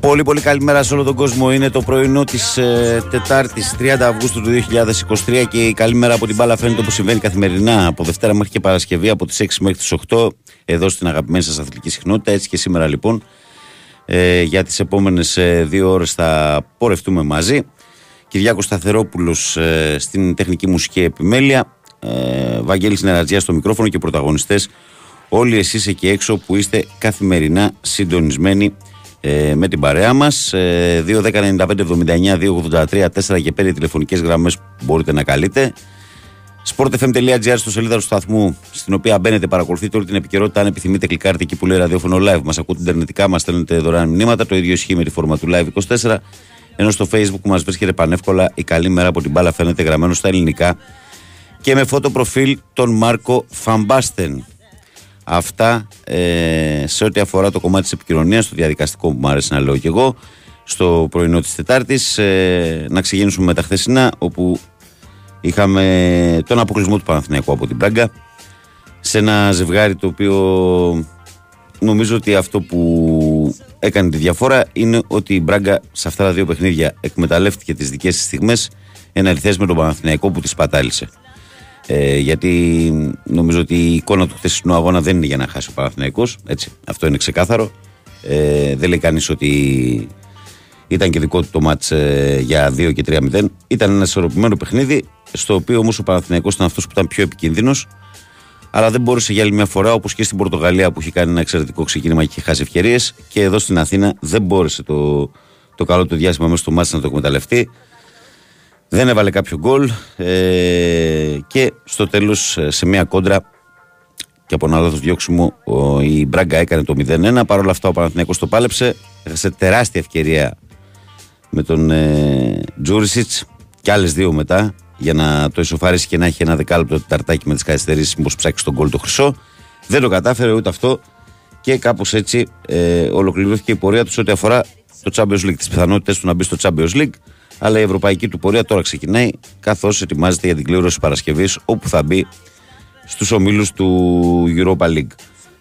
Πολύ πολύ καλημέρα σε όλο τον κόσμο. Είναι το πρωινό της ε, Τετάρτης 30 Αυγούστου του 2023 και η καλημέρα από την μπάλα φαίνεται όπως συμβαίνει καθημερινά από Δευτέρα μέχρι και Παρασκευή από τις 6 μέχρι τις 8 εδώ στην αγαπημένη σας αθλητική συχνότητα. Έτσι και σήμερα λοιπόν ε, για τις επόμενες ε, δύο ώρες θα πορευτούμε μαζί. Κυριάκος Σταθερόπουλος ε, στην τεχνική μουσική επιμέλεια. Ε, Βαγγέλης Νερατζιά στο μικρόφωνο και πρωταγωνιστές όλοι εσείς εκεί έξω που είστε καθημερινά συντονισμένοι ε, με την παρέα μας. Ε, 2.195.79.283 4 και 5 τηλεφωνικές γραμμές που μπορείτε να καλείτε. sportfm.gr στο σελίδα του σταθμού, στην οποία μπαίνετε, παρακολουθείτε όλη την επικαιρότητα. Αν επιθυμείτε, κλικάρτε εκεί που λέει ραδιόφωνο live. Μας ακούτε ιντερνετικά, μας στέλνετε δωρεάν μηνύματα. Το ίδιο ισχύει με τη φόρμα του live 24. Ενώ στο facebook που μας βρίσκεται πανεύκολα, η καλή μέρα από την μπάλα φαίνεται γραμμένο στα ελληνικά και με φώτο προφίλ τον Μάρκο Φαμπάστεν. Αυτά ε, σε ό,τι αφορά το κομμάτι της επικοινωνίας, το διαδικαστικό που μου άρεσε να λέω και εγώ, στο πρωινό της Τετάρτης. Ε, να ξεκινήσουμε με τα χθεσινά, όπου είχαμε τον αποκλεισμό του Παναθηναϊκού από την Πράγκα, σε ένα ζευγάρι το οποίο νομίζω ότι αυτό που έκανε τη διαφορά είναι ότι η Μπράγκα σε αυτά τα δύο παιχνίδια εκμεταλλεύτηκε τις δικές της στιγμές ένα με τον Παναθηναϊκό που τη πατάλησε. Ε, γιατί νομίζω ότι η εικόνα του χθεσινού αγώνα δεν είναι για να χάσει ο Παναθηναϊκός έτσι, αυτό είναι ξεκάθαρο. Ε, δεν λέει κανείς ότι ήταν και δικό του το μάτς ε, για 2 και 3-0 ήταν ένα ισορροπημένο παιχνίδι στο οποίο όμως ο Παναθηναϊκός ήταν αυτός που ήταν πιο επικίνδυνος. Αλλά δεν μπόρεσε για άλλη μια φορά όπως και στην Πορτογαλία που είχε κάνει ένα εξαιρετικό ξεκίνημα και είχε χάσει ευκαιρίες. και εδώ στην Αθήνα δεν μπόρεσε το, το καλό του διάστημα μέσα στο μάτς να το εκμεταλλευτεί δεν έβαλε κάποιο γκολ ε, και στο τέλος ε, σε μια κόντρα και από ένα λάθο διώξιμο η Μπράγκα έκανε το 0-1. Παρ' όλα αυτά ο Παναθηναϊκός το πάλεψε. Έχασε τεράστια ευκαιρία με τον ε, Τζούρισιτς και άλλες δύο μετά για να το ισοφαρίσει και να έχει ένα δεκάλεπτο ταρτάκι με τις καθυστερήσεις. Μήπως ψάξει τον γκολ το χρυσό. Δεν το κατάφερε ούτε αυτό και κάπως έτσι ε, ολοκληρώθηκε η πορεία τους ό,τι αφορά το Champions League, τις πιθανότητες του να μπει στο Champions League αλλά η ευρωπαϊκή του πορεία τώρα ξεκινάει καθώς ετοιμάζεται για την κλήρωση Παρασκευής όπου θα μπει στους ομίλους του Europa League.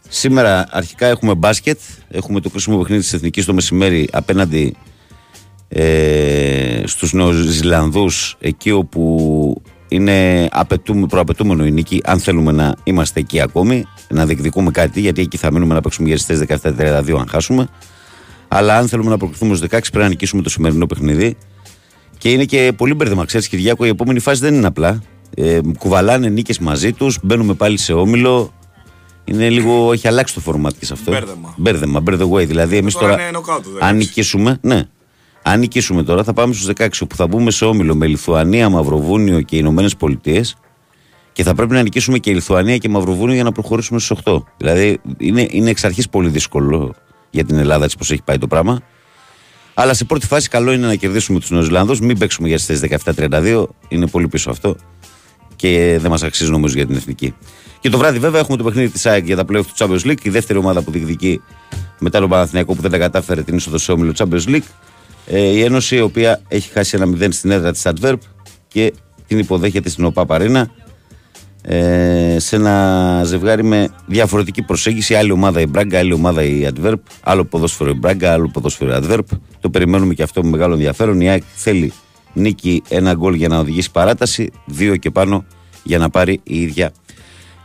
Σήμερα αρχικά έχουμε μπάσκετ, έχουμε το κρίσιμο παιχνίδι της Εθνικής το μεσημέρι απέναντι ε, στους Νεοζηλανδούς εκεί όπου είναι απαιτούμε, προαπαιτούμενο η νίκη αν θέλουμε να είμαστε εκεί ακόμη να διεκδικούμε κάτι γιατί εκεί θα μείνουμε να παίξουμε για τις 17-32 αν χάσουμε αλλά αν θέλουμε να προκριθούμε στους 16 πρέπει να νικήσουμε το σημερινό παιχνίδι και είναι και πολύ μπέρδεμα. Ξέρεις, Κυριάκο, η επόμενη φάση δεν είναι απλά. Ε, κουβαλάνε νίκες μαζί τους, μπαίνουμε πάλι σε όμιλο. Είναι λίγο, έχει αλλάξει το format και σε αυτό. Μπέρδεμα. Μπέρδεμα, way. Δηλαδή, εμείς τώρα, τώρα αν νικήσουμε, ναι, αν νικήσουμε τώρα, θα πάμε στους 16 όπου θα μπούμε σε όμιλο με Λιθουανία, Μαυροβούνιο και Ηνωμένες Πολιτείες. Και θα πρέπει να νικήσουμε και Λιθουανία και Μαυροβούνιο για να προχωρήσουμε στους 8. Δηλαδή, είναι, είναι εξ αρχής πολύ δύσκολο για την Ελλάδα έτσι πώ έχει πάει το πράγμα. Αλλά σε πρώτη φάση καλό είναι να κερδίσουμε τους Νεοζηλανδού. Μην παίξουμε για τις θέσεις 17-32. Είναι πολύ πίσω αυτό. Και δεν μας αξίζει νομίζω για την εθνική. Και το βράδυ, βέβαια, έχουμε το παιχνίδι της ΑΕΚ για τα playoff του Champions League. Η δεύτερη ομάδα που διεκδικεί μετά τον Παναθηναϊκό που δεν τα κατάφερε την είσοδο σε όμιλο Champions League. Ε, η Ένωση, η οποία έχει χάσει ένα 0 στην έδρα της Adverb και την υποδέχεται στην ΟΠΑ Παρίνα ε, σε ένα ζευγάρι με διαφορετική προσέγγιση. Άλλη ομάδα η Μπράγκα, άλλη ομάδα η Adverb, άλλο ποδόσφαιρο η Μπράγκα, άλλο ποδόσφαιρο η Adverb. Το περιμένουμε και αυτό με μεγάλο ενδιαφέρον. Η ΑΕΚ θέλει νίκη ένα γκολ για να οδηγήσει παράταση, δύο και πάνω για να πάρει η ίδια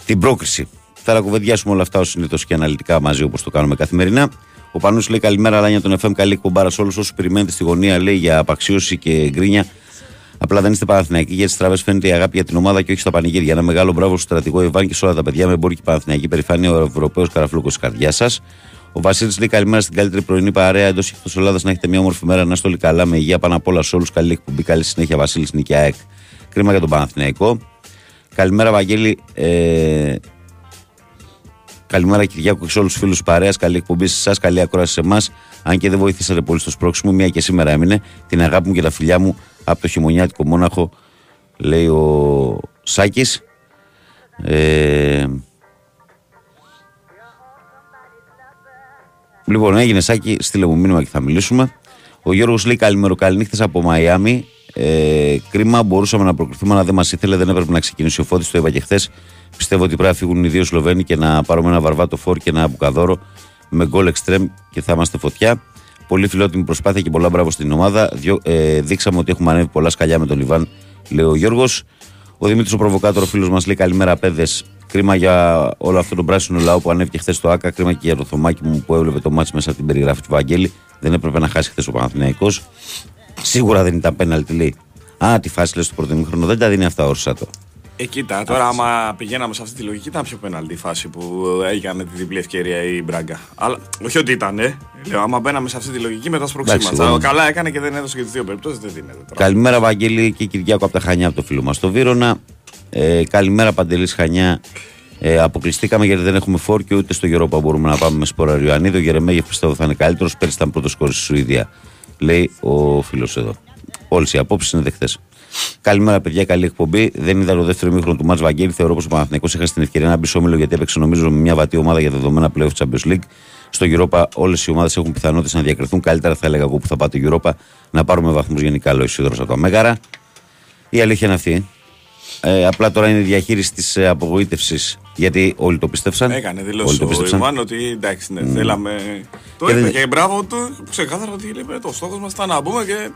την πρόκριση. Θα τα κουβεντιάσουμε όλα αυτά ως συνήθως και αναλυτικά μαζί όπως το κάνουμε καθημερινά. Ο Πανού λέει καλημέρα, Λάνια τον FM. Καλή εκπομπάρα σε όλους όσους περιμένετε στη γωνία. Λέει για απαξίωση και γκρίνια. Απλά δεν είστε Παναθηναϊκοί γιατί στις τραβέ φαίνεται η αγάπη για την ομάδα και όχι στα πανηγύρια. Ένα μεγάλο μπράβο στο στρατηγό Ιβάν και σε όλα τα παιδιά με μπόρκι Παναθηναϊκή περηφάνεια ο Ευρωπαίος Καραφλούκος της καρδιάς σας. Ο Βασίλης λέει καλημέρα στην καλύτερη πρωινή παρέα εντός και εκτός Ελλάδα να έχετε μια όμορφη μέρα. Να είστε όλοι καλά με υγεία πάνω απ' όλα σε όλους. Καλή εκπομπή, καλή συνέχεια Βασίλης Νικιά Εκ. Κρίμα για τον Παναθηναϊκό. Καλημέρα, Βαγγέλη. Ε, Καλημέρα Κυριάκο και σε όλους τους φίλους παρέας. Καλή εκπομπή σε εσάς, καλή ακρόαση σε εμάς. Αν και δεν βοηθήσατε πολύ στο σπρώξιμο, μία και σήμερα έμεινε. Την αγάπη μου και τα φιλιά μου από το χειμωνιάτικο μόναχο, λέει ο Σάκης. Ε... Λοιπόν, έγινε Σάκη, στείλε μου μήνυμα και θα μιλήσουμε. Ο Γιώργος λέει καλημέρα, καληνύχτες από Μαϊάμι. Ε, κρίμα, μπορούσαμε να προκριθούμε, αλλά δεν μας ήθελε, δεν έπρεπε να ξεκινήσει ο Φώτης. Το είπα και χθες. Πιστεύω ότι πρέπει να φύγουν οι δύο Σλοβαίνοι και να πάρουμε ένα βαρβάτο φόρ και ένα μπουκαδόρο με γκολ εξτρέμ και θα είμαστε φωτιά. Πολύ φιλότιμη προσπάθεια και πολλά μπράβο στην ομάδα. Δυο, ε, δείξαμε ότι έχουμε ανέβει πολλά σκαλιά με τον Λιβάν, λέει ο Γιώργος. Ο Δημήτρης ο Προβοκάτορο, φίλος μας, λέει καλημέρα, παιδες. Κρίμα για όλο αυτό τον πράσινο λαό που ανέβηκε χθες στο ΑΚΑ. Κρίμα και για το θωμάκι μου που έβλεπε το μάτι μέσα από την περιγράφη του Βαγγέλη. Δεν έπρεπε να χάσει χθες ο Παναθυναϊκό. Σίγουρα δεν ήταν πέναλτι, λέει. Α, τη φάση λες στο πρώτο μήχρονο δεν τα δίνει αυτά όρσα το. Ε, κοίτα, τώρα άμα πηγαίναμε σε αυτή τη λογική ήταν πιο πέναλτι η φάση που έγινε τη διπλή ευκαιρία η Μπράγκα. Αλλά όχι ότι ήταν, ε. Λέω, άμα μπαίναμε σε αυτή τη λογική μετά σπροξήματα. Καλά έκανε και δεν έδωσε και τις δύο περιπτώσεις, δεν δίνεται. Τώρα. Καλημέρα, Βαγγέλη και Κυριάκο από τα Χανιά από το φίλο μας στο Βύρονα. Ε, καλημέρα, Παντελής Χανιά. Ε, αποκλειστήκαμε γιατί δεν έχουμε φόρ και ούτε στο Europa μπορούμε να πάμε με σπόρα Ριωαννίδη. Ο Γερεμέγεφ πιστεύω θα είναι καλύτερος. Πέρυσι ήταν πρώτος κόρης στη Σουηδία. Λέει ο φίλος εδώ. Όλες οι απόψεις είναι δεχτέ. Καλημέρα, παιδιά. Καλή εκπομπή. Δεν είδα το δεύτερο μήχρονο του Μάτς Βαγγέλη. Θεωρώ πως ο Παναθηναϊκός είχα στην ευκαιρία να μπει στο όμιλο γιατί έπαιξε νομίζω με μια βατή ομάδα για δεδομένα πλέον Champions League. Στο Europa όλες οι ομάδες έχουν πιθανότητες να διακριθούν. Καλύτερα θα έλεγα εγώ που θα πάτε Europa να πάρουμε βαθμούς γενικά. Λέω Ισίδωρο από τα Μέγαρα. Η αλήθεια είναι αυτή. Ε, απλά τώρα είναι η διαχείριση της ε, απογοήτευσης γιατί όλοι το πίστευσαν. Έκανε δηλώσεις ο Ιβάν ότι εντάξει, ναι, mm. θέλαμε. Το είπε και μπράβο του, ξεκάθαρα ότι είπε το στόχος μας ήταν να μπούμε και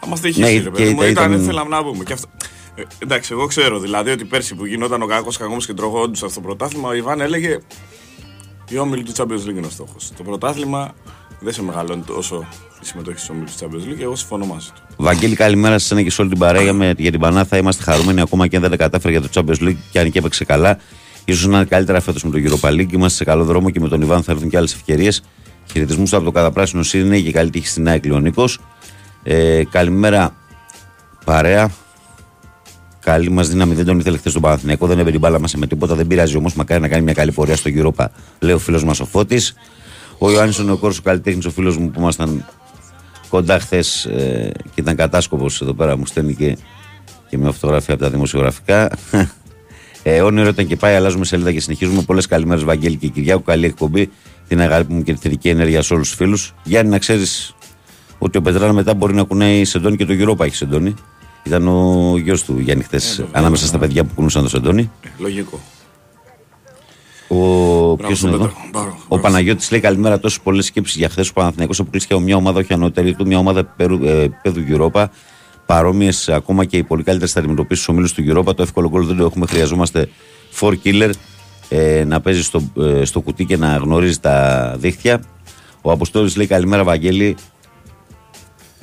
θα μας τύχει. Ναι, ρε παιδί μου. Ήταν, ήταν... θέλαμε να μπούμε. Και αυτό... Ε, εντάξει, εγώ ξέρω δηλαδή ότι πέρσι που γινόταν ο κακό κακό και τροχόντου αυτό το πρωτάθλημα, ο Ιβάν έλεγε η όμιλη του Champions League είναι ο στόχος. Το πρωτάθλημα δεν σε μεγαλώνει τόσο η συμμετοχή στο όμιλο του Champions League και εγώ συμφωνώ μαζί του. Βαγγέλη, καλημέρα σας και σε όλη την παρέα. Με, για την Πανάθα είμαστε χαρούμενοι ακόμα και αν δεν τα κατάφερε για το Champions League και αν και έπαιξε καλά. σω να είναι καλύτερα φέτος με τον Europa League. Είμαστε σε καλό δρόμο και με τον Ιβάν θα έρθουν και άλλες ευκαιρίες. Χαιρετισμού από το καταπράσινο Σίδνεϊ και καλή τύχη στην ΑΕΚ Λεωνίκο. Ε, καλημέρα, παρέα. Καλή μας δύναμη, δεν τον ήθελε χθες στον Παναθηναϊκό, δεν έβγαινε μπάλα μας με τίποτα. Δεν πειράζει όμως, μακάρι να κάνει μια καλή πορεία στο Europa, λέει ο φίλος μας ο Φώτης. Ο Ιωάννης ο Κόρσο, καλλιτέχνης, ο φίλος μου που ήμασταν κοντά χθες ε, και ήταν κατάσκοπος εδώ πέρα, μου στέλνει και, και μια φωτογραφία από τα δημοσιογραφικά. Ε, όνειρο ήταν και πάει, αλλάζουμε σελίδα και συνεχίζουμε. Πολλές καλημέρες, Βαγγέλη και Κυριάκου. Καλή εκπομπή. Την αγάπη μου και τη θετική ενέργεια σε όλους τους φίλους. Γιάννη, να ξέρεις ότι ο Πετράν μετά μπορεί να κουνάει σεντόνι και το Europa έχει σεντόνι. Ήταν ο γιος του Γιάννη χθες ε, ανάμεσα στα παιδιά που κουνούσαν το σεντόνι. Ε, λογικό. Ο, ποιος είναι εδώ; ο Παναγιώτης λέει καλημέρα. Τόσε πολλές σκέψεις για χθες. Ο Παναθυνιακό αποκλείστηκε από μια ομάδα όχι ανώτερη του, μια ομάδα παιδού Europa. Παρόμοιες ακόμα και οι πολύ καλύτερες θα αντιμετωπίσει του ομίλους του Europa. Το εύκολο γκολ δεν το έχουμε. Χρειαζόμαστε four killer ε, να παίζει στο, ε, στο κουτί και να γνωρίζει τα δίχτυα. Ο Αποστόλης λέει καλημέρα, Βαγγέλη.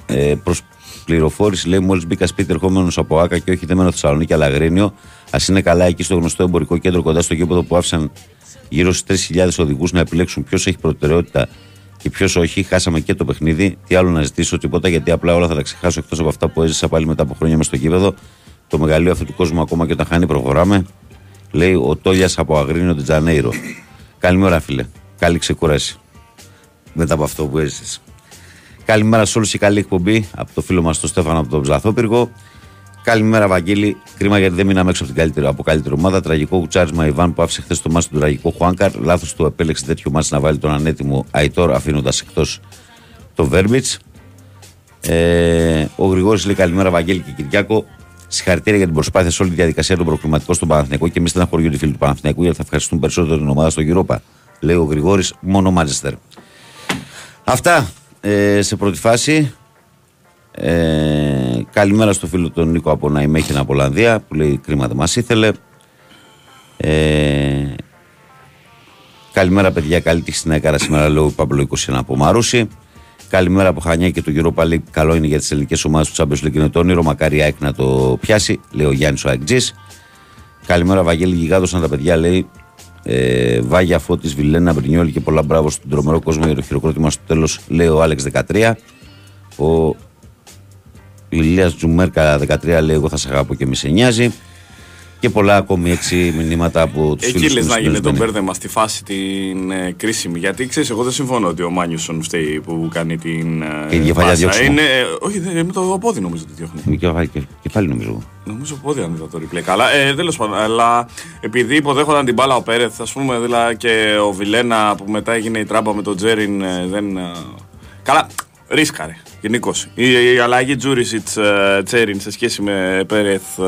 Ε, Προς πληροφόρηση, λέει, μόλις μπήκα σπίτι ερχόμενος από Άκα και όχι δεμένο Θεσσαλονίκη αλλά Αγρίνιο. Α είναι καλά εκεί στο γνωστό εμπορικό κέντρο κοντά στο γήπεδο που άφησαν γύρω στου 3.000 οδηγούς να επιλέξουν ποιος έχει προτεραιότητα και ποιος όχι. Χάσαμε και το παιχνίδι. Τι άλλο να ζητήσω, τίποτα γιατί απλά όλα θα τα ξεχάσω εκτός από αυτά που έζησα πάλι μετά από χρόνια μες στο γήπεδο. Το μεγαλείο αυτού του κόσμου ακόμα και όταν χάνει προχωράμε. Λέει ο Τόλιας από Αγρίνιο Τζανέιρο. Καλημέρα, φίλε. Καλή ξεκούραση. Μετά από αυτό που έζησες. Καλημέρα σε όλους και καλή εκπομπή από το φίλο μας τον Στέφανο από τον Ψαθόπυργο. Καλημέρα, Βαγγέλη. Κρίμα γιατί δεν μείναμε έξω από την καλύτερη, από καλύτερη ομάδα. Τραγικό κουτσάρισμα Ιβάν που άφησε χθες το μάτι του τραγικό Χουάνκαρ. Λάθος του επέλεξε τέτοιο μάτι να βάλει τον ανέτοιμο Αϊτόρ αφήνοντας εκτός το Βέρμπιτς. Ε, ο Γρηγόρης λέει καλημέρα, Βαγγέλη και Κυριάκο. Συγχαρητήρια για την προσπάθεια σε όλη τη διαδικασία των προκληματικών στον Παναθηναϊκό και εμείς δεν χωριό φίλοι του Παναθηναϊκού γιατί θα ευχαριστούν περισσότερο την ομάδα στο Europa. Λέει ο Γρηγόρης, μόνο Μάντσεστερ. Αυτά ε, σε πρώτη φάση. Ε, καλημέρα στο φίλο τον Νίκο από Ναϊμέχινα από Ολλανδία που λέει κρίμα δεν μας ήθελε. Ε, καλημέρα παιδιά, καλή τύχη στην Έκαρα σήμερα λέω Παμπλο 21 από Μαρούση. Καλημέρα από Χανιά και το Europa League. Καλό είναι για τις ελληνικές ομάδες του Champions League. Είναι το όνειρο. Μακάρι ΑΕΚ να το πιάσει, λέει ο Γιάννης ο Αεκτζή. Καλημέρα, Βαγγέλη Γιγάδο. Αν τα παιδιά λέει ε, Βάγια Φώτης, Βιλένα, Μπρινιόλη και πολλά μπράβο στον τρομερό κόσμο για το χειροκρότημα στο τέλος, λέει ο Άλεξ 13. Ο Ηλία Τζουμέρκα 13 λέει: Εγώ θα σε αγαπώ και μη σε νοιάζει. Και πολλά ακόμη έτσι μηνύματα από τους φίλους Εκεί λε να γίνει το μπέρδεμα στη φάση την ε, κρίσιμη. Γιατί ξέρεις, εγώ δεν συμφωνώ ότι ο Μάνιουσον φταίει που κάνει την. Ε, η κεφαλιά διώξιμο. Είναι, ε, όχι, με το πόδι νομίζω ότι διώχνει. Με κεφάλι νομίζω. Νομίζω πόδι αν είδα το replay. Καλά, ε, τέλος πάντων. Αλλά επειδή υποδέχονταν την μπάλα ο Πέρεθ, ας πούμε, δηλαδή και ο Βιλένα που μετά έγινε η τράμπα με τον Τζέριν ε, δεν. Ε, καλά, ρίσκαρε γενικώς. Η, η αλλαγή Τζούρισιτς Τσέριν σε σχέση με Πέρεθ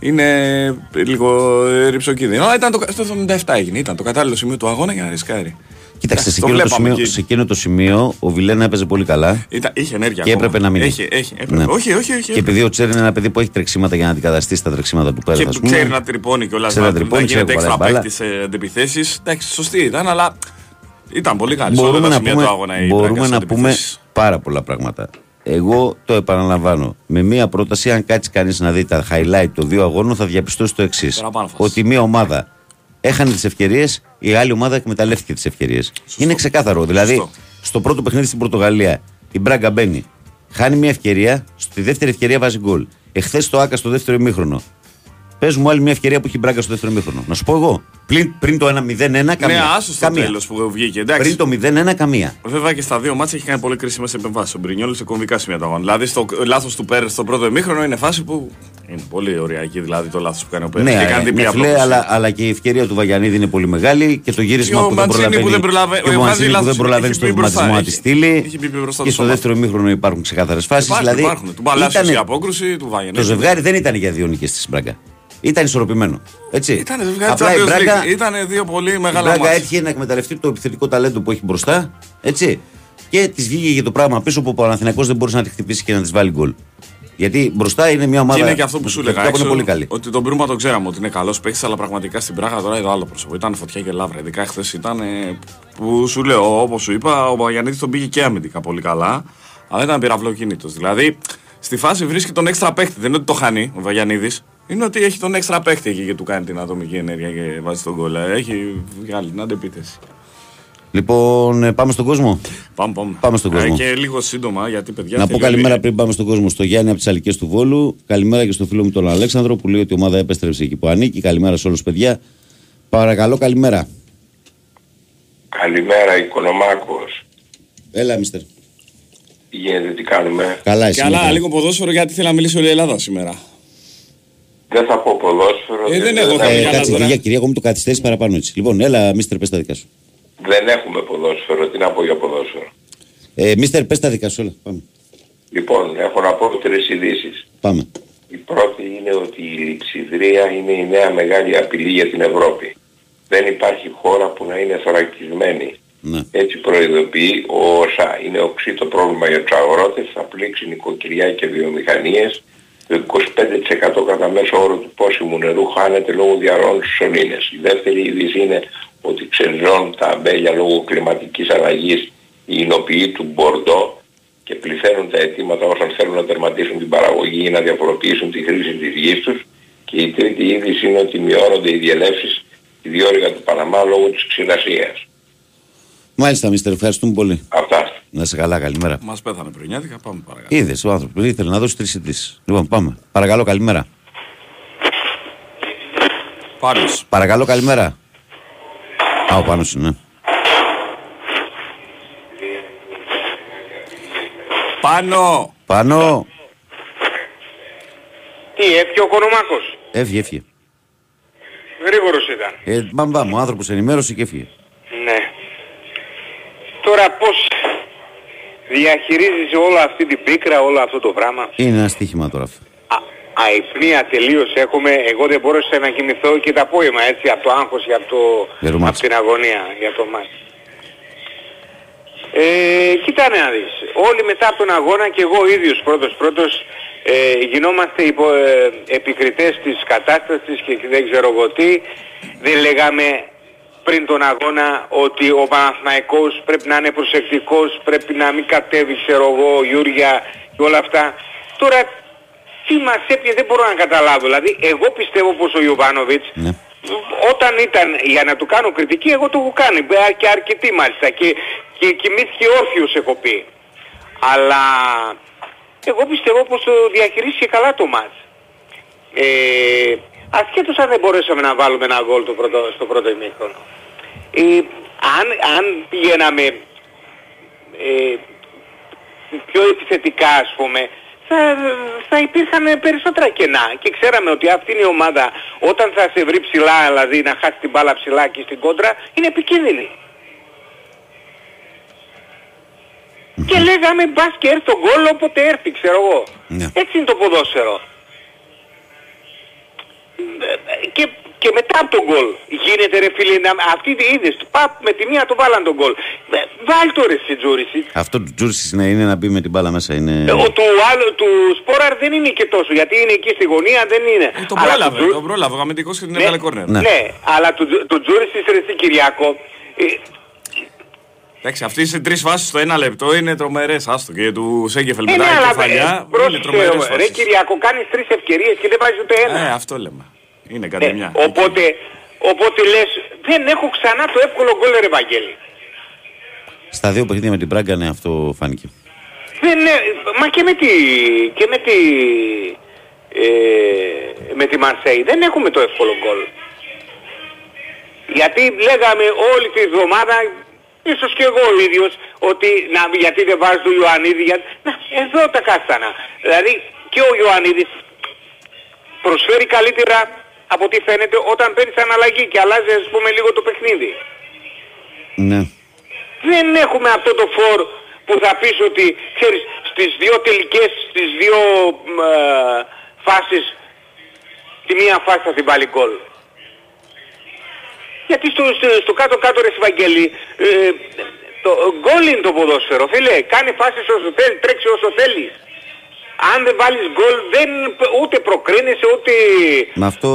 είναι λίγο ρηψοκίνδυνο. Αλλά ήταν το, στο 77 έγινε. Ήταν το κατάλληλο σημείο του αγώνα για να ρισκάρει. Κοιτάξτε, σε, εκείνο το σημείο, σε εκείνο το σημείο ο Βιλένα έπαιζε πολύ καλά. Ήταν, είχε ενέργεια. Και έπρεπε να μείνει. Έχει, έχει, έπρεπε. Ναι. Όχι, όχι, όχι. Και επειδή ο Τσέρ είναι ένα παιδί που έχει τρεξίματα για να αντικαταστήσει τα τρεξίματα του πέρας. Και ξέρει να τρυπώνει κιόλας. Ξέρει να τρυπώνει, να γίνεται έξτρα παίκτη σε αντιπιθέσεις. Εντάξει, σωστή ήταν, αλλά ήταν πολύ καλή. Μπορούμε να πούμε, μπορούμε να πούμε πάρα πολλά πράγματα. Εγώ το επαναλαμβάνω. Με μία πρόταση, αν κάτσει κανείς να δει τα highlight των δύο αγώνων, θα διαπιστώσει το εξής. Ότι μία ομάδα έχανε τις ευκαιρίες, η άλλη ομάδα εκμεταλλεύτηκε τις ευκαιρίες. Είναι ξεκάθαρο. Δηλαδή, στο πρώτο παιχνίδι στην Πορτογαλία, η Μπράγκα μπαίνει, χάνει μια ευκαιρία, στη δεύτερη ευκαιρία βάζει γκολ. Εχθές το Άκα στο δεύτερο ημίχρονο. Πες μου άλλη μια ευκαιρία που έχει μπράγκα στο δεύτερο ημίχρονο. Να σου πω εγώ. Πριν, πριν το 1-0-1, καμία. Ναι, άσο στο τέλος που βγήκε. Εντάξει. Πριν το 0-1, καμία. Βέβαια και στα δύο μάτια έχει κάνει πολύ κρίσιμε επεμβάσεις. Ο Μπρινιόλ σε κομβικά σημεία των Δηλαδή στο λάθος του Πέρες στο πρώτο ημίχρονο είναι φάση που είναι πολύ ωριακή δηλαδή το λάθος που κάνει ο Πέρες. Ναι, και κάνει ναι, ναι, αλλά, αλλά και η ευκαιρία του Βαγιανίδη είναι πολύ μεγάλη και το γύρισμα που δεν προλαβαίνει. Που δεν προλαβαίνει και ο Μαντσίνη που δεν προλαβαίνει στο βηματισμό να τη στείλει. Και στο δεύτερο ημίχρονο υπάρχουν ξεκάθαρες φάσεις. Δηλαδή το ζευγάρι δεν ήταν για δύο νίκες τη Μπράγκα. Ήταν ισορροπημένο. Έτσι. Ήταν ζευγάρι Απλά η Μπράγκα, ήταν δύο πολύ μεγάλα Η Μπράγκα έτυχε να εκμεταλλευτεί το επιθετικό ταλέντο που έχει μπροστά. Έτσι. Και της βγήκε για το πράγμα πίσω που ο Παναθηναϊκός δεν μπορούσε να τη χτυπήσει και να της βάλει γκολ. Γιατί μπροστά είναι μια ομάδα. Και είναι και αυτό που σου λέγα. είναι πολύ καλή. Ότι τον Μπρούμα το ξέραμε ότι είναι καλός παίχτη, αλλά πραγματικά στην Πράγα τώρα είναι άλλο πρόσωπο. Ήταν φωτιά και λάβρα. Ειδικά χθες ήταν. που σου λέω, όπως σου είπα, ο Παγιανίτη τον πήγε και αμυντικά πολύ καλά. Αλλά ήταν πυραυλοκίνητος. Δηλαδή στη φάση βρίσκει τον έξτρα παίχτη. Δεν είναι ότι το χάνει ο Βαγιανίδη είναι ότι έχει τον έξτρα παίχτη εκεί και του κάνει την ατομική ενέργεια και βάζει τον κόλλα. Έχει βγάλει την αντεπίθεση. Λοιπόν, ε, πάμε στον κόσμο. Πάμε, πάμε. πάμε στον κόσμο. Και λίγο σύντομα, γιατί παιδιά. Να πω καλημέρα πριν πάμε στον κόσμο. Στο Γιάννη από τις Αλικές του Βόλου. Καλημέρα και στο φίλο μου τον Αλέξανδρο που λέει ότι η ομάδα επέστρεψε εκεί που ανήκει. Καλημέρα σε όλους, παιδιά. Παρακαλώ, καλημέρα. Καλημέρα, Οικονομάκος. Έλα, μιστερ. Τι γίνεται, τι κάνουμε; Καλά, εσύ. Καλά, λίγο ποδόσφαιρο γιατί θέλει να μιλήσει όλη η Ελλάδα σήμερα. Δεν θα πω ποδόσφαιρο. Ε, δεν έχω ε, Κάτσε, κυρία, κυρία, εγώ μου το καθυστέρηση παραπάνω έτσι. Λοιπόν, έλα, μίστερ, πες τα δικά σου. Δεν έχουμε ποδόσφαιρο. Τι να πω για ποδόσφαιρο. Ε, μίστερ, πες τα δικά σου, έλα, πάμε. Λοιπόν, έχω να πω τρεις ειδήσεις. Πάμε. Η πρώτη είναι ότι η λειψιδρία είναι η νέα μεγάλη απειλή για την Ευρώπη. Δεν υπάρχει χώρα που να είναι θωρακισμένη. Ναι. Έτσι προειδοποιεί ο ΩΣΑ. Είναι οξύ το πρόβλημα για τους αγρότες, θα πλήξει νοικοκυριά και βιομηχανίες, το 25% κατά μέσο όρο του πόσιμου νερού χάνεται λόγω διαρροών στους σωλήνες. Η δεύτερη είδηση είναι ότι ξεζώνουν τα αμπέλια λόγω κλιματικής αλλαγής οι εινοποιοί του Μπορντό και πληθαίνουν τα αιτήματα όσων θέλουν να τερματίσουν την παραγωγή ή να διαφοροποιήσουν τη χρήση της γης τους. Και η τρίτη είδηση είναι ότι μειώνονται οι διελεύσεις στη διόρυγα του Παναμά λόγω της ξηρασίας. Μάλιστα, Μίστερ, ευχαριστούμε πολύ. Αυτά. Να σε καλά, καλημέρα. Μας πέθανε πριν, πάμε παρακαλώ. Είδες ο άνθρωπος, ήθελε να δώσει τρεις ειδήσει. Λοιπόν, πάμε. Παρακαλώ, καλημέρα. Πάνος. Παρακαλώ, καλημέρα. Α, ο Πάνος, ναι. Πάνω. Πάνω. Τι, έφυγε ο Κονομάκος; Έφυγε, έφυγε. Γρήγορος ήταν. Ε, μπαμ, ο άνθρωπος ενημέρωσε και έφυγε. Ναι. Τώρα πώς διαχειρίζεις όλη αυτή την πίκρα, όλο αυτό το πράγμα. Είναι ένα στοίχημα τώρα αυτό. αϊπνία τελείως έχουμε. Εγώ δεν μπόρεσα να κοιμηθώ και το απόγευμα έτσι από το άγχος για το, από την αγωνία για το μάτι. Ε, κοίτανε να δεις. Όλοι μετά από τον αγώνα και εγώ ίδιος πρώτος πρώτος ε, γινόμαστε υπο, ε, επικριτές της κατάστασης και δεν ξέρω εγώ τι. Δεν λέγαμε πριν τον αγώνα ότι ο Παναθηναϊκός πρέπει να είναι προσεκτικός, πρέπει να μην κατέβει ξέρω εγώ Γιούρια και όλα αυτά. Τώρα τι μας έπιε δεν μπορώ να καταλάβω. Δηλαδή εγώ πιστεύω πως ο Ιωβάνοβιτς ναι. όταν ήταν για να του κάνω κριτική εγώ το έχω κάνει και αρκετή μάλιστα και, και κοιμήθηκε όρθιος έχω πει. Αλλά εγώ πιστεύω πως το διαχειρίστηκε καλά το μάτς. Ε, ασχέτως αν δεν μπορέσαμε να βάλουμε ένα γκολ στο πρώτο ημίχρονο. Ε, αν, αν πηγαίναμε ε, πιο επιθετικά ας πούμε θα, θα υπήρχαν περισσότερα κενά και ξέραμε ότι αυτή είναι η ομάδα όταν θα σε βρει ψηλά δηλαδή να χάσει την μπάλα ψηλά και στην κόντρα είναι επικίνδυνη. Και λέγαμε μπας και έρθει το γκολ όποτε έρθει ξέρω εγώ. Ναι. Έτσι είναι το ποδόσφαιρο. Και, και μετά από το γκολ γίνεται ρε φίλε να, αυτή τη είδες παπ με τη μία το βάλαν το γκολ. Ε, βάλ το ρε Τζούρισιτς αυτό του Τζούρισιτς ναι, είναι να μπει με την μπάλα μέσα είναι... Ε, ο, του, άλλο, του Σπόραρ δεν είναι και τόσο γιατί είναι εκεί στη γωνία δεν είναι. Ε, τον πρόλαβε, του... τον πρόλαβε ο αμυντικός και την έβαλε κόρνερ. ναι. ναι, αλλά του, του Τζούρισιτ ρε Κυριακό ε, Εντάξει, αυτή σε τρεις φάσεις το ένα λεπτό είναι τρομερές. Άστο και του Σέγκεφελ μετά η κεφαλιά. Είναι τρομερές. Ρε Κυριακό, κάνεις τρεις ευκαιρίες και δεν βάζεις ούτε ένα. Ε, αυτό λέμε. Είναι κάτι μια. Οπότε, οπότε λες, δεν έχω ξανά το εύκολο γκολ, ρε Βαγγέλη. Στα δύο παιχνίδια με την Πράγκα, ναι, αυτό φάνηκε. Δεν, ναι, μα και με τη, και με τη, ε, με τη Μαρσέη δεν έχουμε το εύκολο γκολ. Γιατί λέγαμε όλη τη εβδομάδα ίσως και εγώ ο ίδιος, ότι να, γιατί δεν βάζεις το Ιωαννίδη, γιατί, να, εδώ τα κάστανα. Δηλαδή και ο Ιωαννίδης προσφέρει καλύτερα από ό,τι φαίνεται όταν παίρνει αναλλαγή και αλλάζει ας πούμε λίγο το παιχνίδι. Ναι. Δεν έχουμε αυτό το φόρ που θα πεις ότι ξέρεις στις δύο τελικές, στις δύο ε, φάσεις τη μία φάση θα την βάλει γκολ. Γιατί στο, στο, κάτω-κάτω ρε Σιβαγγέλη, ε, το γκολ είναι το ποδόσφαιρο, φίλε. Κάνει φάσεις όσο θέλει, τρέξει όσο θέλεις. Αν δεν βάλεις γκολ δεν ούτε προκρίνεσαι ούτε... Μα αυτό,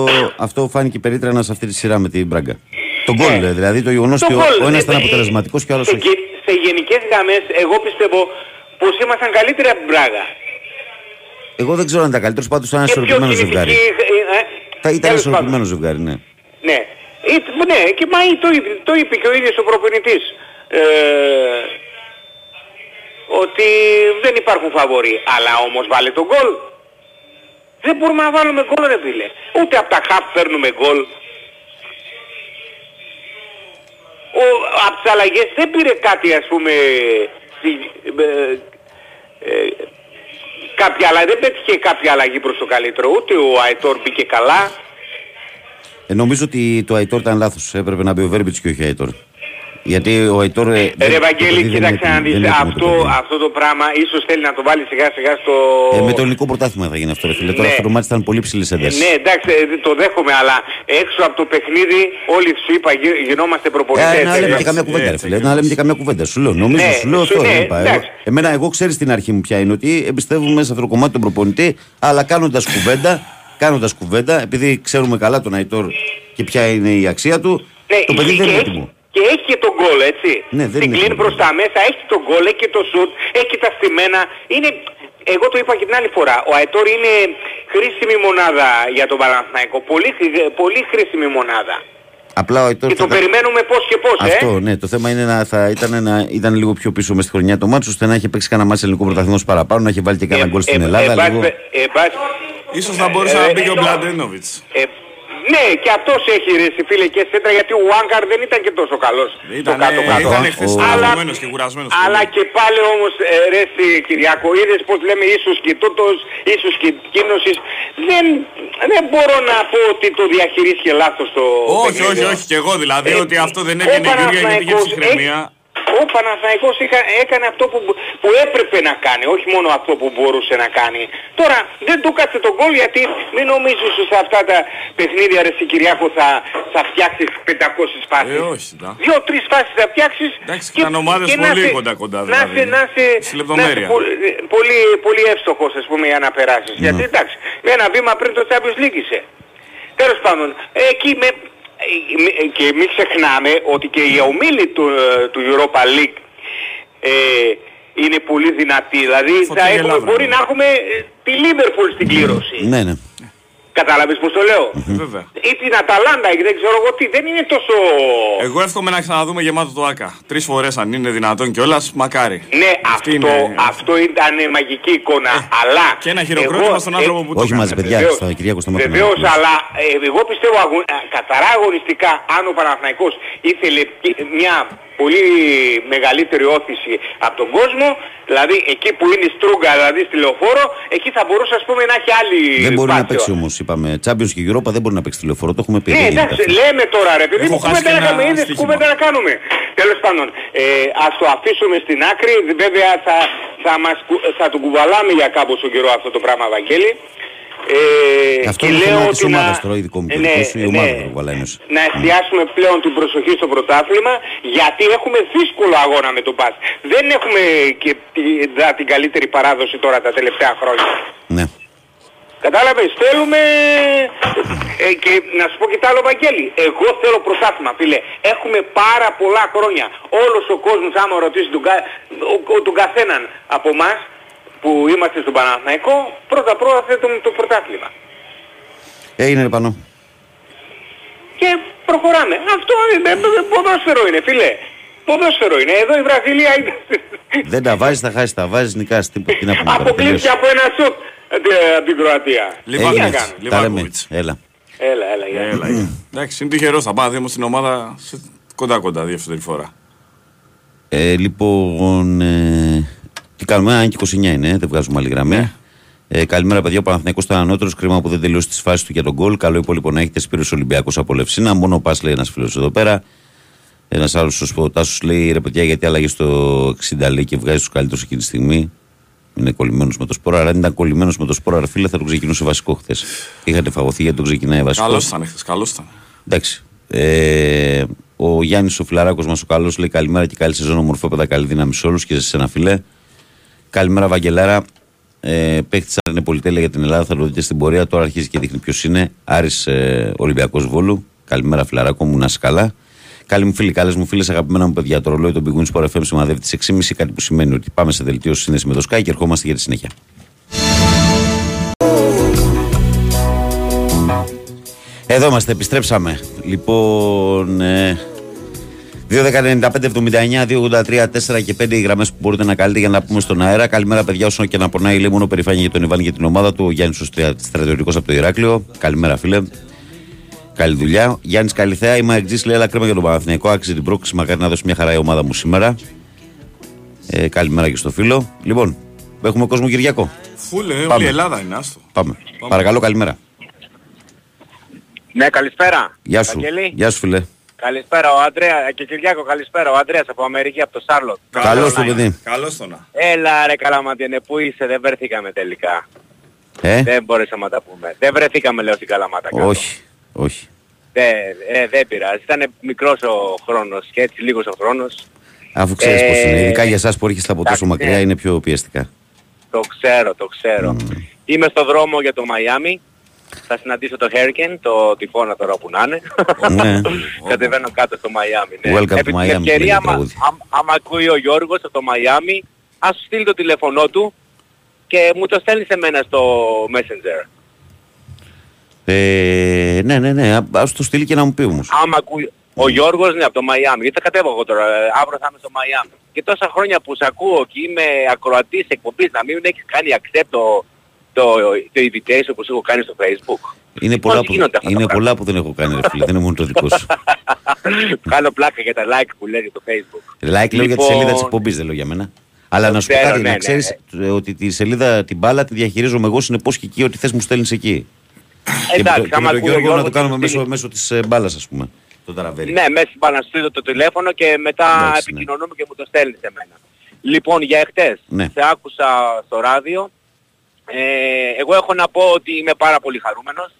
αυτό φάνηκε περίτρανα σε αυτή τη σειρά με την Μπράγκα. Το γκολ, ε, δηλαδή το γεγονός ότι ο, ο ένας ήταν ε, αποτελεσματικός και ο άλλος όχι. Σε γενικές γραμμές εγώ πιστεύω πως ήμασταν καλύτεροι από την Μπράγα. Εγώ δεν ξέρω αν ήταν καλύτερος, πάντως ήταν ένα ισορροπημένο ζευγάρι. Θα ήταν ισορροπημένο ζευγάρι, ναι. Ναι, ναι, και μα το, το είπε και ο ίδιος ο προπονητής. Ε, ότι δεν υπάρχουν φαβοροί. Αλλά όμως βάλε τον γκολ. Δεν μπορούμε να βάλουμε γκολ ρε φίλε. Ούτε από τα χαφ παίρνουμε γκολ. Ο, από τις αλλαγές δεν πήρε κάτι ας πούμε ε, ε, κάποια αλλαγή, δεν πέτυχε κάποια αλλαγή προς το καλύτερο. Ούτε ο Αετόρ μπήκε καλά. Ε, νομίζω ότι το Αϊτόρ ήταν λάθος. Έπρεπε να μπει ο Βέρμπιτς και όχι ο Αϊτόρ. Γιατί ο Αϊτόρ. Ε, ρε Βαγγέλη, κοίταξε να δεις. Αυτό, αυτό το πράγμα ίσως θέλει να το βάλει σιγά σιγά στο. Ε, με το ελληνικό πρωτάθλημα θα γίνει αυτό. Ρε, φίλε. Τώρα ναι. αυτό το μάτι ήταν πολύ ψηλής έντασης. Ναι, εντάξει, ε, το δέχομαι, αλλά έξω από το παιχνίδι όλοι σου είπα γινόμαστε προπονητές. Ε, να λέμε και καμιά κουβέντα, φίλε. Να λέμε και καμιά κουβέντα. Σου λέω, νομίζω, ναι, σου λέω αυτό. Ναι, εμένα, εγώ ξέρεις την αρχή μου ποια είναι ότι εμπιστεύομαι σε αυτό το κομμάτι τον προπονητή, αλλά κάνοντας κουβέντα κάνοντας κουβέντα, επειδή ξέρουμε καλά τον Αϊτόρ και ποια είναι η αξία του, ναι, το παιδί δεν είναι έτοιμο. Και έχει και τον γκολ, έτσι. Ναι, δεν Την κλείνει προς τα μέσα, έχει τον γκολ, έχει και το σουτ, έχει τα στημένα. Είναι, εγώ το είπα και την άλλη φορά, ο Αϊτόρ είναι χρήσιμη μονάδα για τον Παναθηναϊκό. Πολύ, πολύ χρήσιμη μονάδα. Απλά ο Αϊτόρ και το θα... περιμένουμε πώς και πώς, Αυτό, ε. ναι. Το θέμα είναι να θα ήταν, να ήταν λίγο πιο πίσω με στη χρονιά το μάτσο, ώστε να έχει παίξει κανένα μάτσο ελληνικό πρωταθλητή παραπάνω, να έχει βάλει και κανένα ε, γκολ στην ε, Ελλάδα. Ε, λίγο... ε, Ίσως θα μπορούσε να μπει και ο Μπλαντένοβιτς. Ναι, και αυτός έχει ρε φίλε και σέντρα γιατί ο Βάγκαρ δεν ήταν και τόσο καλός. Ήταν, κάτω, κάτω. ήταν χθες και κουρασμένος. Αλλά και πάλι όμως ε, ρε Κυριακό, είδες πως λέμε ίσως και τούτος, ίσως και κίνωσης. Δεν, δεν μπορώ να πω ότι το διαχειρίστηκε λάθος το Όχι, όχι, όχι και εγώ δηλαδή, ε, ότι αυτό δεν έγινε Γιώργια γιατί είχε ψυχραιμία ο Παναθηναϊκός έκανε αυτό που, που έπρεπε να κάνει, όχι μόνο αυτό που μπορούσε να κάνει. Τώρα δεν του κάτσε τον γκολ γιατί μην νομίζεις ότι σε αυτά τα παιχνίδια ρε Κυριάκο θα, θα φτιάξεις 500 φάσεις. Ε, όχι, ναι. Δύο-τρεις φάσεις θα φτιάξεις Εντάξει, και, ήταν ομάδες και πολύ κοντά κοντά δηλαδή. Να είσαι, να είσαι, πολύ, πολύ εύστοχος ας πούμε για να περάσεις. Ναι. Γιατί εντάξει, με ένα βήμα πριν το Champions League είσαι. Τέλος πάντων, εκεί με, ε, και μην ξεχνάμε ότι και η ομίλη του, ε, του Europa League ε, είναι πολύ δυνατή. Δηλαδή θα έχουμε, μπορεί να έχουμε ε, τη Liverpool στην κλήρωση. Ναι, ναι. Κατάλαβες πως το λέω; Βέβαια. Ή την Αταλάντα ή δεν ξέρω εγώ τι. Δεν είναι τόσο... Εγώ εύχομαι να ξαναδούμε γεμάτο το ΆΚΑ. Τρεις φορές αν είναι δυνατόν κιόλας, μακάρι. Ναι, αυτό, είναι... αυτό ήταν μαγική εικόνα. Ε, αλλά... Και ένα χειροκρότημα εγώ... στον άνθρωπο που το Όχι μαζί παιδιά, βεβαίως, στο Κυριακό στο Βεβαίως, αλλά ε, εγώ πιστεύω αγω... καταρά αγωνιστικά αν ο Παναθηναϊκός ήθελε μια πολύ μεγαλύτερη όθηση από τον κόσμο, δηλαδή εκεί που είναι η Στρούγκα, δηλαδή στη λεωφόρο, εκεί θα μπορούσε ας πούμε να έχει άλλη Δεν μπορεί να παίξει όμως, είπαμε, Champions και Europa δεν μπορεί να παίξει τη λεωφόρο, το έχουμε πει. Ναι, εντάξει, λέμε τώρα ρε παιδί μου, κουβέντα να κάνουμε, είδες κουβέντα να κάνουμε. Τέλος πάντων, ε, ας το αφήσουμε στην άκρη, βέβαια θα, θα, μας, θα τον κουβαλάμε για κάμποσο καιρό αυτό το πράγμα, Βαγγέλη. Ε, Αυτό είναι θέμα της ομάδας τώρα, ειδικό μου ναι, η ομάδα ναι, Να εστιάσουμε πλέον την προσοχή στο πρωτάθλημα, γιατί έχουμε δύσκολο αγώνα με τον Πας. Δεν έχουμε και την καλύτερη παράδοση τώρα τα τελευταία χρόνια. Ναι. Κατάλαβες, θέλουμε... Ε, και να σου πω και τ' άλλο Βαγγέλη, εγώ θέλω πρωτάθλημα φίλε. Έχουμε πάρα πολλά χρόνια. Όλος ο κόσμος άμα ρωτήσει τον, κα... τον καθέναν από εμάς που είμαστε στον Παναθηναϊκό, πρώτα πρώτα θέλουμε το πρωτάθλημα. Έγινε πάνω. Και προχωράμε. Αυτό είναι, ποδόσφαιρο είναι φίλε. Ποδόσφαιρο είναι. Εδώ η Βραζιλία είναι... Δεν τα βάζεις, τα χάσεις, τα βάζεις, νικάς. Τι, να πούμε. Αποκλείστηκε από ένα σουτ από την Κροατία. Λιβάκοβιτς. Έλα. Έλα, έλα, έλα. Εντάξει, είναι τυχερός. Θα πάμε στην ομάδα κοντά κοντά δεύτερη φορά. Ε, λοιπόν, ε, τι κάνουμε, αν και 29 είναι, δεν βγάζουμε άλλη γραμμή. Ναι. Ε, καλημέρα, παιδιά. Ο Παναθηναϊκός ήταν ανώτερος. Κρίμα που δεν τελείωσε τις φάσεις του για τον γκολ. Καλό υπόλοιπο να έχετε Σπύρος Ολυμπιακός από Λευσίνα. Μόνο πας, λέει ένας φίλος εδώ πέρα. Ένας άλλος ο Τάσο λέει ρε παιδιά, γιατί άλλαγε στο 60 λέει και βγάζει τους καλύτερους εκείνη τη στιγμή είναι κολλημένος με το σπόρο. Αλλά αν ήταν κολλημένος με το σπόρο, φίλε, θα τον ξεκινούσε βασικό χθες. Είχατε φαγωθεί γιατί τον ξεκινάει βασικός. Καλός ήταν χθες, καλός ήταν. Εντάξει. Ε, ο Γιάννης ο φιλαράκος μας ο καλός λέει καλημέρα και καλή σεζόν ομορφόπεδα. Καλή δύναμη σε όλους και σε ένα φιλέ. Καλημέρα, Βαγγελάρα. Ε, Παίχτης είναι πολυτέλεια για την Ελλάδα, θα το δείτε στην πορεία. Τώρα αρχίζει και δείχνει ποιος είναι. Άρης ε, Ολυμπιακός Βόλου. Καλημέρα, φιλαράκο μου, να είσαι καλά. Καλή μου φίλη, καλές μου φίλες, αγαπημένα μου παιδιά. Το ρολόι των πηγούν Sport FM σημαδεύει τι 6.30, κάτι που σημαίνει ότι πάμε σε δελτίο σύνδεση με το Sky και ερχόμαστε για τη συνέχεια. Εδώ είμαστε, επιστρέψαμε. Λοιπόν, ε, 2.195.79, 2.83, 4 και 5 οι γραμμές που μπορείτε να καλείτε για να πούμε στον αέρα. Καλημέρα, παιδιά, όσο και να πονάει η Λίμωνο, περηφάνεια για τον Ιβάν και την ομάδα του. Ο Γιάννης Στρατιωτικός από το Ηράκλειο. Καλημέρα, φίλε. Καλή δουλειά. Γιάννης Καλιθέα, είμαι Αγτζή, λέει, αλλά κρίμα για τον Παναθηναϊκό. Άξιζε την πρόκληση. Μακάρι να δώσει μια χαρά η ομάδα μου σήμερα. Ε, καλημέρα και στο φίλο. Λοιπόν, έχουμε κόσμο Κυριακό. Φούλε, Πάμε. όλη η Ελλάδα είναι άστο. Πάμε. Πάμε. Παρακαλώ, καλημέρα. Ναι, καλησπέρα. Γεια σου. Γεια σου, φίλε. Καλησπέρα, ο Αντρέα και Κυριάκο, καλησπέρα. Ο Αντρέας από Αμερική, από το Σάρλοτ. Καλώς το παιδί. Καλώς το να. Έλα ρε Καλαματιένε, πού είσαι, δεν βρεθήκαμε τελικά. Ε; Δεν μπορέσαμε να τα πούμε. Δεν βρεθήκαμε λέω στην Καλαμάτα. Όχι. Όχι. Δεν, ε, δεν πειράζει. Ήταν μικρός ο χρόνος και έτσι λίγος ο χρόνος. Αφού ξέρεις ε, πώς είναι. Ειδικά για εσάς που έρχεστε από τόσο μακριά είναι πιο πιεστικά. Το ξέρω, το ξέρω. Mm. Είμαι στο δρόμο για το Μαϊάμι. Θα συναντήσω το Hurricane, το τυφώνα τώρα που να είναι. Ναι. Κατεβαίνω κάτω στο Μαϊάμι. Ναι. Welcome Επί την ευκαιρία, άμα, άμα ακούει ο Γιώργος από το Μαϊάμι, ας σου στείλει το τηλέφωνό του και μου το στέλνει σε μένα στο Messenger. Ε, ναι, ναι, ναι, ας το στείλει και να μου πει όμως. Άμα ακούει, ο Γιώργος ναι, από το Μαϊάμι, γιατί θα κατέβω εγώ τώρα, ε, αύριο θα είμαι στο Μαϊάμι. Και τόσα χρόνια που σε ακούω και είμαι ακροατής εκπομπής, να μην έχεις κάνει accept το, το, το invitation που σου έχω κάνει στο facebook. Είναι πολλά, που, είναι πολλά που δεν έχω κάνει ρε φίλε, δεν είναι μόνο το δικό σου. Κάνω πλάκα για τα like που λέει το facebook. Like λέω για τη σελίδα της εκπομπής, δεν λέω για μένα. Αλλά να σου πω κάτι, ναι, να ναι, ξέρεις ναι. ότι τη σελίδα την μπάλα τη διαχειρίζομαι εγώ συνεπώς και εκεί ό,τι θες μου στέλνεις εκεί. Εντάξει, άμα ακούει ο Γιώργος... Να το κάνουμε μέσω, μέσω της ε, μπάλας ας πούμε. Το τραβέρι. Ναι, μέσα στην μπάλα το τηλέφωνο και μετά ναι. επικοινωνούμε και μου το στέλνεις σε μένα. Λοιπόν, για εχθές, ναι. σε άκουσα στο ράδιο. Ε, εγώ έχω να πω ότι είμαι πάρα πολύ χαρούμενος,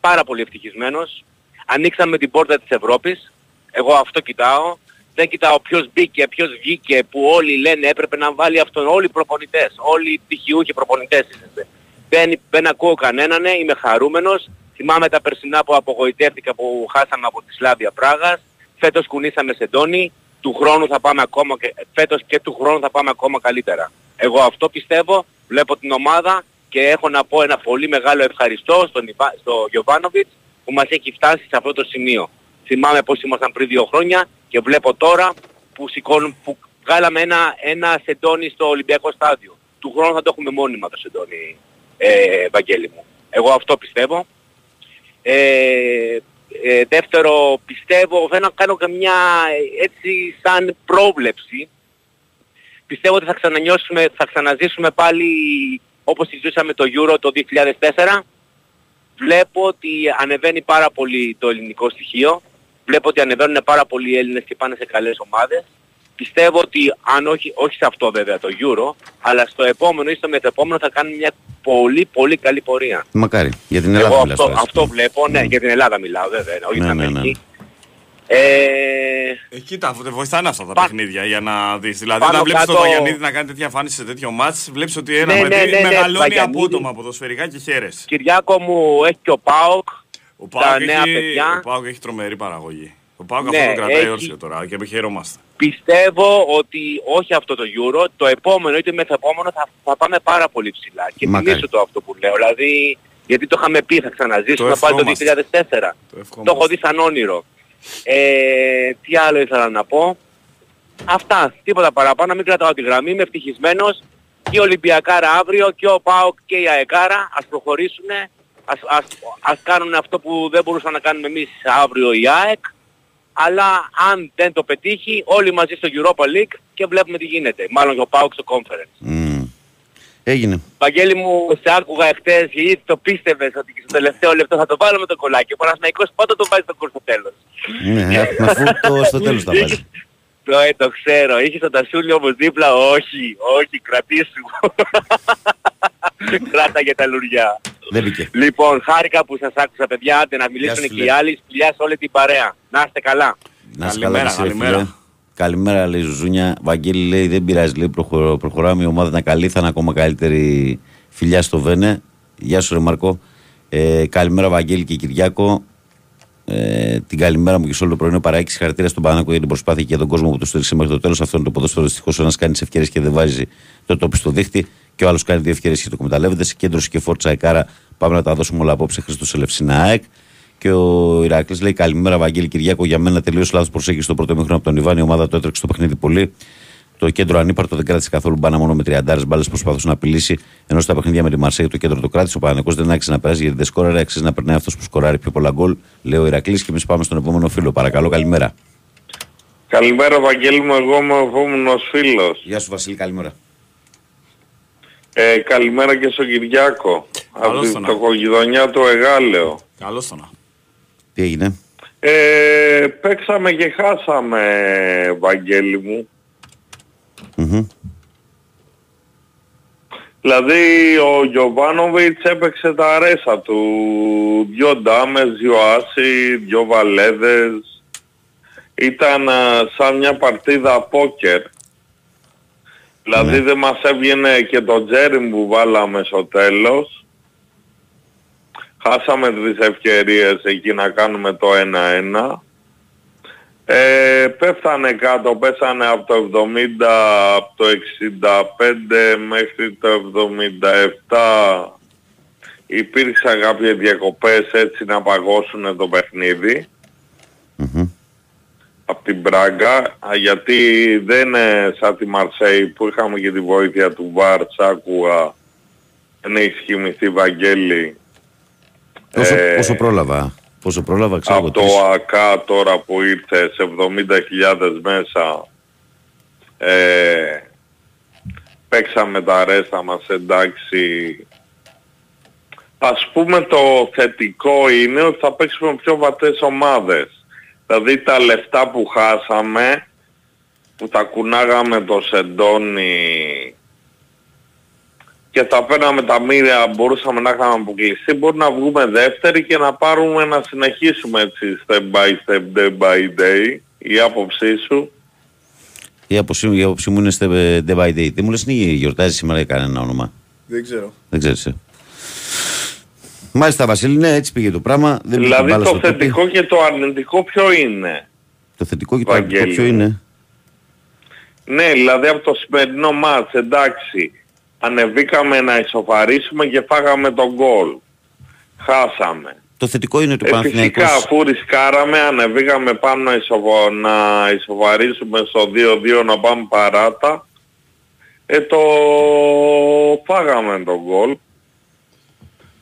πάρα πολύ ευτυχισμένος. Ανοίξαμε την πόρτα της Ευρώπης. Εγώ αυτό κοιτάω. Δεν κοιτάω ποιος μπήκε, ποιος βγήκε, που όλοι λένε έπρεπε να βάλει αυτόν. Όλοι οι προπονητές, όλοι οι πτυχιούχοι προπονητές είστε. Δεν, δεν ακούω κανέναν, είμαι χαρούμενος. Θυμάμαι τα περσινά που απογοητεύτηκα που χάσαμε από τη Σλάβια Πράγας. Φέτος κουνήσαμε σε τόνι. Του χρόνου θα πάμε ακόμα και, φέτος και του χρόνου θα πάμε ακόμα καλύτερα. Εγώ αυτό πιστεύω, βλέπω την ομάδα και έχω να πω ένα πολύ μεγάλο ευχαριστώ στον, στο Γιωβάνοβιτς που μας έχει φτάσει σε αυτό το σημείο. Θυμάμαι πως ήμασταν πριν δύο χρόνια και βλέπω τώρα που, σηκώνουν, που βγάλαμε ένα, ένα σεντόνι στο Ολυμπιακό στάδιο. Του χρόνου θα το έχουμε μόνιμα το σεντόνι ε, Βαγγέλη μου. Εγώ αυτό πιστεύω. Ε, ε, δεύτερο, πιστεύω, δεν κάνω καμιά έτσι σαν πρόβλεψη. Πιστεύω ότι θα ξανανιώσουμε, θα ξαναζήσουμε πάλι όπως ζούσαμε το Euro το 2004. Βλέπω ότι ανεβαίνει πάρα πολύ το ελληνικό στοιχείο. Βλέπω ότι ανεβαίνουν πάρα πολλοί Έλληνες και πάνε σε καλές ομάδες. Πιστεύω ότι αν όχι, όχι σε αυτό βέβαια το Euro, αλλά στο επόμενο ή στο μεθεπόμενο θα κάνουμε μια πολύ πολύ καλή πορεία. Μακάρι. Για την Ελλάδα Εγώ αυτό, αυτό βλέπω, ναι, mm. για την Ελλάδα μιλάω βέβαια, όχι ναι, ναι, ναι. Ε... ε, κοίτα, βοηθάνε αυτά τα Πα... παιχνίδια για να δεις. Δηλαδή, όταν βλέπεις κάτω... τον Βαγιανίδη να κάνει τέτοια εμφάνιση σε τέτοιο μάτς, βλέπεις ότι ένα ναι, ναι, ναι, ναι, μεγαλώνει ναι, απότομα ποδοσφαιρικά και χαίρεσαι. Κυριάκο μου έχει και ο ΠΑΟΚ, ο Πάοκ έχει, ο Πάοκ έχει τρομερή παραγωγή. Ο Πάοκ ναι, αυτό το κρατάει έχει... όρσιο τώρα και χαιρόμαστε. Πιστεύω ότι όχι αυτό το Euro, το επόμενο είτε μεθεπόμενο θα, θα πάμε πάρα πολύ ψηλά. Και θυμίσω το αυτό που λέω. Δηλαδή, γιατί το είχαμε πει, θα ξαναζήσουμε πάλι το 2004. Το, το έχω δει σαν όνειρο. Ε, τι άλλο ήθελα να πω; Αυτά, τίποτα παραπάνω, μην κρατάω τη γραμμή, είμαι ευτυχισμένος. Και η Ολυμπιακάρα αύριο και ο ΠΑΟΚ και η ΑΕΚΑΡΑ ας προχωρήσουν ας, ας, ας κάνουν αυτό που δεν μπορούσαν να κάνουμε εμείς αύριο η ΑΕΚ, αλλά αν δεν το πετύχει όλοι μαζί στο Europa League και βλέπουμε τι γίνεται. Μάλλον για ο ΠΑΟΚ στο Conference. Mm. Έγινε. Παγγέλη μου, σε άκουγα εχθές ή το πίστευες ότι και στο τελευταίο λεπτό θα το βάλουμε το κολλάκι. Ο Παναθηναϊκός πότε το βάζει το κουρ στο τέλος. Ναι, αφού το στο τέλος θα βάζει. Το, ε, το ξέρω. Είχε το τασούλι όμως δίπλα. Όχι, όχι, κρατήσου. Κράτα για τα λουριά. Δεν μπήκε. Λοιπόν, χάρηκα που σας άκουσα παιδιά, άντε να μιλήσουν και οι άλλοι, φιλιά σε όλη την παρέα. Να είστε καλά. Να είστε καλά, καλημέρα. Καλημέρα λέει Ζουζούνια. Βαγγέλη λέει δεν πειράζει, λέει προχωράμε η ομάδα να καλή, θα είναι ακόμα καλύτερη φιλιά στο Βένε. Γεια σου ρε Μαρκό. Ε, καλημέρα Βαγγέλη και Κυριάκο. Ε, την καλημέρα μου και σε όλο το πρωινό παράκι. Συγχαρητήρια στον Πανάκο για την προσπάθεια και για τον κόσμο που το στήριξε μέχρι το τέλος. Αυτό είναι το ποδόσφαιρο. Δυστυχώς ο ένας κάνει τις ευκαιρίες και δεν βάζει το τόπι στο δίχτυ και ο άλλος κάνει δύο ευκαιρίες και το εκμεταλλεύεται. Συγκέντρωση και φόρτσα εκάρα. Πάμε να τα δώσουμε όλα απόψε. Χρήστος Ελευσίνα ΑΕΚ. Και ο Ηράκλη λέει: Καλημέρα, Βαγγέλη Κυριάκο. Για μένα τελείως λάθος προσέγγιση στο πρώτο μήχρονο από τον Ιβάν. Η ομάδα το έτρεξε στο παιχνίδι πολύ. Το κέντρο ανύπαρτο δεν κράτησε καθόλου μπάνα μόνο με τριαντάρες μπάλες προσπαθούσε να απειλήσει. Ενώ στα παιχνίδια με τη Μαρσέη το κέντρο το κράτησε. Ο Παναγενικός δεν άξιζε να περάσει γιατί δεν σκόραρε. Αξίζει να περνάει αυτός που σκοράρει πιο πολλά γκολ. Λέει ο Ηρακλής και εμείς πάμε στον επόμενο φίλο. Παρακαλώ, καλημέρα. Καλημέρα, Βαγγέλη μου. Εγώ είμαι ο επόμενος φίλος. Γεια σου, Βασίλη, καλημέρα. Ε, καλημέρα και στον Κυριάκο. Από το κογιδονιά του Εγάλεο. Καλώς το Τι έγινε; Ε, παίξαμε και χάσαμε, Βαγγέλη μου. Δηλαδή ο Γιωβάνοβιτς έπαιξε τα ρέσα του. Δυο ντάμες, δυο άσοι, δυο βαλέδες. Ήταν σαν μια παρτίδα πόκερ. Δηλαδή ναι. δεν μας έβγαινε και το τζέρι που βάλαμε στο τέλος. Χάσαμε τις ευκαιρίες εκεί να κάνουμε το 1-1. Ε, πέφτανε κάτω, πέσανε από το 70, από το 65 μέχρι το 77. Υπήρξαν κάποιες διακοπές έτσι να παγώσουν το παιχνιδι Από την Μπράγκα, γιατί δεν είναι σαν τη Μαρσέη που είχαμε και τη βοήθεια του Βάρτς, άκουγα, δεν έχει σχημηθεί Βαγγέλη. Πόσο, ε, πόσο πρόλαβα; Πόσο πρόλαβα, ξέρω Από το ΑΚΑ τώρα που ήρθε σε 70.000 μέσα ε, παίξαμε τα ρέστα μας εντάξει. Ας πούμε το θετικό είναι ότι θα παίξουμε πιο βατές ομάδες. Δηλαδή τα λεφτά που χάσαμε, που τα κουνάγαμε το Σεντόνι και θα παίρναμε τα μοίρια, μπορούσαμε να είχαμε αποκλειστεί, μπορεί να βγούμε δεύτερη και να πάρουμε να συνεχίσουμε έτσι step by step, day by day. Η άποψή σου; Η άποψή, η άποψή μου είναι step day by day. Δεν μου λες ή γιορτάζει σήμερα ή κανένα όνομα; Δεν ξέρω. Δεν ξέρεις. Ε. Μάλιστα Βασίλη, ναι, έτσι πήγε το πράγμα. Δεν δηλαδή το θετικό και το αρνητικό ποιο είναι; Το θετικό και το αρνητικό ποιο είναι; Ναι, δηλαδή από το σημερινό μάτς, εντάξει, ανεβήκαμε να ισοφαρίσουμε και φάγαμε τον γκολ. Χάσαμε. Το θετικό είναι του ε, Παναθηναϊκός. Φυσικά αφού ρισκάραμε ανεβήκαμε πάνω να, ισοφο... να ισοφαρίσουμε στο 2-2 να πάμε παράτα. Ε, το φάγαμε τον γκολ.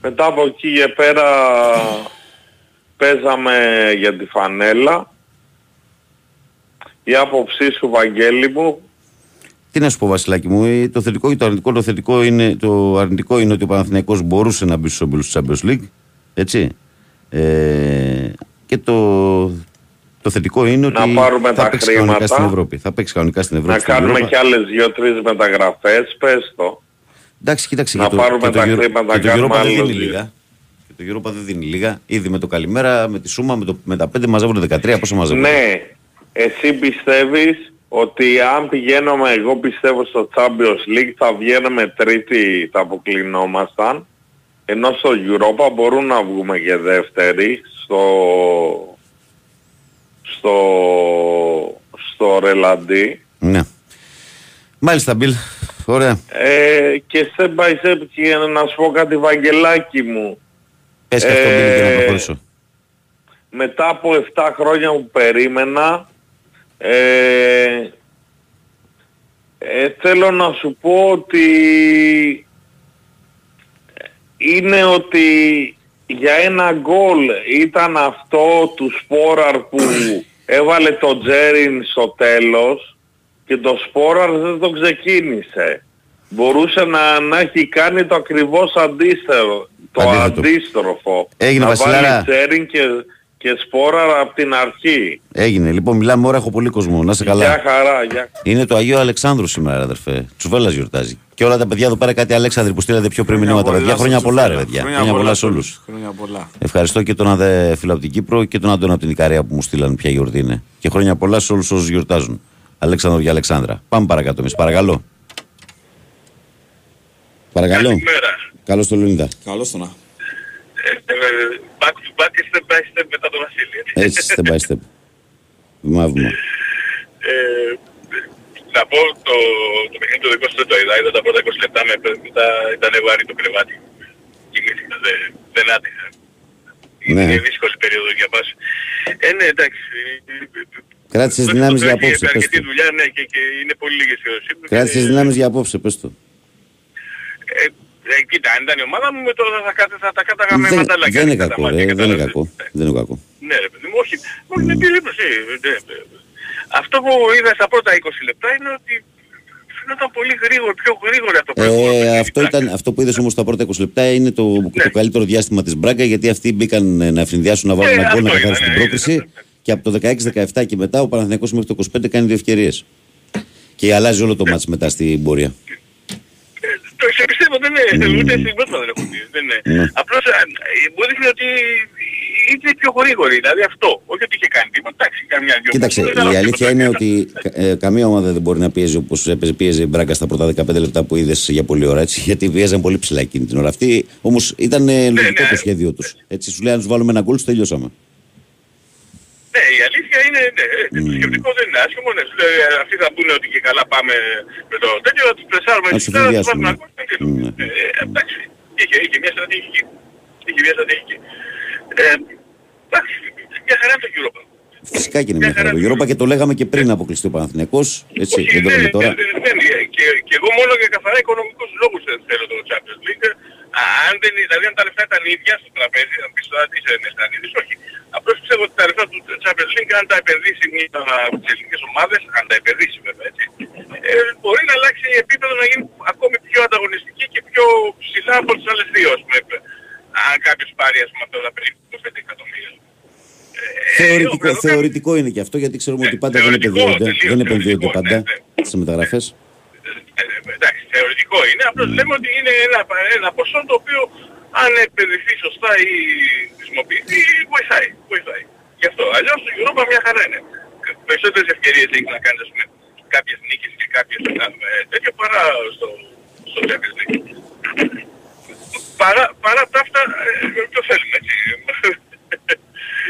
Μετά από εκεί και πέρα παίζαμε για τη φανέλα. Η άποψή σου Βαγγέλη μου τι να σου πω, Βασιλάκη μου, το θετικό και το αρνητικό. Το, θετικό είναι, το αρνητικό είναι ότι ο Παναθηναϊκός μπορούσε να μπει στους όμπελους του Champions League. Έτσι. Ε, και το, το θετικό είναι ότι να θα παίξει κανονικά στην Ευρώπη. Θα παίξει κανονικά στην Ευρώπη. Να κάνουμε κι άλλες δύο-τρεις μεταγραφές, πες το. Εντάξει, κοίταξε. Να πάρουμε τα χρήματα, και το δεν δίνει λίγα. Και το Europa δεν δίνει λίγα. Ήδη με το καλημέρα, με τη Σούμα, με, το, με τα 5 μαζεύουν 13. Πόσο μαζεύουν. Ναι, εσύ πιστεύεις ότι αν πηγαίνουμε, εγώ πιστεύω στο Champions League θα βγαίνουμε τρίτη, θα αποκλεινόμασταν. Ενώ στο Europa μπορούν να βγούμε και δεύτερη στο, στο, στο Ρελαντί. Ναι. Μάλιστα, Μπιλ. Ωραία. Ε, και step by step και να σου πω κάτι Βαγγελάκι μου. Πες και αυτό ε, να προχωρήσω. Μετά από 7 χρόνια που περίμενα ε, ε, θέλω να σου πω ότι είναι ότι για ένα γκολ ήταν αυτό του Σπόραρ που έβαλε το Τζέριν στο τέλος και το Σπόραρ δεν το ξεκίνησε. Μπορούσε να, να έχει κάνει το ακριβώς αντίστροφο. Το αντίστροφο. Έγινε να Βασιλάρα. βάλει Τζέριν και και σπόρα από την αρχή. Έγινε. Λοιπόν, μιλάμε ώρα, έχω πολύ κόσμο. Να σε καλά. Γεια χαρά, γεια. Είναι το Αγίο Αλεξάνδρου σήμερα, αδερφέ. Τσουβέλλας γιορτάζει. Και όλα τα παιδιά εδώ πέρα κάτι Αλέξανδροι που στείλατε πιο πριν μηνύματα. Παιδιά, χρόνια πολλά, ρε παιδιά. Χρόνια πολλά σε όλους. Ευχαριστώ και τον αδε φίλο από την Κύπρο και τον Αντώνα από την Ικαρία που μου στείλαν ποια γιορτή είναι. Και χρόνια πολλά σε όλους όσους γιορτάζουν. Αλέξανδρο για Αλεξάνδρα. Πάμε παρακάτω εμείς, παρακαλώ. Παρακαλώ. Καλώς το Λούνιδα. Καλώς το να back to back και step by step μετά το Βασίλη. Έτσι, step by step. Βήμα βήμα. Ε, να πω το, το παιχνίδι του δικό σου δεν το είδα, είδα τα πρώτα 20 λεπτά με, μετά ήταν βαρύ το κρεβάτι. Κοιμήθηκα, δεν, δεν άτυχα. Ναι. Είναι δύσκολη περίοδο για πας. Ε, ναι, εντάξει. Κράτησες δυνάμεις για απόψε, πες το. δουλειά, ναι, και, και είναι πολύ λίγες οι Κράτησες δυνάμεις για απόψε, πες το. Ε, ε, κοίτα, αν ήταν η ομάδα μου, τώρα θα, θα, θα τα κάταγα με μανταλάκια. Δεν είναι κακό, ρε, δεν είναι κακό. Δεν είναι κακό. Ναι, ρε παιδί μου, όχι. Όχι, είναι επιλήψη. Αυτό που είδα στα πρώτα 20 λεπτά είναι ότι φαίνονταν πολύ γρήγορο, πιο γρήγορο αυτό που ε, αυτό, ήταν, αυτό που είδες όμως τα πρώτα 20 λεπτά είναι το, ναι. το καλύτερο διάστημα της Μπράγκα γιατί αυτοί μπήκαν να ευνηδιάσουν να βάλουν ε, ένα γκολ να καθαρίσουν την ναι, πρόκριση και από το 16-17 και μετά ο Παναθηναϊκός μέχρι το 25 κάνει δύο ευκαιρίες. Και αλλάζει όλο το μάτς μετά στην πορεία. Το σε πιστεύω δεν είναι, ούτε στην πρώτη δεν έχω πει. Δεν είναι. Ναι. Απλώς ε, μου δείχνει ότι είναι πιο γρήγορη, δηλαδή αυτό. Όχι ότι είχε κάνει τίποτα. Εντάξει, καμιά δυο Κοίταξε, η αλήθεια είναι ότι ε, καμία ομάδα δεν μπορεί να πιέζει όπως έπαιζε, πίεζε η Μπράγκα στα πρώτα 15 λεπτά που είδες για πολλή ώρα, έτσι, γιατί πιέζαν πολύ ψηλά εκείνη την ώρα. Αυτή όμως ήταν ναι, λογικό ναι, το σχέδιο τους. Έτσι, σου λέει αν τους βάλουμε ένα γκολ, τελειώσαμε. Ναι, η αλήθεια είναι, ναι, mm. το σκεπτικό δεν είναι άσχημο, ναι, σου λέει, αυτοί θα πούνε ότι και καλά πάμε με το τέτοιο, θα τους πλεσάρουμε στις θα τους βάλουμε ακόμα, εντάξει, είχε, είχε μια στρατηγική, είχε μια στρατηγική. Ε, εντάξει, μια χαρά είναι το Europa. Φυσικά και είναι μια χαρά το Europa και το λέγαμε και πριν αποκλειστεί ο Παναθηναϊκός, έτσι, δεν το λέμε τώρα. Και, και εγώ μόνο για καθαρά οικονομικούς λόγους θέλω το Champions League, αν δεν, δηλαδή αν τα λεφτά ήταν ίδια στο τραπέζι, αν πεις τώρα τι δεν ήταν ίδιες, όχι. Απλώς πιστεύω ότι τα λεφτά του Champions League αν τα επενδύσει μια από τις ελληνικές ομάδες, αν τα επενδύσει βέβαια έτσι, ε, μπορεί να αλλάξει επίπεδο να γίνει ακόμη πιο ανταγωνιστική και πιο ψηλά από τις άλλες δύο, ας πούμε. Αν κάποιος πάρει ας πούμε αυτά τα περίπου 5 εκατομμύρια. Ε, θεωρητικό, θεωρητικό είναι και αυτό γιατί ξέρουμε ναι, ότι πάντα δεν επενδύονται, δεν επενδύονται πάντα ναι, ναι. στις μεταγραφές. Ε, εντάξει, θεωρητικό είναι, απλώς λέμε ότι είναι ένα, ένα ποσό το οποίο αν επενδυθεί σωστά ή χρησιμοποιηθεί, βοηθάει. βοηθάει. Γι' αυτό. Αλλιώς η Ευρώπη μια χαρά είναι. Περισσότερες ευκαιρίες έχει να κάνει πούμε, κάποιες νίκες και κάποιες ε, τέτοιο παρά στο, στο Champions League. Παρά, παρά τα αυτά, ε, το θέλουμε έτσι.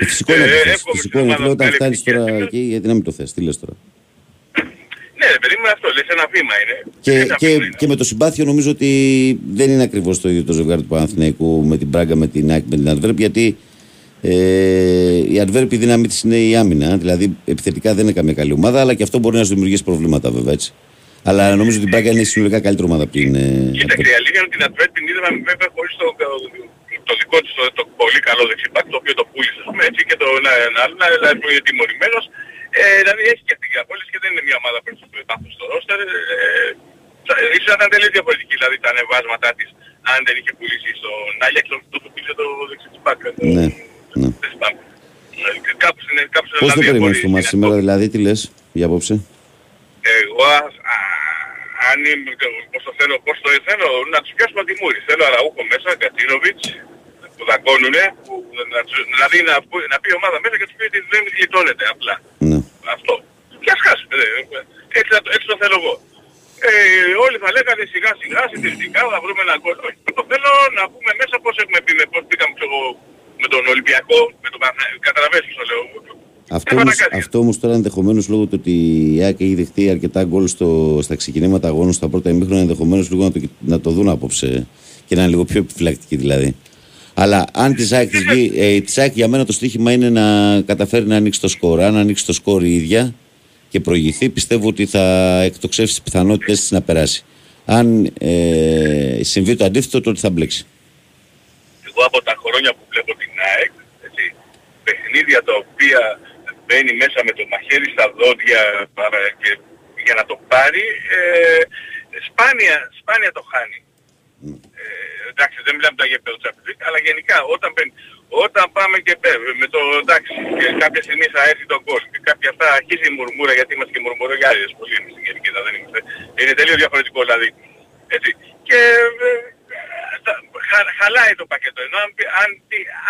Ε, φυσικό είναι, ε, φυσικό είναι, όταν φτάνεις τώρα εκεί, γιατί να μην το θες, τι λες τώρα. Ναι, παιδί μου αυτό, λες ένα βήμα είναι. Και, και, είναι. και με το συμπάθειο νομίζω ότι δεν είναι ακριβώς το ίδιο το ζευγάρι του Παναθηναϊκού με την Πράγκα, με την ΑΕΚ, με την Αντβέρπ, γιατί ε, η Αντβέρπ η δύναμή της είναι η άμυνα, δηλαδή επιθετικά δεν είναι καμία καλή ομάδα, αλλά και αυτό μπορεί να σου δημιουργήσει προβλήματα βέβαια έτσι. Αλλά νομίζω ότι η Πράγκα είναι συνολικά καλύτερη ομάδα από την Κοίταξε, η αλήθεια είναι ότι την Αντβέρπ την είδαμε βέβαια χωρίς το, το δικό της το, το, πολύ καλό δεξιπάκ, το οποίο το πούλησε, πούμε, έτσι, και το άλλο, δηλαδή που είναι τιμωρημένος, ε, δηλαδή έχει και την απόλυση και δεν είναι μια ομάδα που έχει πάθος στο ρόστερ. Ε, ίσως ήταν τελείως διαφορετική, δηλαδή τα ανεβάσματά της, αν δεν είχε πουλήσει στον Άγιαξ, το που πήρε το δεξί της μπακ. Ναι, ναι. Κάπως είναι, κάπως Πώς το περιμένεις το μάτι σήμερα, δηλαδή, τι λες για απόψε; Εγώ, αν είμαι, πώς το θέλω, πώς το θέλω να τους πιάσουμε τη μούρη. Θέλω Αραούχο μέσα, Κατίνοβιτς, που δακώνουνε, που, να, δηλαδή να, να πει η ομάδα μέσα και τους πει ότι δεν γλιτώνεται απλά. Ναι. Αυτό. Και ας χάσουμε. Έτσι, έτσι το θέλω εγώ. Ε, όλοι θα λέγανε σιγά σιγά, συντηρητικά, θα βρούμε ένα κόσμο. Το θέλω να πούμε μέσα πώς έχουμε πει, πώς πήγαμε ξέρω, με τον Ολυμπιακό, με τον Καταλαβαίνεις το λέω. Αυτό όμως, αυτό όμως τώρα ενδεχομένως λόγω του ότι η ΑΕΚ έχει δεχτεί αρκετά γκολ στο, στα ξεκινήματα αγώνων στα πρώτα ημίχρονα ενδεχομένως λίγο να το, να το δουν απόψε και να είναι λίγο πιο επιφυλακτικοί δηλαδή. Αλλά αν τη ΑΕΚ, ε, της ΑΕΚ για μένα το στοίχημα είναι να καταφέρει να ανοίξει το σκορ. Αν ανοίξει το σκορ η ίδια και προηγηθεί, πιστεύω ότι θα εκτοξεύσει τις πιθανότητες της να περάσει. Αν ε, συμβεί το αντίθετο, τότε θα μπλέξει. Εγώ από τα χρόνια που βλέπω την ΑΕΚ, έτσι, παιχνίδια τα οποία μπαίνει μέσα με το μαχαίρι στα δόντια και για να το πάρει, ε, σπάνια, σπάνια το χάνει. Ε, εντάξει, δεν μιλάμε για το Champions αλλά γενικά όταν, όταν πάμε και πέφτει με το εντάξει, και κάποια στιγμή θα έρθει το γκολ και κάποια αυτά αρχίζει η μουρμούρα γιατί είμαστε και μουρμουρογιάδες πολύ εμείς στην γενική, δεν είμαστε. Είναι τελείως διαφορετικό δηλαδή. Έτσι. Και ε, χα, χαλάει το πακέτο. Ενώ αν, αν,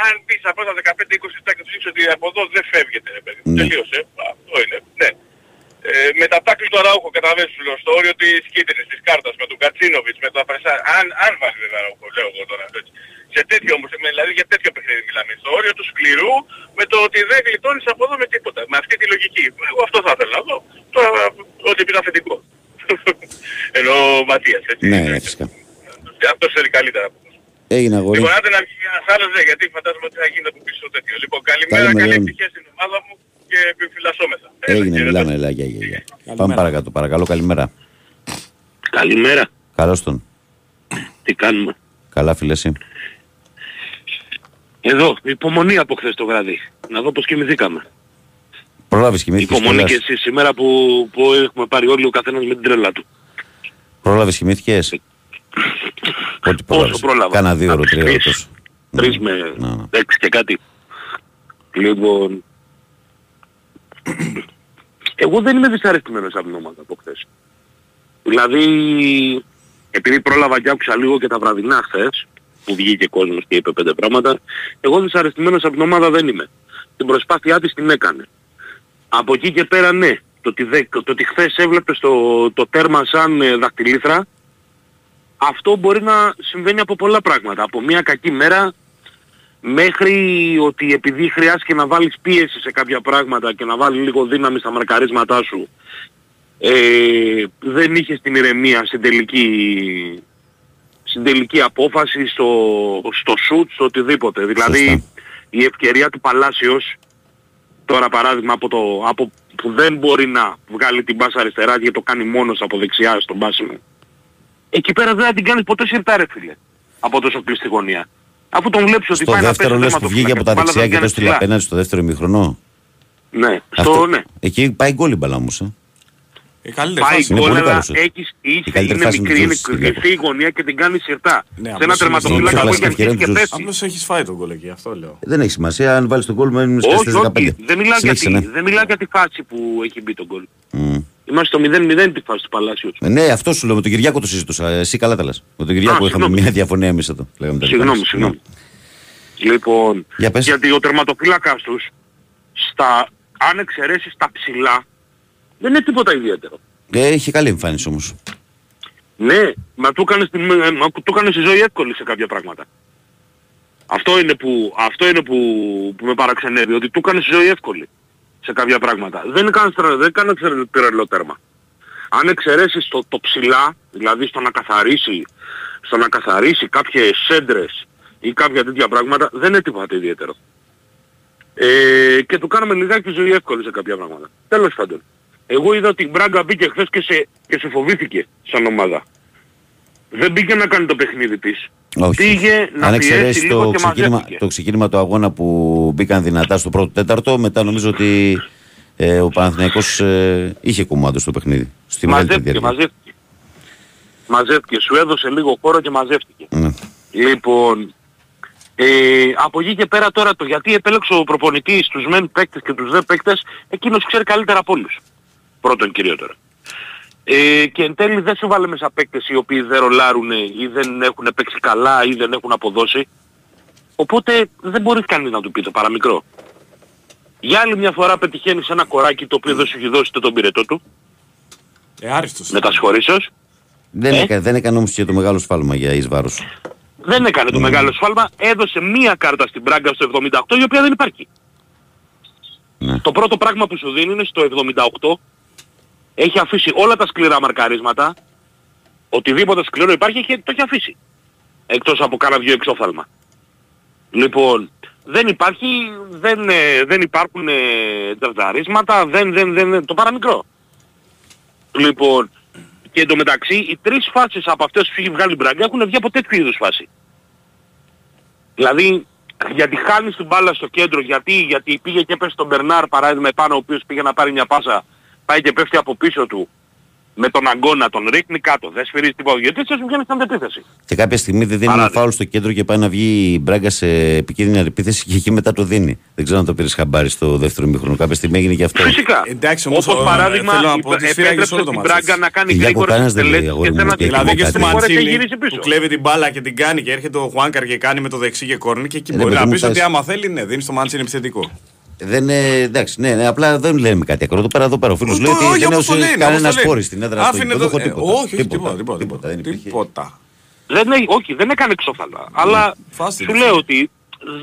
αν πεις από τα 15-20 λεπτά και τους δείξεις ότι από εδώ δεν φεύγεται, ρε παιδί. Mm. Τελείωσε. Αυτό είναι. Ναι. Ε, με τα τάκλη του Αραούχο καταλαβαίνεις στο όριο της κίτρινης, της κάρτας, με τον Κατσίνοβιτς, με το Απρεσά, αν, αν βάζει δεν Αραούχο, λέω εγώ τώρα. Έτσι. Σε τέτοιο όμως, δηλαδή για τέτοιο παιχνίδι μιλάμε. Στο όριο του σκληρού, με το ότι δεν γλιτώνεις από εδώ με τίποτα. Με αυτή τη λογική. Εγώ αυτό θα ήθελα να δω. Τώρα, ό,τι πεις αφεντικό. Ενώ ο Ματίας, έτσι. Ναι, φυσικά. Αυτός ξέρει καλύτερα από Έγινε αγόρι. Λοιπόν, άντε να βγει ένας άλλος, ναι, γιατί φαντάζομαι ότι θα γίνει από πίσω τέτοιο. Λοιπόν, καλημέρα, καλή επιτυχία στην ομάδα μου και επιφυλασσόμεθα. Έγινε, μιλάμε, έλα, γεια, γεια. Πάμε παρακάτω, παρακαλώ, καλημέρα. Καλημέρα. Καλώς τον. Τι κάνουμε; Καλά, φίλε, εσύ. Εδώ, υπομονή από χθες το βράδυ. Να δω πως κοιμηθήκαμε. Προλάβεις κοιμήθηκες Υπομονή και εσύ σήμερα που, που έχουμε πάρει όλοι ο καθένας με την τρέλα του. Προλάβεις κοιμήθηκες; Ό,τι Πόσο πρόλαβα; Κάνα δύο ώρο, τρία ώρο Τρεις με ναι, ναι. έξι και κάτι. Λοιπόν... Εγώ δεν είμαι δυσαρεστημένος από την ομάδα από χθες. Δηλαδή, επειδή πρόλαβα και άκουσα λίγο και τα βραδινά χθες, που βγήκε κόσμος και είπε πέντε πράγματα, εγώ δυσαρεστημένος από την ομάδα δεν είμαι. Την προσπάθειά της την έκανε. Από εκεί και πέρα ναι, το ότι, δε, το ότι χθες έβλεπες το, το τέρμα σαν ε, δαχτυλίθρα, αυτό μπορεί να συμβαίνει από πολλά πράγματα. Από μια κακή μέρα μέχρι ότι επειδή χρειάστηκε να βάλεις πίεση σε κάποια πράγματα και να βάλεις λίγο δύναμη στα μαρκαρίσματά σου ε, δεν είχες την ηρεμία στην τελική, στην τελική απόφαση, στο, στο shoot, στο οτιδήποτε. Δηλαδή η ευκαιρία του Παλάσιος τώρα παράδειγμα από, το, από που δεν μπορεί να βγάλει την μπάσα αριστερά γιατί το κάνει μόνος από δεξιά στον μπάσιμο εκεί πέρα δεν θα την κάνεις ποτέ σιρτά ρε φίλε. Από τόσο κλειστή γωνία. Αφού τον βλέπεις ότι πάει να πέσει το δεύτερο που βγήκε από τα δεξιά και το στείλει απέναντι στο δεύτερο ημιχρονό. Ναι, στο, ναι. Εκεί πάει γκολ η μπαλά όμως. Ε. Η καλύτερη φάση είναι πολύ καλός. Έχεις, είσαι, είναι μικρή, είναι κρυφή η γωνία και την κάνει σιρτά. Ναι, σε ένα τερματοφύλακα που έχει αρχίσει και πέσει. Απλώς έχεις φάει τον γκολ εκεί, αυτό λέω. Δεν έχει σημασία, αν βάλεις τον γκολ μένεις στις 15. Δεν μιλάω για τη φάση που έχει μπει τον γκολ. Είμαστε στο 0-0 τη φάση του Παλάσιου. Ε, ναι, αυτό σου λέω. Με τον Κυριάκο το συζητούσα. Εσύ καλά τα λες. Με τον Κυριάκο Α, είχαμε συγνώμη. μια διαφωνία εμείς εδώ. Συγγνώμη, συγγνώμη. Λοιπόν, Για γιατί ο τερματοφύλακας τους, στα, αν εξαιρέσεις τα ψηλά, δεν είναι τίποτα ιδιαίτερο. Ε, είχε καλή εμφάνιση όμως. Ναι, μα του έκανες, στη ζωή εύκολη σε κάποια πράγματα. Αυτό είναι που, αυτό είναι που, που με παραξενεύει, ότι του έκανες τη ζωή εύκολη σε κάποια πράγματα. Δεν έκανε, δεν έκανε τρελό τέρμα. Αν εξαιρέσεις το, το ψηλά, δηλαδή στο να καθαρίσει, στο να καθαρίσει κάποιες σέντρες ή κάποια τέτοια πράγματα, δεν είναι τίποτα ιδιαίτερο. Ε, και του κάναμε λιγάκι ζωή εύκολη σε κάποια πράγματα. Τέλος πάντων. Εγώ είδα ότι η Μπράγκα μπήκε χθες και σε, και σε φοβήθηκε σαν ομάδα. Δεν μπήκε να κάνει το παιχνίδι της. Όχι. Πήγε να Αν πιέσει το, ξεκίνημα, το ξεκίνημα του αγώνα που μπήκαν δυνατά στο πρώτο τέταρτο, μετά νομίζω ότι ε, ο Παναθηναϊκός ε, είχε κουμάντο στο παιχνίδι. Στη μαζεύτηκε, μαζεύτηκε. Μαζεύτηκε. Σου έδωσε λίγο χώρο και μαζεύτηκε. Ναι. Λοιπόν, ε, από εκεί και πέρα τώρα το γιατί επέλεξε ο προπονητής τους μεν παίκτες και τους δε παίκτες, εκείνος ξέρει καλύτερα από όλους. Πρώτον κυριότερο. Ε, και εν τέλει δεν σου βάλε μέσα παίκτες οι οποίοι δεν ρολάρουν ή δεν έχουν παίξει καλά ή δεν έχουν αποδώσει. Οπότε δεν μπορείς κανείς να του πεις το παραμικρό. Για άλλη μια φορά πετυχαίνεις ένα κοράκι το οποίο δεν σου έχει δώσει το τον πυρετό του. Ε, άριστος. Μετασχωρήσεως. Δεν, ε; έκανε, δεν έκανε όμως και το μεγάλο σφάλμα για εις βάρος. Δεν έκανε το μεγάλο σφάλμα. Έδωσε μία κάρτα στην Πράγκα στο 78 η οποία δεν υπάρχει. Ναι. Το πρώτο πράγμα που σου δίνει είναι στο 78 έχει αφήσει όλα τα σκληρά μαρκαρίσματα. Οτιδήποτε σκληρό υπάρχει έχει, το έχει αφήσει. Εκτός από κάνα δυο εξώφαλμα. Λοιπόν, δεν υπάρχει, δεν, ε, δεν υπάρχουν ε, δεν, δεν, δεν, το παραμικρό. Λοιπόν, και εντωμεταξύ οι τρεις φάσεις από αυτές που έχει βγάλει η Μπράγκα έχουν βγει από τέτοιου είδους φάση. Δηλαδή, γιατί χάνεις την μπάλα στο κέντρο, γιατί, γιατί πήγε και έπεσε στον Μπερνάρ παράδειγμα επάνω ο οποίος πήγε να πάρει μια πάσα, πάει και πέφτει από πίσω του με τον αγκώνα τον ρίχνει κάτω. Δεν σφυρίζει τίποτα. Γιατί έτσι σου βγαίνει στην αντεπίθεση. Και κάποια στιγμή δεν δίνει ένα φάουλ στο κέντρο και πάει να βγει η Μπράγκα σε επικίνδυνη αντεπίθεση και εκεί μετά το δίνει. Δεν ξέρω αν το πήρες χαμπάρι στο δεύτερο μήχρονο. Κάποια στιγμή έγινε και αυτό. Φυσικά. Εντάξει, όμως, Όπως παράδειγμα επέτρεψε την Μπράγκα να κάνει γρήγορες τελέσεις και σε ένα Δηλαδή και στη Μαντσίλη που κλέβει την μπάλα και την κάνει και έρχεται ο Χουάνκαρ και κάνει με το δεξί και κόρνη και εκεί μπορεί να πει ότι άμα θέλει ναι, δίνει στο Μαντσίλη επιθετικό. Δεν είναι, εντάξει, ναι, ναι, απλά δεν λέμε κάτι ακραίο. Εδώ πέρα, εδώ πέρα ο φίλος λέει ότι δεν έδωσε κανένα σπόρι στην έδρα Άφηνε το... ε, όχι, τίποτα, τίποτα, τίποτα, δεν τίποτα. Δεν, όχι, δεν έκανε ξόφαλα. Αλλά ναι, σου λέω ότι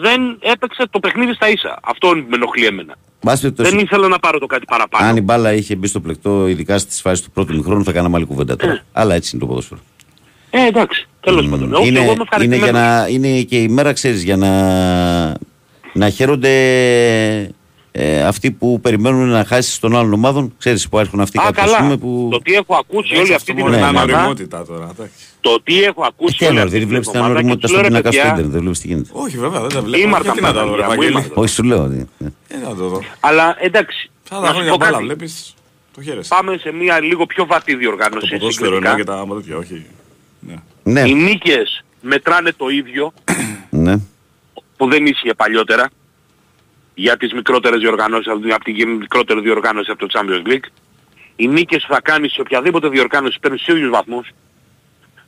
δεν έπαιξε το παιχνίδι στα ίσα. Αυτό με ενοχλεί εμένα. Δεν ήθελα να πάρω το κάτι παραπάνω. Αν η μπάλα είχε μπει στο πλεκτό, ειδικά στις φάσεις του πρώτου μηχρόνου, θα κάναμε άλλη κουβέντα τώρα. Ε. Αλλά έτσι είναι το ποδόσφαιρο. Ε, εντάξει, τέλος πάντων. Είναι, είναι, για να, είναι και η μέρα, ξέρεις, για να, να χαίρονται ε, αυτοί που περιμένουν να χάσει των άλλων ομάδων, ξέρεις που έρχονται αυτοί κάποιοι καλά. που... Το τι έχω ακούσει όλη αυτή την εβδομάδα. τώρα. Το τι έχω ακούσει. όλη αυτή δεν βλέπεις την ανοριμότητα στο πινακά στο ίντερνετ, δεν βλέπεις τι γίνεται. Όχι βέβαια, δεν τα βλέπω. Ήμαρτα να τα δω, Όχι σου λέω. Ε, να το δω. Αλλά εντάξει. Σαν τα χρόνια μπάλα βλέπεις. Το χαίρεσαι. Πάμε σε μια λίγο πιο βατή διοργάνωση. Το ποδόσφαιρο ναι και τα τέτοια, όχι. Ναι. Οι νίκες μετράνε το ίδιο. Ναι. Που δεν ίσχυε παλιότερα για τις μικρότερες διοργανώσεις, από την μικρότερη διοργάνωση από το Champions League. Οι νίκες που θα κάνεις σε οποιαδήποτε διοργάνωση παίρνουν στους ίδιους βαθμούς.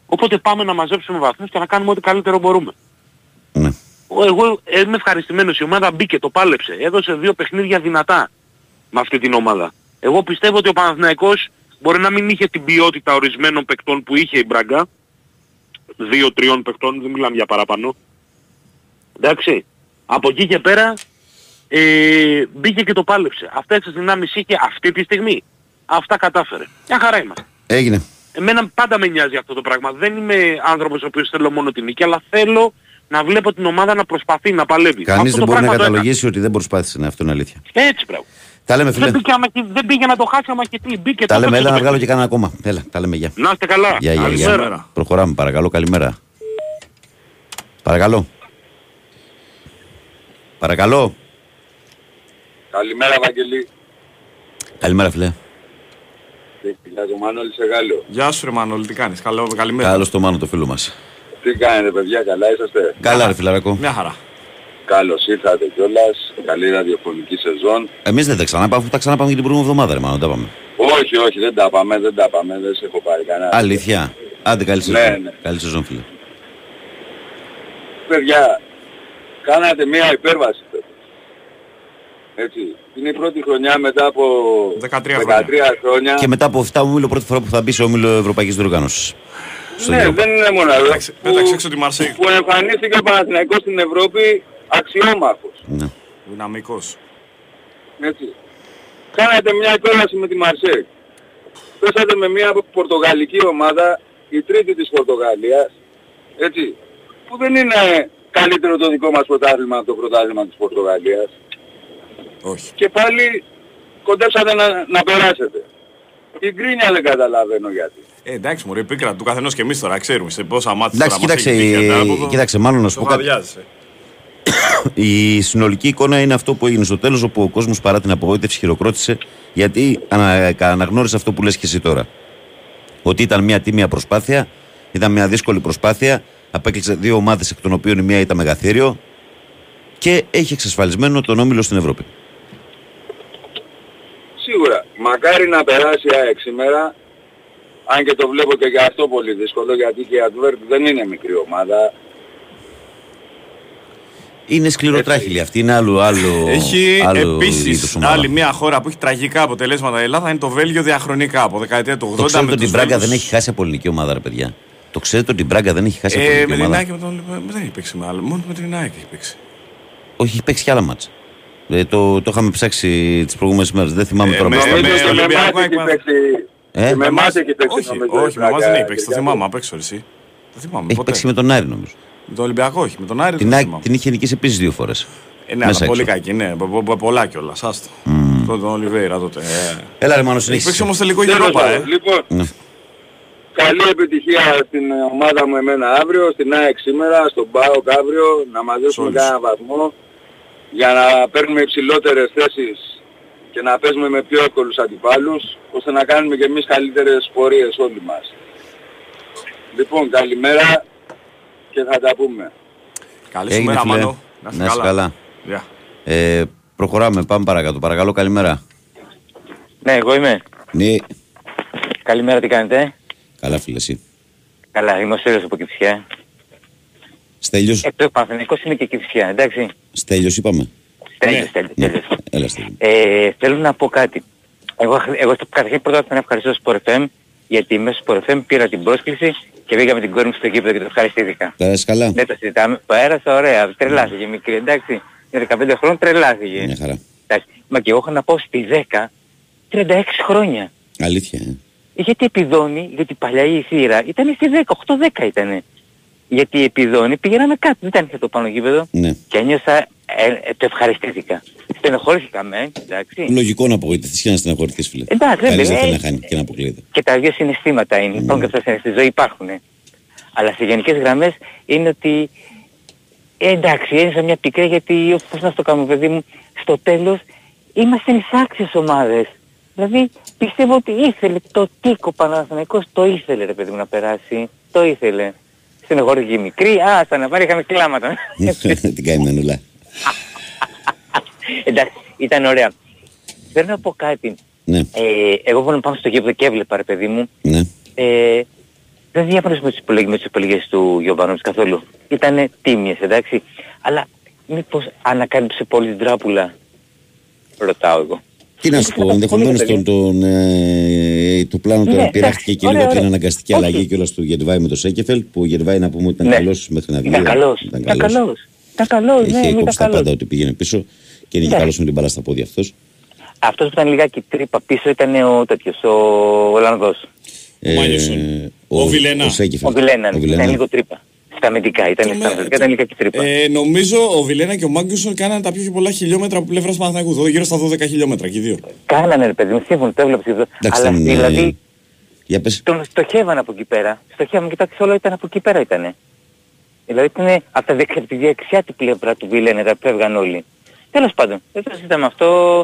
Οπότε πάμε να μαζέψουμε βαθμούς και να κάνουμε ό,τι καλύτερο μπορούμε. Ναι. Εγώ είμαι ευχαριστημένος. Η ομάδα μπήκε, το πάλεψε. Έδωσε δύο παιχνίδια δυνατά με αυτή την ομάδα. Εγώ πιστεύω ότι ο Παναθηναϊκός μπορεί να μην είχε την ποιότητα ορισμένων παικτών που είχε η Μπράγκα. Δύο-τριών παικτών, δεν μιλάμε για παραπάνω. Εντάξει. Από εκεί και πέρα ε, μπήκε και το πάλεψε. Αυτές τις δυνάμεις είχε αυτή τη στιγμή. Αυτά κατάφερε. Μια χαρά είμαστε. Έγινε. Εμένα πάντα με νοιάζει αυτό το πράγμα. Δεν είμαι άνθρωπος ο οποίος θέλω μόνο την νίκη, αλλά θέλω να βλέπω την ομάδα να προσπαθεί, να παλεύει. Κανείς δεν μπορεί να καταλογίσει ότι δεν προσπάθησε να αυτό είναι αλήθεια. Έτσι πράγμα. Τα λέμε φίλε. Δεν πήγε, δεν πήγε να το χάσει άμα και τι. Μπήκε τα λέμε, έλα να βγάλω και κανένα ακόμα. Έλα, τα λέμε γεια. Να είστε καλά. Γεια, γεια, γεια. Προχωράμε παρακαλώ, καλημέρα. Παρακαλώ. Παρακαλώ. Καλημέρα, Βαγγελή. Καλημέρα, φίλε. Γεια σου, Μανώλη σε Γάλλο. Γεια σου, ρε Μανώλη, τι κάνεις; Καλό, καλημέρα. Καλώς το Μάνο, το φίλο μας. Τι κάνετε, παιδιά, καλά είσαστε; Καλά, ρε φιλαρακό. Μια χαρά. Καλώς ήρθατε κιόλας. Καλή ραδιοφωνική σεζόν. Εμείς δεν τα ξαναπάμε, τα ξαναπάμε και την προηγούμενη εβδομάδα, ρε Μάνο, τα πάμε. Όχι, όχι, δεν τα πάμε, δεν τα πάμε, δεν σε έχω πάρει κανένα. Αλήθεια. Άντε, καλή σεζόν. Ναι, ναι. Καλή σεζόν, φίλε. Παιδιά, κάνατε μια υπέρβαση έτσι. Είναι η πρώτη χρονιά μετά από 13, 13 χρόνια. Και μετά από 7 ομίλο πρώτη φορά που θα μπει σε όμιλο Ευρωπαϊκής Διοργάνωσης. Ναι, δεν είναι μόνο αυτό. Πέταξε έξω τη Μαρσέη. Που εμφανίστηκε ο Παναθηναϊκός στην Ευρώπη αξιόμαχος. Ναι. Δυναμικός. Έτσι. Κάνατε μια υπέρβαση με τη Μαρσέη. Πέσατε με μια πορτογαλική ομάδα, η τρίτη της Πορτογαλίας, έτσι, που δεν είναι καλύτερο το δικό μας πρωτάθλημα από το πρωτάθλημα της Πορτογαλίας. Όχι. Και πάλι κοντέψατε να, να περάσετε. Την γκρίνια δεν καταλαβαίνω γιατί. Ε, εντάξει, μωρέ, πίκρα του καθενός και εμείς τώρα ξέρουμε σε πόσα μάτια εντάξει, κοίταξε, η... κοίταξε, μάλλον να σου πω κάτι. Η συνολική εικόνα είναι αυτό που έγινε στο τέλος όπου ο κόσμος παρά την απογοήτευση χειροκρότησε γιατί ανα, αναγνώρισε αυτό που λες και εσύ τώρα. Ότι ήταν μια τίμια προσπάθεια, ήταν μια δύσκολη προσπάθεια, απέκλεισε δύο ομάδες εκ των οποίων η μία ήταν μεγαθύριο και έχει εξασφαλισμένο τον όμιλο στην Ευρώπη. Σίγουρα. Μακάρι να περάσει η ΑΕΚ σήμερα Αν και το βλέπω και για αυτό πολύ δύσκολο γιατί και η Advert δεν είναι μικρή ομάδα. Είναι σκληροτράχυλη αυτή, είναι άλλο. άλλο έχει άλλο επίσης άλλη μια χώρα που έχει τραγικά αποτελέσματα η Ελλάδα είναι το Βέλγιο διαχρονικά από δεκαετία του 80. Το ξέρετε ότι η Μπράγκα δεν έχει χάσει από ελληνική ομάδα, ρε παιδιά. Το ξέρετε ότι η Μπράγκα δεν έχει χάσει από ε, ελληνική ομάδα. Με την με τον... δεν έχει παίξει με άλλο. Μόνο με την ΑΕΚ έχει παίξει. Όχι, έχει παίξει κι άλλα μάτσα. Ε, το, το είχαμε ψάξει τι προηγούμενε μέρε. Δεν θυμάμαι ε, τώρα. Με, με, με, Ολυμπιακό έχει παίξει. Ε? Με εμάς έχει παίξει. Όχι, όχι με εμάς δεν έχει παίξει. Το θυμάμαι απ' έξω εσύ. Το θυμάμαι. Έχει παίξει με τον Άρη νομίζω. Με τον Ολυμπιακό όχι. Με τον Άρη την, το την είχε νικήσει επίση δύο φορέ. Ε, ναι, αλλά πολύ κακή, ναι. Πολλά κιόλα. Άστο. Mm. Τον Ολιβέηρα τότε. Ε. Έλα, ρε Μάνο, συνέχισε. Έχει παίξει όμω τελικό Europa, ε. Λοιπόν, ναι. Καλή επιτυχία στην ομάδα μου εμένα αύριο, στην ΑΕΚ σήμερα, στον ΠΑΟΚ αύριο, να μαζέψουμε κανένα βαθμό για να παίρνουμε υψηλότερες θέσεις και να παίζουμε με πιο εύκολους αντιπάλους, ώστε να κάνουμε και εμείς καλύτερες πορείες όλοι μας. Λοιπόν, καλημέρα και θα τα πούμε. Καλή σου μέρα, Μάνο. Να είσαι καλά. καλά. Yeah. Ε, προχωράμε, πάμε παρακάτω. Παρακαλώ, καλημέρα. Ναι, εγώ είμαι. Ναι. Καλημέρα, τι κάνετε; Καλά, φίλε, εσύ. Καλά, είμαι ο Σέριος από Κυψιά. Στέλιος. Ε, το Παναθηναϊκός είναι και Κυψιά, εντάξει. Στέλιος είπαμε. Στέλιος, ναι. Στέλιος, Στέλιος. Ναι. Έλα, Στέλιο. Ε, θέλω να πω κάτι. Εγώ, εγώ καταρχήν πρώτα θα ευχαριστώ στο FM γιατί μέσα στο FM πήρα την πρόσκληση και πήγαμε την κόρη μου στο γήπεδο και το ευχαριστήθηκα. Πέρασε καλά; Δεν το συζητάμε. Πέρασα ωραία. Τρελάθηκε μικρή. Εντάξει. Για 15 χρόνια τρελάθηκε. Μια χαρά. Εντάξει. Μα και εγώ έχω να πω στη 10 36 χρόνια. Αλήθεια. Ε. Γιατί επιδόνει, γιατί παλιά η θύρα ήταν στη 10, 8-10 ήταν. Γιατί επιδόνει πήγαμε κάτω, δεν ήταν το πάνω γήπεδο. Ναι. Και ένιωσα, ε, ε, το ευχαριστήθηκα. Στενοχώρηθηκα με, εντάξει. Λογικό να απογοητευτείς και να στενοχωρηθείς φίλε. Εντάξει, δεν θέλει να χάνει και να αποκλείεται. Και τα δύο συναισθήματα είναι, υπάρχουν και αυτά στη ζωή υπάρχουν. Αλλά σε γενικές γραμμές είναι ότι ε, εντάξει, ένιωσα μια πικρία γιατί πώς να το κάνω παιδί μου, στο τέλος είμαστε εισάξιες ομάδες. Δηλαδή πιστεύω ότι ήθελε το τίκο Παναθηναϊκός, το ήθελε ρε παιδί μου να περάσει, το ήθελε. Στην μικρή, α, σαν να πάρει είχαμε κλάματα. Την κάνει μενουλά. Εντάξει, ήταν ωραία. Θέλω να πω κάτι. Ναι. Ε, εγώ να πάω στο γήπεδο και έβλεπα ρε παιδί μου. Ναι. Ε, δεν διάφωνες με τις επιλογές, με τις επιλογές του Γιωβάνοβιτς καθόλου. Ήτανε τίμιες, εντάξει. Αλλά μήπως ανακάλυψε πολύ την τράπουλα; Ρωτάω εγώ. Τι να σου πω, ενδεχομένως τον, τον, ε, το πλάνο τώρα ναι, πειράχτηκε και λίγο από την αναγκαστική αλλαγή κιόλας του Γερβάη με το Σέκεφελ. Που ο Γερβάη να πούμε ότι ήταν ναι. καλός μέχρι να βγει. Ήταν καλός. Ήταν καλός. Ήταν καλός. Είχε κόψει τα πάντα ότι πήγαινε πίσω και είναι και καλός με την μπαλά στα πόδια αυτός. Αυτός που ήταν λιγάκι τρύπα πίσω ήταν ο τέτοιος, ο Ολλανδός. Ε, ο, ο Βιλένα. Ο Βιλένα, ήταν λίγο τρύπα. Στα αμυντικά, ήταν στα αμυντικά, ήταν λίγα τρύπα. Ε, νομίζω ο Βιλένα και ο Μάγκουσον κάνανε τα πιο πολλά χιλιόμετρα από πλευράς Παναθηναϊκού, γύρω στα 12 χιλιόμετρα και οι δύο. Κάνανε ρε παιδί μου, σύμφωνο, το έβλεψε εδώ. Αλλά δηλαδή, για πες. τον στοχεύαν από εκεί πέρα. Στοχεύαν, κοιτάξτε όλο ήταν από εκεί πέρα ήτανε. Δηλαδή ήταν από τα δεξιά, τη δεξιά του πλευρά του Βιλένα, τα φεύγαν όλοι. Τέλος πάντων, δεν το συζητάμε αυτό.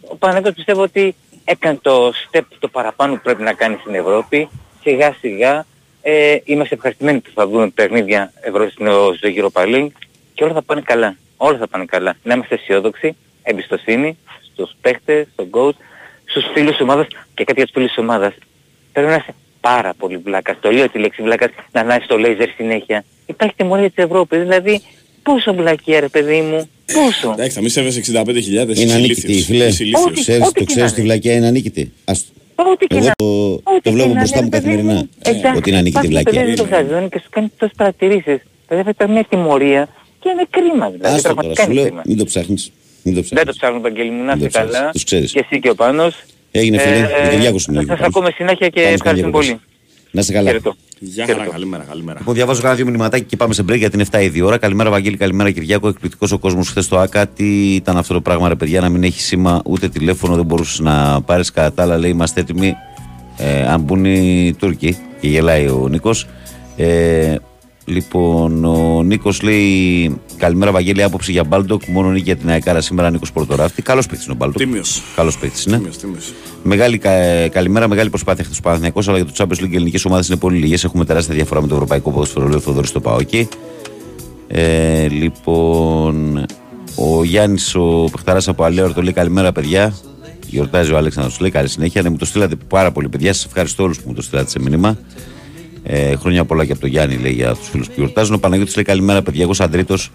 Ο Παναγιώτης πιστεύω ότι έκανε το step το παραπάνω που πρέπει να κάνει στην Ευρώπη. Σιγά σιγά ε, είμαστε ευχαριστημένοι που θα δούμε παιχνίδια ευρώ στο Europa League και όλα θα πάνε καλά. Όλα θα πάνε καλά. Να είμαστε αισιόδοξοι, εμπιστοσύνη στους παίχτες, στον coach, στους φίλους της ομάδας και κάτι για τους φίλους της ομάδας. Πρέπει να είσαι πάρα πολύ βλάκας. Το λέω τη λέξη βλάκας να ανάσεις το λέιζερ συνέχεια. Υπάρχει τιμωρία της Ευρώπης, δηλαδή πόσο βλακία ρε παιδί μου, πόσο. Εντάξει, θα μην σέβεσαι 65.000. Είναι ανίκητη, φίλε. Το ξέρεις τη βλακία είναι ανίκητη. Ό,τι και Εγώ το, το βλέπω μπροστά μου καθημερινά. Ότι είναι ανίκητη βλακία. Δεν το χαζώνει και σου κάνει τόσες παρατηρήσεις. Δηλαδή θα μια τιμωρία και είναι κρίμα. Δηλαδή, Άστο τώρα, σου λέω, μην το ψάχνεις. Δεν το ψάχνω, Παγγέλη μου, να είσαι καλά. Τους ξέρεις. Και εσύ και ο Πάνος. Έγινε φίλε, ε, Κυριάκος είναι. Θα σας ακούμε συνέχεια και ευχαριστούμε πολύ. Να είστε καλά. Γεια χαρά, καλημέρα, καλημέρα. Λοιπόν, διαβάζω κάνα δύο μηνυματάκι και πάμε σε break γιατί είναι 7 η ώρα. Καλημέρα, Βαγγέλη, καλημέρα, Κυριάκο. Εκπληκτικός ο κόσμος χθες στο ΟΑΚΑ. Τι ήταν αυτό το πράγμα, ρε παιδιά, να μην έχει σήμα ούτε τηλέφωνο, δεν μπορούσες να πάρεις κατά τα άλλα. Λέει, είμαστε έτοιμοι. Ε, αν μπουν οι Τούρκοι και γελάει ο Νίκος. Ε, Λοιπόν, ο Νίκος λέει: Καλημέρα, Βαγγέλη. Άποψη για Μπάλντοκ. Μόνο νίκη για την Αεκάρα σήμερα. Νίκος Πορτοράφτη. Καλός παίχτης είναι ο Μπάλντοκ. Τίμιος. Καλός παίχτης είναι. Τίμιος, τίμιος. Μεγάλη, κα, καλημέρα, μεγάλη προσπάθεια χθες του Παναθηναϊκού, αλλά για το Champions League ελληνικές ομάδες είναι πολύ λίγες. Έχουμε τεράστια διαφορά με το ευρωπαϊκό ποδόσφαιρο. Λέει ο Θοδωρής στο Παόκι. Ε, λοιπόν, ο Γιάννης, ο Πεχταράς από Αλέωρ, το λέει καλημέρα, παιδιά. Γιορτάζει ο Αλέξανδρο. Λέει καλή συνέχεια. Ναι, μου το στείλατε πάρα πολύ, παιδιά. Σας ευχαριστώ όλους που μου το στείλατε σε μήνυμα. Ε, χρόνια πολλά και από τον Γιάννη λέει για τους φίλους που γιορτάζουν. Ο Παναγιώτης λέει καλημέρα, παιδιά. Εγώ σαν τρίτος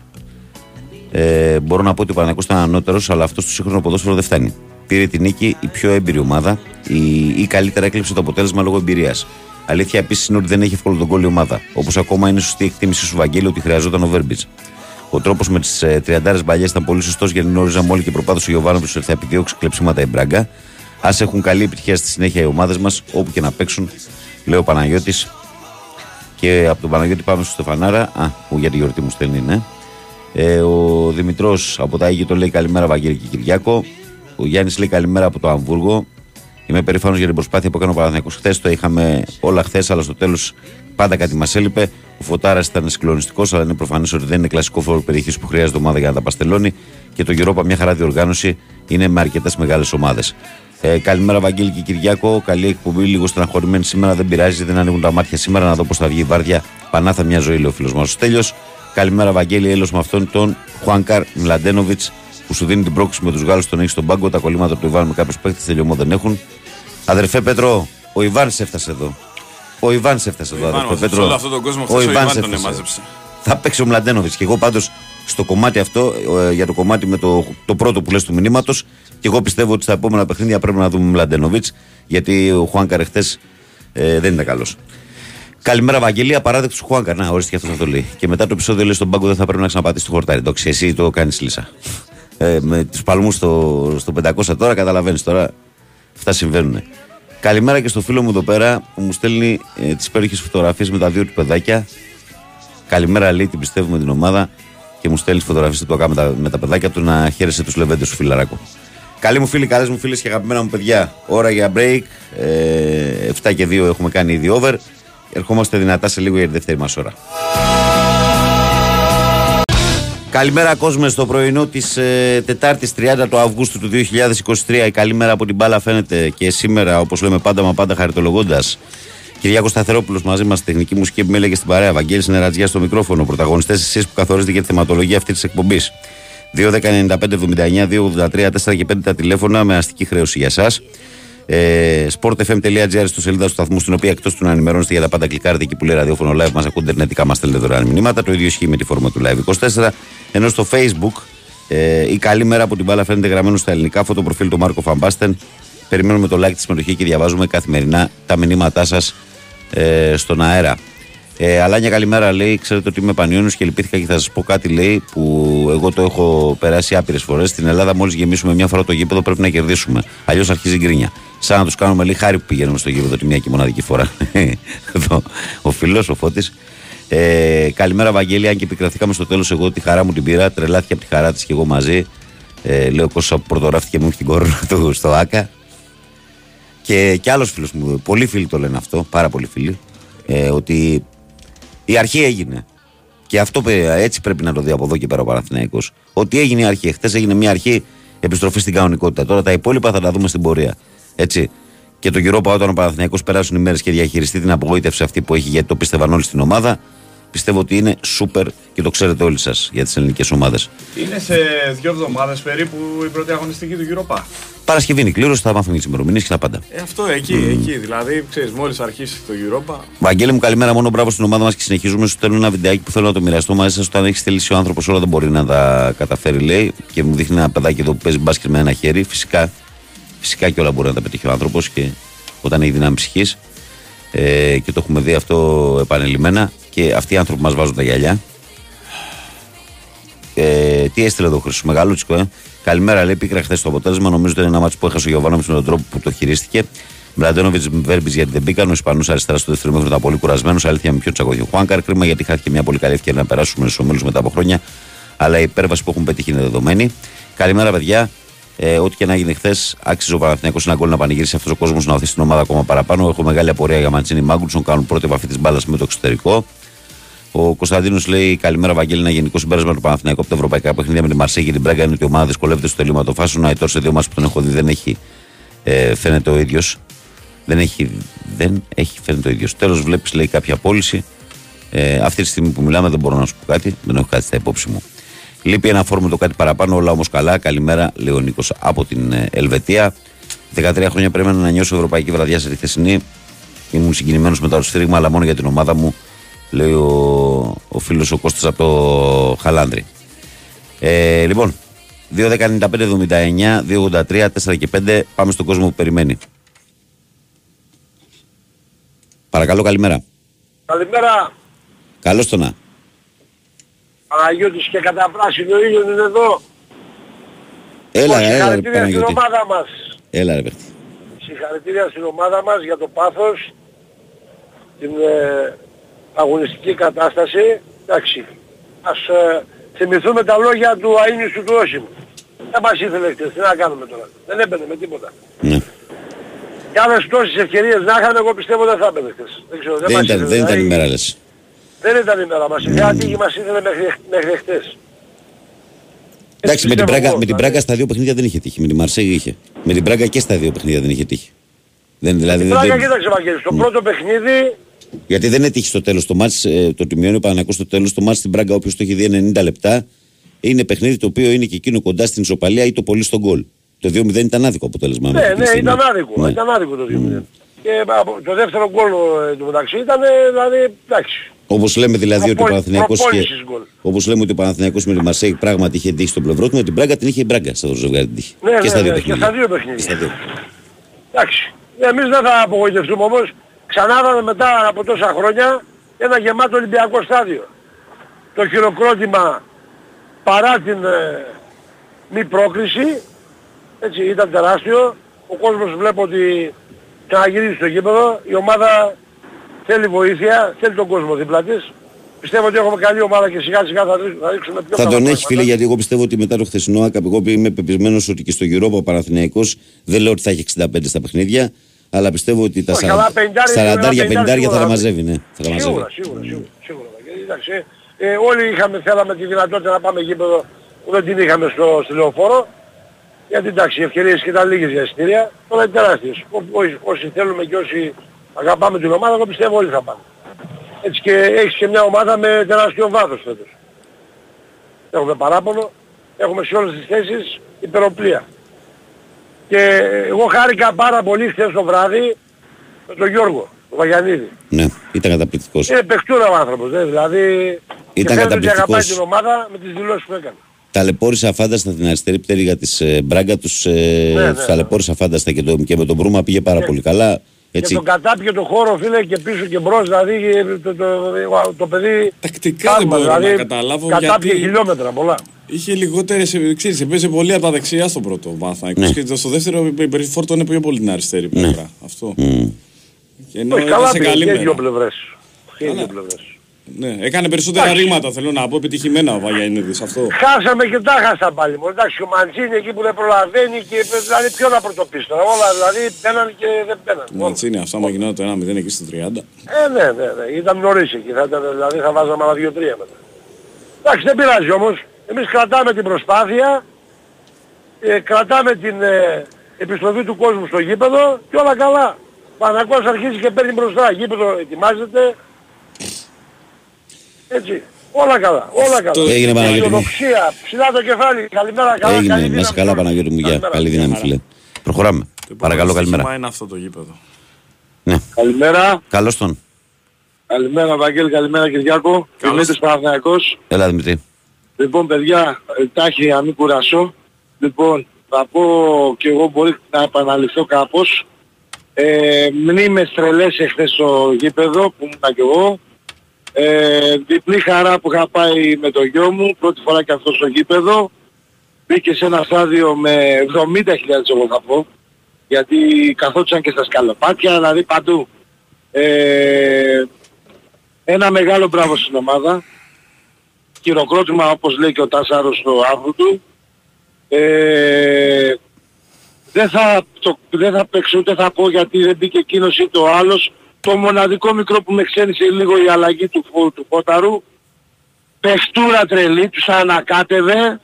ε, μπορώ να πω ότι ο Παναγιώτης ήταν ανώτερος, αλλά αυτός στο σύγχρονο ποδόσφαιρο δεν φτάνει. Πήρε την νίκη η πιο έμπειρη ομάδα ή, ή καλύτερα έκλειψε το αποτέλεσμα λόγω εμπειρίας. Αλήθεια επίσης είναι ότι δεν έχει εύκολο τον κόλλη ομάδα. Όπως ακόμα είναι σωστή εκτίμηση σου Βαγγέλη ότι χρειαζόταν ο Βέρμπιτ. Ο τρόπος με τις ε, τριαντάρες μπαλιές ήταν πολύ σωστός γιατί γνώριζαμε όλοι και προπάδωσε ο Ιωβάνος που θα επιδιώξει κλεψίματα η Μπράγκα. Α έχουν καλή επιτυχία στη συνέχεια οι ομάδες μας, όπου και να παίξουν, λέει ο Παναγιώτης. Και από τον Παναγιώτη πάμε στο Στεφανάρα. Α, που για τη γιορτή μου στέλνει, ναι. Ε, ο Δημητρός από τα Αίγυπτο λέει καλημέρα Βαγγέλη και Κυριάκο. Ο Γιάννης λέει καλημέρα από το Αμβούργο. Είμαι περήφανος για την προσπάθεια που έκανε ο Παναθυνιακό χθες. Το είχαμε όλα χθες, αλλά στο τέλος πάντα κάτι μας έλειπε. Ο Φωτάρας ήταν συγκλονιστικός, αλλά είναι προφανές ότι δεν είναι κλασικό φόρο περιοχή που χρειάζεται ομάδα για να τα παστελώνει. Και το Europa μια χαρά διοργάνωση είναι με αρκετές μεγάλες ομάδες. Ε, καλημέρα, Βαγγέλη και Κυριάκο. Καλή εκπομπή, λίγο στεναχωρημένη σήμερα. Δεν πειράζει, δεν ανοίγουν τα μάτια σήμερα να δω πώς θα βγει η βάρδια. Πανάθα μια ζωή, λέει ο φίλος μας. Τέλειος, καλημέρα, Βαγγέλη, έλος με αυτόν τον Χουάνκαρ Μλαντένοβιτς που σου δίνει την πρόκληση με τους Γάλλους, τον έχεις στον πάγκο. Τα κολλήματα του Ιβάν με κάποιους παίχτε τελειωμό δεν έχουν. Αδερφέ Πέτρο, ο Ιβάν έφτασε εδώ. Ο Ιβάν έφτασε εδώ, αδερφέ Πέτρο. Όλο αυτόν τον κόσμο ο, ο Ιβάν τον εμάζεψε. Θα παίξει ο Μλαντένοβιτς. Και εγώ πάντως στο κομμάτι αυτό, ε, για το κομμάτι με το, το πρώτο που λες του μηνύματος, και εγώ πιστεύω ότι στα επόμενα παιχνίδια πρέπει να δούμε Μλαντένοβιτς, γιατί ο Χουάνκαρ εχθέ ε, δεν ήταν καλός. Καλημέρα, Βαγγελία. Απαράδεκτος Χουάνκαρ. Να, ορίστε και αυτός το λέει. Και μετά το επεισόδιο λέει στον πάγκο δεν θα πρέπει να ξαναπατήσει το χορτάρι. Εντάξει, εσύ το κάνεις λύσα. Ε, με τους παλμούς στο, στο 500 τώρα καταλαβαίνεις τώρα. Αυτά συμβαίνουν. Καλημέρα και στο φίλο μου εδώ πέρα που μου στέλνει ε, τις υπέροχε φωτογραφίες με τα δύο του παιδάκια. Καλημέρα, λέει, την πιστεύουμε την ομάδα και μου στέλνει φωτογραφίε του με τα, με τα παιδάκια του να χαίρεσε τους λεβέντες σου, φιλαράκο. Καλή μου φίλη, καλές μου φίλες και αγαπημένα μου παιδιά. Ώρα για break. Ε, 7 και 2 έχουμε κάνει ήδη over. Ερχόμαστε δυνατά σε λίγο για τη δεύτερη μας ώρα. Καλημέρα κόσμο στο πρωινό της ε, Τετάρτης 30 του Αυγούστου του 2023. Η καλή μέρα από την μπάλα φαίνεται και σήμερα, όπως λέμε πάντα, μα πάντα χαριτολογώντας. Κυριάκος Σταθερόπουλος μαζί μας, τεχνική μουσική επιμέλεια και στην παρέα. Βαγγέλης Νερατζιά στο μικρόφωνο. Πρωταγωνιστές εσεί που καθορίζετε για τη θεματολογία αυτή της εκπομπής. 2.195.79, 2.83, 4 και 5 τα τηλέφωνα με αστική χρέωση για εσάς. Ε, sportfm.gr στο σελίδα του σταθμού, στην οποία εκτός του να ενημερώνεστε για τα πάντα κλικάρετε εκεί που λέει ραδιόφωνο live, μας ακούτε ιντερνετικά, μας στέλνετε δωρεάν μηνύματα. Το ίδιο ισχύει με τη φόρμα του live 24. Ενώ στο facebook ε, η καλή μέρα από την μπάλα φαίνεται γραμμένο στα ελληνικά φωτοπροφίλ του Μάρκο Φαμπάστεν. Περιμένουμε το like τη συμμετοχή και διαβάζουμε καθημερινά τα μηνύματά σας ε, στον αέρα. Ε, Αλάνια, καλημέρα λέει. Ξέρετε ότι είμαι πανιόνιος και λυπήθηκα και θα σας πω κάτι λέει που εγώ το έχω περάσει άπειρες φορές. Στην Ελλάδα, μόλις γεμίσουμε μια φορά το γήπεδο, πρέπει να κερδίσουμε. Αλλιώς αρχίζει η γκρίνια. Σαν να τους κάνουμε λέει χάρη που πηγαίνουμε στο γήπεδο τη μια και μοναδική φορά. Εδώ ο φιλό, ο φώτης. Ε, καλημέρα, Βαγγέλη. Αν και επικρατήκαμε στο τέλος, εγώ τη χαρά μου την πήρα. Τρελάθηκε από τη χαρά της και εγώ μαζί. Ε, λέω Κώστα που πρωτογράφηκε μου την κόρη του στο ΑΚΑ. Και, και άλλος φίλος μου, πολλοί φίλοι το λένε αυτό, πάρα πολλοί φίλοι, ε, ότι η αρχή έγινε. Και αυτό έτσι πρέπει να το δει από εδώ και πέρα ο Παναθηναϊκός. Ότι έγινε η αρχή. Χθες έγινε μια αρχή επιστροφή στην κανονικότητα. Τώρα τα υπόλοιπα θα τα δούμε στην πορεία. Έτσι. Και το γυρό όταν ο Παναθηναϊκός περάσουν οι μέρες και διαχειριστεί την απογοήτευση αυτή που έχει γιατί το πίστευαν όλοι στην ομάδα, πιστεύω ότι είναι σούπερ και το ξέρετε όλοι σας για τις ελληνικές ομάδες. Είναι σε δύο εβδομάδες περίπου η πρώτη αγωνιστική του Europa. Παρασκευή είναι η κλήρωση, θα μάθουμε τις ημερομηνίες και τα πάντα. Ε, αυτό εκεί, mm. εκεί. Δηλαδή, ξέρεις, μόλις αρχίσει το Europa. Βαγγέλη μου, καλημέρα. Μόνο μπράβο στην ομάδα μας και συνεχίζουμε. Σου στέλνω ένα βιντεάκι που θέλω να το μοιραστώ μαζί σας. Όταν έχεις στελήσει ο άνθρωπος όλα δεν μπορεί να τα καταφέρει, λέει. Και μου δείχνει ένα παιδάκι εδώ που παίζει μπάσκετ με ένα χέρι. Φυσικά, φυσικά και όλα μπορεί να τα πετύχει ο άνθρωπος και όταν έχει δύναμη ψυχής. Ε, και το έχουμε δει αυτό επανελειμμένα. Και αυτοί οι άνθρωποι μας βάζουν τα γυαλιά. Ε, τι έστειλε εδώ ο Χρυσός Μεγαλούτσικο, ε; Καλημέρα, λέει. Πήκρα χθες το αποτέλεσμα. Νομίζω ότι είναι ένα μάτσο που έχασε ο Γιωβάνο με τον τρόπο που το χειρίστηκε. Μπραντένοβιτ Βέρμπις γιατί δεν μπήκαν. Ο Ισπανός αριστερά στο δεύτερο μέρο ήταν πολύ κουρασμένος. Αλήθεια με πιο τσακώδιο Χουάνκαρ. Κρίμα γιατί είχα και μια πολύ καλή ευκαιρία να περάσουμε στους ομίλους μετά από χρόνια. Αλλά η υπέρβαση που έχουν πετύχει είναι δεδομένη. Καλημέρα, παιδιά. Ε, ό,τι και να γίνει χθες, άξιζε ο Παναθυνιακό ένα γκολ να πανηγυρίσει αυτός ο κόσμος να οθεί την ομάδα ακόμα παραπάνω. Έχω μεγάλη απορία για Μαντσίνη Μάγκουλσον. Κάνουν πρώτη βαφή της μπάλας με το εξωτερικό. Ο Κωνσταντίνος λέει: Καλημέρα, Βαγγέλη. Ένα γενικό συμπέρασμα του Παναθηναϊκού από τα ευρωπαϊκά παιχνίδια με τη Μαρσέγη και την Πράγκα είναι ότι η ομάδα δυσκολεύεται στο τελείωμα το φάσου. Να σε δύο μα που τον έχω δει δεν έχει ε, φαίνεται ο ίδιος. Δεν έχει, δεν έχει φαίνεται ο ίδιος. Τέλος, βλέπεις λέει κάποια πώληση. Ε, αυτή τη στιγμή που μιλάμε δεν μπορώ να σου πω κάτι. Δεν έχω κάτι στα υπόψη μου. Λείπει ένα φόρμα το κάτι παραπάνω, όλα όμως καλά. Καλημέρα, λέει ο Νίκος από την ε, Ελβετία. 13 χρόνια πρέπει να νιώσω ευρωπαϊκή βραδιά σε τη χθεσινή. Ήμουν συγκινημένος με το σφύριγμα, αλλά μόνο για την ομάδα μου, λέει ο, ο φίλος ο Κώστας από το Χαλάνδρη. Ε, λοιπόν, 2.195.79, 2.83, 4 και 5. Πάμε στον κόσμο που περιμένει. Παρακαλώ, καλημέρα. Καλημέρα. Καλώς το να. Παναγιώτης και κατά πράσινο ήλιο είναι εδώ. Έλα, έλα, έλα, Συγχαρητήρια στην ομάδα μας. Έλα, ρε παιδί. Συγχαρητήρια στην ομάδα μας για το πάθος, την ε, αγωνιστική κατάσταση. Εντάξει, ας ε, θυμηθούμε τα λόγια του αΐνιστου του Όσιμου. Δεν μας ήθελε χτες, τι να κάνουμε τώρα. Δεν έμπαινε με τίποτα. Ναι. Κι άλλες τόσες ευκαιρίες να είχαν, εγώ πιστεύω δεν θα έμπαινε χτες. Δεν, ξέρω, δεν, δεν, ήταν, δεν ήταν η μέρα λες. Δεν ήταν η μέρα μας. Η mm. τύχη μας ήθελε μέχρι, μέχρι χτες. Εντάξει, με την, Πράγκα, με την Πράγκα στα δύο παιχνίδια δεν είχε τύχει. Με την Μαρσέγη είχε. Με την Πράγκα και στα δύο παιχνίδια δεν είχε τύχει. Δεν, δηλαδή, την Πράγκα κοίταξε Βαγγέλη. Στο πρώτο παιχνίδι... Γιατί δεν έτυχε στο τέλος το μάτς, ε, το τιμιώνει ο Παναγιακός στο τέλος, το μάτς στην Πράγκα όποιος το έχει δει 90 λεπτά, είναι παιχνίδι το οποίο είναι και εκείνο κοντά στην ισοπαλία ή το πολύ στον γκολ. Το 2-0 ήταν άδικο αποτέλεσμα. Ναι, ναι, ήταν άδικο. Ναι. Ήταν άδικο το 2-0. Mm. Και το δεύτερο γκολ ε, του μεταξύ ήταν, δηλαδή, εντάξει. Όπως λέμε δηλαδή ότι ο Παναθηναϊκός είχε, όπως λέμε ότι ο Παναθηναϊκός με τη Μαρσέη πράγματι είχε τύχει στο πλευρό του, με την Πράγκα την είχε η Μπράγκα στο ζευγάρι την τύχη. Ναι, και, ναι, στα δύο ναι, και στα δύο παιχνίδια. Εντάξει. Εμείς δεν θα απογοητευτούμε όμως. Ξανά μετά από τόσα χρόνια ένα γεμάτο Ολυμπιακό στάδιο. Το χειροκρότημα παρά την ε, μη πρόκριση, έτσι ήταν τεράστιο. Ο κόσμος βλέπω ότι ξαναγυρίζει στο γήπεδο. Η ομάδα θέλει βοήθεια, θέλει τον κόσμο δίπλα της. Πιστεύω ότι έχουμε καλή ομάδα και σιγά σιγά θα, ρίξουμε πιο Θα τον έχει φίλε γιατί εγώ πιστεύω ότι μετά το χθεσινό ΑΚΑΠ εγώ είμαι πεπισμένος ότι και στο Europa ο Παναθηναϊκός δεν λέω ότι θα έχει 65 στα παιχνίδια αλλά πιστεύω ότι τα 40-50 θα τα μαζεύει. Ναι, θα τα μαζεύει. Σίγουρα, σίγουρα, σίγουρα. σίγουρα. Εντάξει, ε, όλοι είχαμε, θέλαμε τη δυνατότητα να πάμε γήπεδο που δεν την είχαμε στο, στο λεωφόρο. Γιατί εντάξει, οι ευκαιρίες ήταν λίγες για εισιτήρια, τώρα είναι τεράστιες. Όσοι θέλουμε και όσοι αγαπάμε την ομάδα, εγώ πιστεύω όλοι θα πάνε. Έτσι και έχεις και μια ομάδα με τεράστιο βάθος φέτος. Έχουμε παράπονο, έχουμε σε όλες τις θέσεις υπεροπλία. Και εγώ χάρηκα πάρα πολύ χθες το βράδυ με τον Γιώργο, τον Βαγιανίδη. Ναι, ήταν καταπληκτικός. Είναι παιχτούρα ο άνθρωπος, ε, δηλαδή ήταν και καταπληκτικός. Και αγαπάει την ομάδα με τις δηλώσεις που έκανε. Ταλαιπώρησα αφάνταστα την αριστερή πτέρυγα της ε, Μπράγκα τους, ε, ναι, ναι, ταλαιπώρησα αφάνταστα και, το, και με τον Μπρούμα πήγε πάρα ναι. πολύ καλά. Έτσι. Και τον κατάπιε το χώρο φίλε και πίσω και μπρος, δηλαδή το, το, το, το παιδί... Τακτικά δεν μπορώ δηλαδή, να καταλάβω κατάπιε γιατί... χιλιόμετρα πολλά. Είχε λιγότερες, ξέρεις, έπαιζε πολύ από τα δεξιά στο πρώτο βάθα. Ναι. Και στο δεύτερο φόρτωνε πιο πολύ την αριστερή ναι. πλευρά. Ναι. Αυτό. Mm. Και ενώ Όχι, καλά πήγε και δύο πλευρές. Και δύο πλευρές. Ναι, έκανε περισσότερα ρήματα θέλω να πω, επιτυχημένα ο Βαγιανίδης αυτό. Χάσαμε και τα χάσα πάλι μου. Εντάξει, ο Μαντζίνη εκεί που δεν προλαβαίνει και δηλαδή ποιο να πρωτοποιήσει τώρα. Όλα δηλαδή πέναν και δεν πέναν. Μαντζίνη, αυτά μα γινόταν το 1-0 εκεί στο 30. Ε, ναι, ναι, ναι. Ήταν νωρίς εκεί. Θα ήταν, δηλαδή θα βάζαμε άλλα 2-3 μετά. Εντάξει, δεν πειράζει όμως. Εμείς κρατάμε την προσπάθεια, ε, κρατάμε την ε, επιστροφή του κόσμου στο γήπεδο και όλα καλά. Πανακός αρχίζει και παίρνει μπροστά. Γήπεδο ετοιμάζεται, έτσι. Όλα καλά. Όλα καλά. Έγινε Παναγιώτη μου. Ψηλά το κεφάλι. Καλημέρα. Καλά, Έγινε. Καλή Μέσα καλά Παναγιώτη μου. Γεια. Καλή δύναμη φίλε. Προχωράμε. Παρακαλώ καλημέρα. είναι αυτό το γήπεδο. Ναι. Καλημέρα. Καλώς τον. Καλημέρα Βαγγέλη, καλημέρα Κυριάκο. Δημήτρης Παναθηναϊκός. Έλα Δημητρή. Λοιπόν παιδιά, ε, τάχει να μην κουρασώ. Λοιπόν, θα πω και εγώ μπορεί να επαναληφθώ κάπως. Ε, μνήμες τρελές εχθές στο γήπεδο που ήμουν και εγώ. Ε, διπλή χαρά που είχα πάει με το γιο μου, πρώτη φορά και αυτό στο γήπεδο. Μπήκε σε ένα στάδιο με 70.000 εγώ θα πω, γιατί καθόντουσαν και στα σκαλοπάτια, δηλαδή παντού. Ε, ένα μεγάλο μπράβο στην ομάδα. Χειροκρότημα όπως λέει και ο Τάσαρος στο άρθρο του. Ε, δεν θα, το, δεν θα παίξω ούτε θα πω γιατί δεν μπήκε εκείνος ή το άλλος το μοναδικό μικρό που με ξένησε λίγο η αλλαγή του, του Φώταρου. Πεχτούρα τρελή, τους ανακάτευε.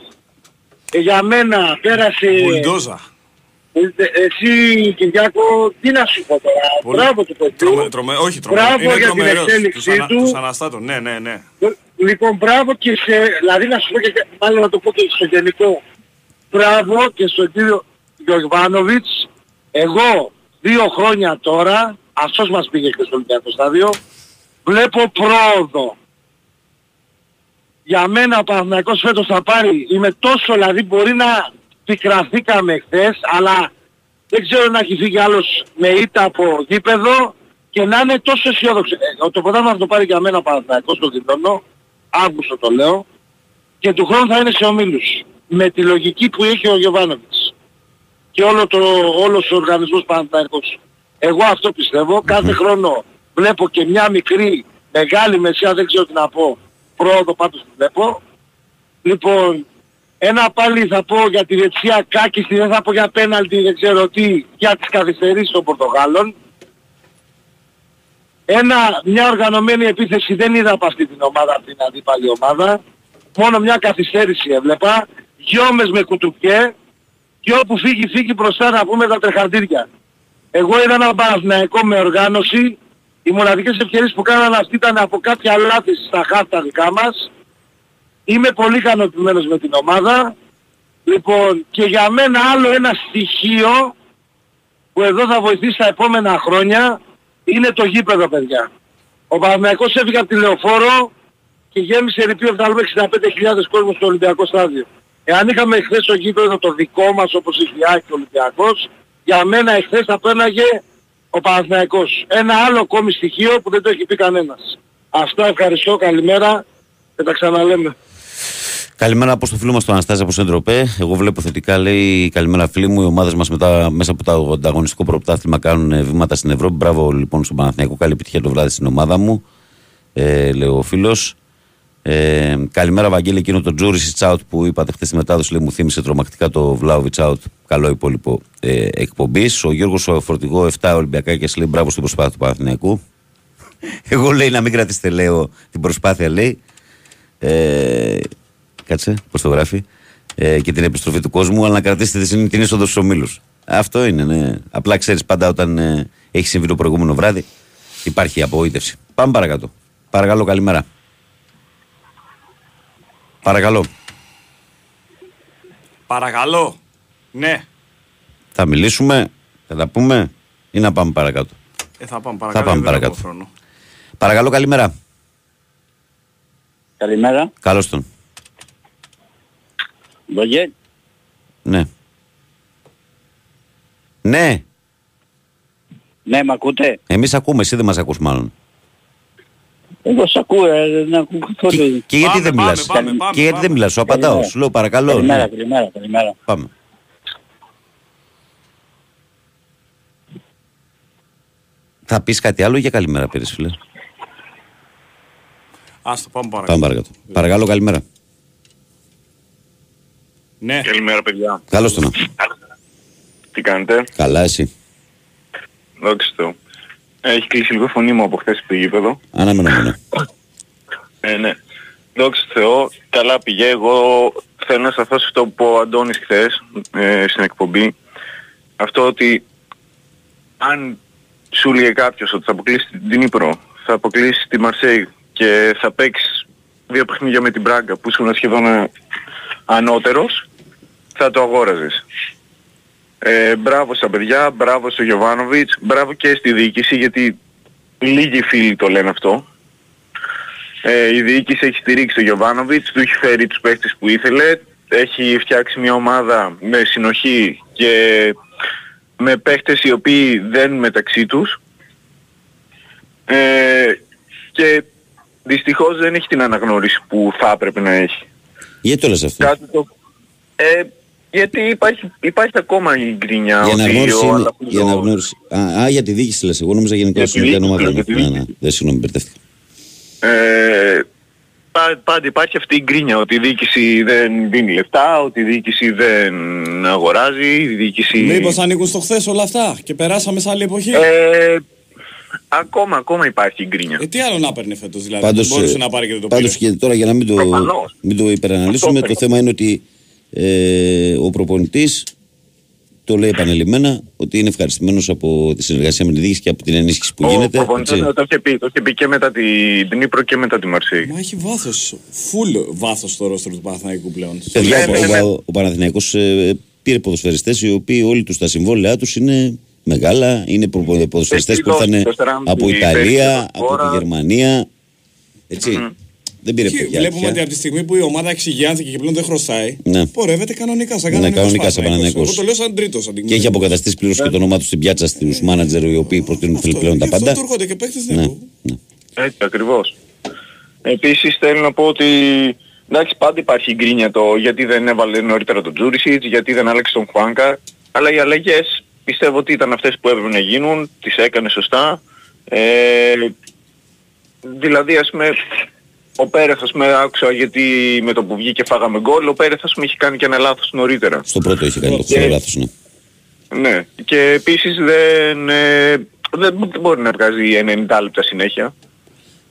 Ε, για μένα πέρασε... Μπουλντόζα. Ε, εσύ Κυριάκο, τι να σου πω τώρα; Πολύ... Μπράβο του παιδιού. Τρομε, όχι, τρομε... μπράβο είναι για την εξέλιξή τους ανα, του. Τους αναστάτων, ναι, ναι, ναι. Λοιπόν, μπράβο και σε, δηλαδή να σου πω και μάλλον να το πω και στο γενικό. Μπράβο και στον κύριο Γιωργβάνοβιτς Εγώ δύο χρόνια τώρα, αυτός μας πήγε και στο Ολυμπιακό στάδιο, βλέπω πρόοδο. Για μένα ο Παναθηναϊκός φέτος θα πάρει, είμαι τόσο δηλαδή μπορεί να πικραθήκαμε χθες, αλλά δεν ξέρω να έχει φύγει άλλος με ήττα από γήπεδο και να είναι τόσο αισιόδοξο. Ε, το ποτάμι θα το πάρει για μένα ο Παναθηναϊκός το δηλώνω, Αύγουστο το λέω, και του χρόνου θα είναι σε ομίλους. Με τη λογική που έχει ο Γιωβάνοβιτς και όλο το, όλος ο οργανισμός Παναθηναϊκός. Εγώ αυτό πιστεύω. Κάθε χρόνο βλέπω και μια μικρή, μεγάλη μεσιά, δεν ξέρω τι να πω, πρόοδο πάντως την βλέπω. Λοιπόν, ένα πάλι θα πω για τη δεξιά κάκιστη, δεν θα πω για πέναλτι, δεν ξέρω τι, για τις καθυστερήσεις των Πορτογάλων. Ένα, μια οργανωμένη επίθεση δεν είδα από αυτή την ομάδα, από την αντίπαλη ομάδα. Μόνο μια καθυστέρηση έβλεπα. Γιόμες με κουτουπιέ και όπου φύγει φύγει μπροστά να πούμε τα τρεχαντήρια. Εγώ είδα ένα Παναθηναϊκό με οργάνωση. Οι μοναδικές ευκαιρίες που κάνανε αυτοί ήταν από κάποια λάθη στα χάρτα δικά μας. Είμαι πολύ ικανοποιημένος με την ομάδα. Λοιπόν, και για μένα άλλο ένα στοιχείο που εδώ θα βοηθήσει τα επόμενα χρόνια είναι το γήπεδο παιδιά. Ο Παναθηναϊκός έφυγε από τη Λεωφόρο και γέμισε ρηπείο 65.000 κόσμος στο Ολυμπιακό στάδιο. Εάν είχαμε χθες το γήπεδο το δικό μας όπως έχει ο Ολυμπιακός, για μένα εχθές θα πέναγε ο Παναθηναϊκός. Ένα άλλο ακόμη στοιχείο που δεν το έχει πει κανένας. Αυτά ευχαριστώ, καλημέρα και τα ξαναλέμε. Καλημέρα από το φίλο μας τον Αναστάζη από Σεντροπέ. Εγώ βλέπω θετικά, λέει καλημέρα φίλοι μου. Οι ομάδες μας μέσα από το ανταγωνιστικό προπτάθλημα κάνουν βήματα στην Ευρώπη. Μπράβο λοιπόν στον Παναθηναϊκό. Καλή επιτυχία το βράδυ στην ομάδα μου. Ε, λέει ο φίλος. Ε, καλημέρα, Βαγγέλη. Εκείνο το Τζούρι Τσάουτ που είπατε χθες στη μετάδοση λέει, μου θύμισε τρομακτικά το Βλάουβιτ Άουτ. Καλό υπόλοιπο ε, εκπομπής. Ο Γιώργος Φορτηγό 7 Ολυμπιακά και λέει μπράβο στην προσπάθεια του Παναθηναϊκού. Εγώ λέει να μην κρατήσετε, λέω την προσπάθεια, λέει. Ε, κάτσε, πώς το γράφει. Ε, και την επιστροφή του κόσμου, αλλά να κρατήσετε την, την είσοδο στους ομίλους. Αυτό είναι, ναι. Απλά ξέρεις πάντα όταν ε, έχει συμβεί το προηγούμενο βράδυ, υπάρχει απογοήτευση. Πάμε παρακάτω. Παρακαλώ, καλημέρα. Παρακαλώ. Παρακαλώ. Ναι. Θα μιλήσουμε, θα τα πούμε ή να πάμε παρακάτω; Ε, θα πάμε παρακάτω. Θα πάμε παρακάτω. Παρακαλώ, καλημέρα. Καλημέρα. Καλώς τον. Βογέ. Ναι. Ναι. Ναι, μ' ακούτε; Εμείς ακούμε, εσύ δεν μας ακούς μάλλον. Εγώ σ' ακούω, ε, δεν ακούω καθόλου. Και γιατί δεν μιλάς, και γιατί δεν μιλάς, σου απαντάω, σου λέω παρακαλώ. Καλημέρα, ναι. καλημέρα, καλημέρα. Πάμε. Θα πεις κάτι άλλο για καλημέρα πήρες φίλε. Άστο, πάμε παρακάτω. Πάμε παρακάτω. Παρακαλώ, καλημέρα. Ναι. Καλημέρα παιδιά. Καλώς το να. Τι κάνετε; Καλά εσύ. Δόξα τω. Έχει κλείσει λίγο φωνή μου από χθες στο γήπεδο. Αναμενόμενο. Ε, ναι. Δόξα Θεώ, καλά πήγε. Εγώ θέλω να σταθώ σε αυτό που είπε ο Αντώνης χθες ε, στην εκπομπή. Αυτό ότι αν σου λέει κάποιος ότι θα αποκλείσει την Ήπρο, θα αποκλείσει τη Μαρσέη και θα παίξεις δύο παιχνίδια με την Μπράγκα που ήσουν σχεδόν ανώτερος, θα το αγόραζες. Ε, μπράβο στα παιδιά, μπράβο στο Γιωβάνοβιτς, μπράβο και στη διοίκηση γιατί λίγοι φίλοι το λένε αυτό. Ε, η διοίκηση έχει στηρίξει τον Γιωβάνοβιτς, του έχει φέρει τους παίχτες που ήθελε, έχει φτιάξει μια ομάδα με συνοχή και με παίχτες οι οποίοι δεν μεταξύ τους ε, και δυστυχώς δεν έχει την αναγνώριση που θα έπρεπε να έχει. Γιατί το λες αυτό; Κάτι το... Ε, γιατί υπάρχει, υπάρχει ακόμα η γκρίνια. Για αναγνώριση, ο για αναγνώριση. Α, α, για τη διοίκηση λες. Εγώ νόμιζα γενικώ Για τη στην ομάδα. διοίκηση, Ναι, για τη ναι, δεν συγγνώμη, μπερδεύτηκα. Ε, πά- πάντα υπάρχει αυτή η γκρίνια ότι η διοίκηση δεν δίνει λεφτά, ότι η διοίκηση δεν αγοράζει, η διοίκηση... Μήπως ανήκουν στο χθες όλα αυτά και περάσαμε σε άλλη εποχή; Ε, ακόμα, ακόμα υπάρχει η γκρίνια. Ε, τι άλλο να παίρνει φέτος δηλαδή. Πάντως, Μπορούσε ε, να πάρει και δεν το Πάντως πήρε. και τώρα για να μην το, Προφανώς. μην το υπεραναλύσουμε, Αυτό το θέμα είναι ότι ε, ο προπονητής το λέει επανελειμμένα ότι είναι ευχαριστημένος από τη συνεργασία με τη διοίκηση και από την ενίσχυση που Ο γίνεται. προπονητής έτσι. το είχε πει, το είχε πει και μετά την την Νύπρο και μετά τη Μαρσέη. Μα έχει βάθος, full βάθος στο ρόστρο του Παναθηναϊκού πλέον. Παιδιά, Ναι, ο, ναι, ναι. ο, ο Παναθηναϊκός ε, πήρε ποδοσφαιριστές οι οποίοι όλοι τους τα συμβόλαιά τους είναι μεγάλα. Είναι ποδοσφαιριστές που ήρθαν από Ιταλία, από τη Γερμανία. Έτσι. Mm-hmm. Δεν πήρε και Βλέπουμε ότι από τη στιγμή που η ομάδα εξηγιάνθηκε και πλέον δεν χρωστάει, ναι. πορεύεται κανονικά σαν κανονικά. Ναι, κανονικά σαν Παναναναϊκό. Εγώ το λέω σαν τρίτος. Και έχει αποκαταστήσει πλήρως και το όνομά του στην πιάτσα στους μάνατζερ οι οποίοι προτείνουν πλέον τα πάντα. Αυτό έρχονται και παίχτε ναι. ναι. Έτσι ακριβώς. Επίσης θέλω να πω ότι εντάξει πάντα υπάρχει γκρίνια το γιατί δεν έβαλε νωρίτερα τον Τζούρισιτς, γιατί δεν άλλαξε τον Χουάνκα. Αλλά οι αλλαγές πιστεύω ότι ήταν αυτές που έπρεπε να γίνουν, τις έκανε σωστά. Ε, δηλαδή ας πούμε ο Πέρεθ ας πούμε άκουσα γιατί με το που βγήκε φάγαμε γκολ, ο Πέρεθ ας πούμε είχε κάνει και ένα λάθος νωρίτερα. Στο πρώτο είχε κάνει το και... λάθος, ναι. Ναι, και επίσης δεν, ε, δεν μπορεί να βγάζει 90 λεπτά συνέχεια.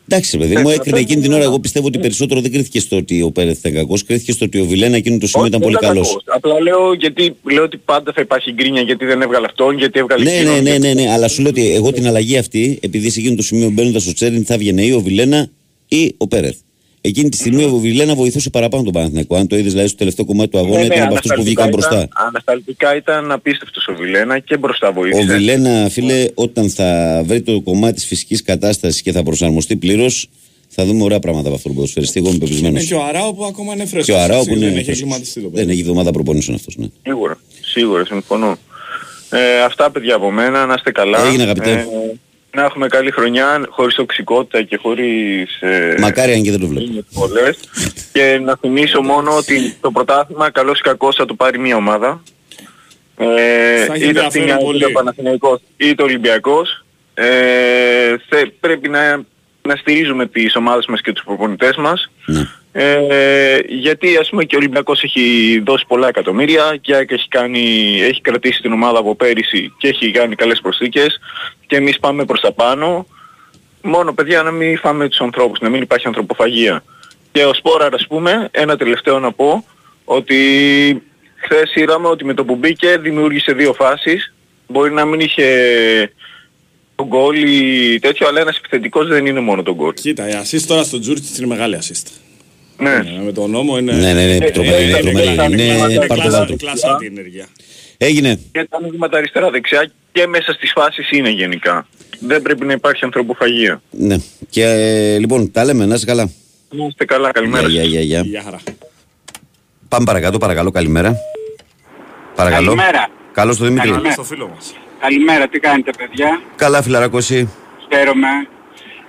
Εντάξει, παιδί μου, έκρινε εκείνη την ώρα. Εγώ πιστεύω ότι περισσότερο δεν κρίθηκε στο ότι ο Πέρεθ ήταν κακός, κρίθηκε στο ότι ο Βιλένα εκείνο το σημείο ήταν πολύ καλός. Απλά λέω, γιατί, λέω ότι πάντα θα υπάρχει γκρίνια γιατί δεν έβγαλε αυτόν, γιατί έβγαλε ναι, ναι, ναι, ναι, ναι, αλλά σου λέω ότι εγώ την αλλαγή αυτή, επειδή σε εκείνο το σημείο μπαίνοντας στο Τσέριν θα βγαίνει ή ο Βιλένα ή ο Πέρεθ. Εκείνη τη στιγμή ο Βιλένα βοηθούσε παραπάνω τον Παναθηναϊκό. Αν το είδες δηλαδή στο τελευταίο κομμάτι του αγώνα, ναι, ήταν ναι, από αυτούς που βγήκαν μπροστά. Ανασταλτικά ήταν απίστευτος ο Βιλένα και μπροστά βοήθησε. Ο Βιλένα, φίλε, όταν θα βρει το κομμάτι της φυσικής κατάστασης και θα προσαρμοστεί πλήρως, θα δούμε ωραία πράγματα από αυτό το ποδοσφαιριστή. Εγώ είμαι πεπισμένος. Και ο Αράου που ακόμα είναι φρέσκος. Και ο Αράου που είναι. Δεν έχει Δεν έχει εβδομάδα προπόνησεων αυτός. Ναι. Σίγουρα, σίγουρα, συμφωνώ. Ε, αυτά παιδιά από μένα, να είστε καλά. Έγινε αγαπητέ. Ε, να έχουμε καλή χρονιά, χωρίς τοξικότητα και χωρίς... Ε, Μακάρι αν και δεν το βλέπω. Πολλές. και να θυμίσω μόνο ότι το πρωτάθλημα καλώς ή κακώς θα το πάρει μία ομάδα. Ε, είτε αυτή είτε ο Παναθηναϊκός είτε ο Ολυμπιακός. Ε, θε, πρέπει να, να στηρίζουμε τις ομάδες μας και τους προπονητές μας. Ναι. Ε, γιατί ας πούμε και ο Ολυμπιακός έχει δώσει πολλά εκατομμύρια και έχει, κάνει, έχει κρατήσει την ομάδα από πέρυσι και έχει κάνει καλές προσθήκες και εμείς πάμε προς τα πάνω. Μόνο παιδιά να μην φάμε τους ανθρώπους, να μην υπάρχει ανθρωποφαγία. Και ο Σπόρα ας πούμε, ένα τελευταίο να πω, ότι χθες είδαμε ότι με το που μπήκε δημιούργησε δύο φάσεις. Μπορεί να μην είχε τον γκολ ή τέτοιο, αλλά ένας επιθετικός δεν είναι μόνο τον γκολ. Κοίτα, η assist τώρα στο Τζούρτς είναι μεγάλη assist. Ναι. ναι. Με τον νόμο είναι... Ναι, ναι, ναι, τρομερή, είναι τρομερή. Είναι κλασσά την ενέργεια. Έγινε. Και τα μηνύματα αριστερά-δεξιά και μέσα στις φάσεις είναι γενικά. Δεν πρέπει να υπάρχει ανθρωποφαγία. Ναι. Και ε, λοιπόν, τα λέμε, να είστε καλά. Να είστε καλά, καλημέρα. Γεια, γεια, γεια. Γεια χαρά. Πάμε παρακάτω, παρακαλώ, καλημέρα. Παρακαλώ. Καλημέρα. Καλώς το Δημήτρη. Καλημέρα στο φίλο μας. Καλημέρα, τι κάνετε παιδιά; Καλά φιλαράκο εσύ. Χαίρομαι.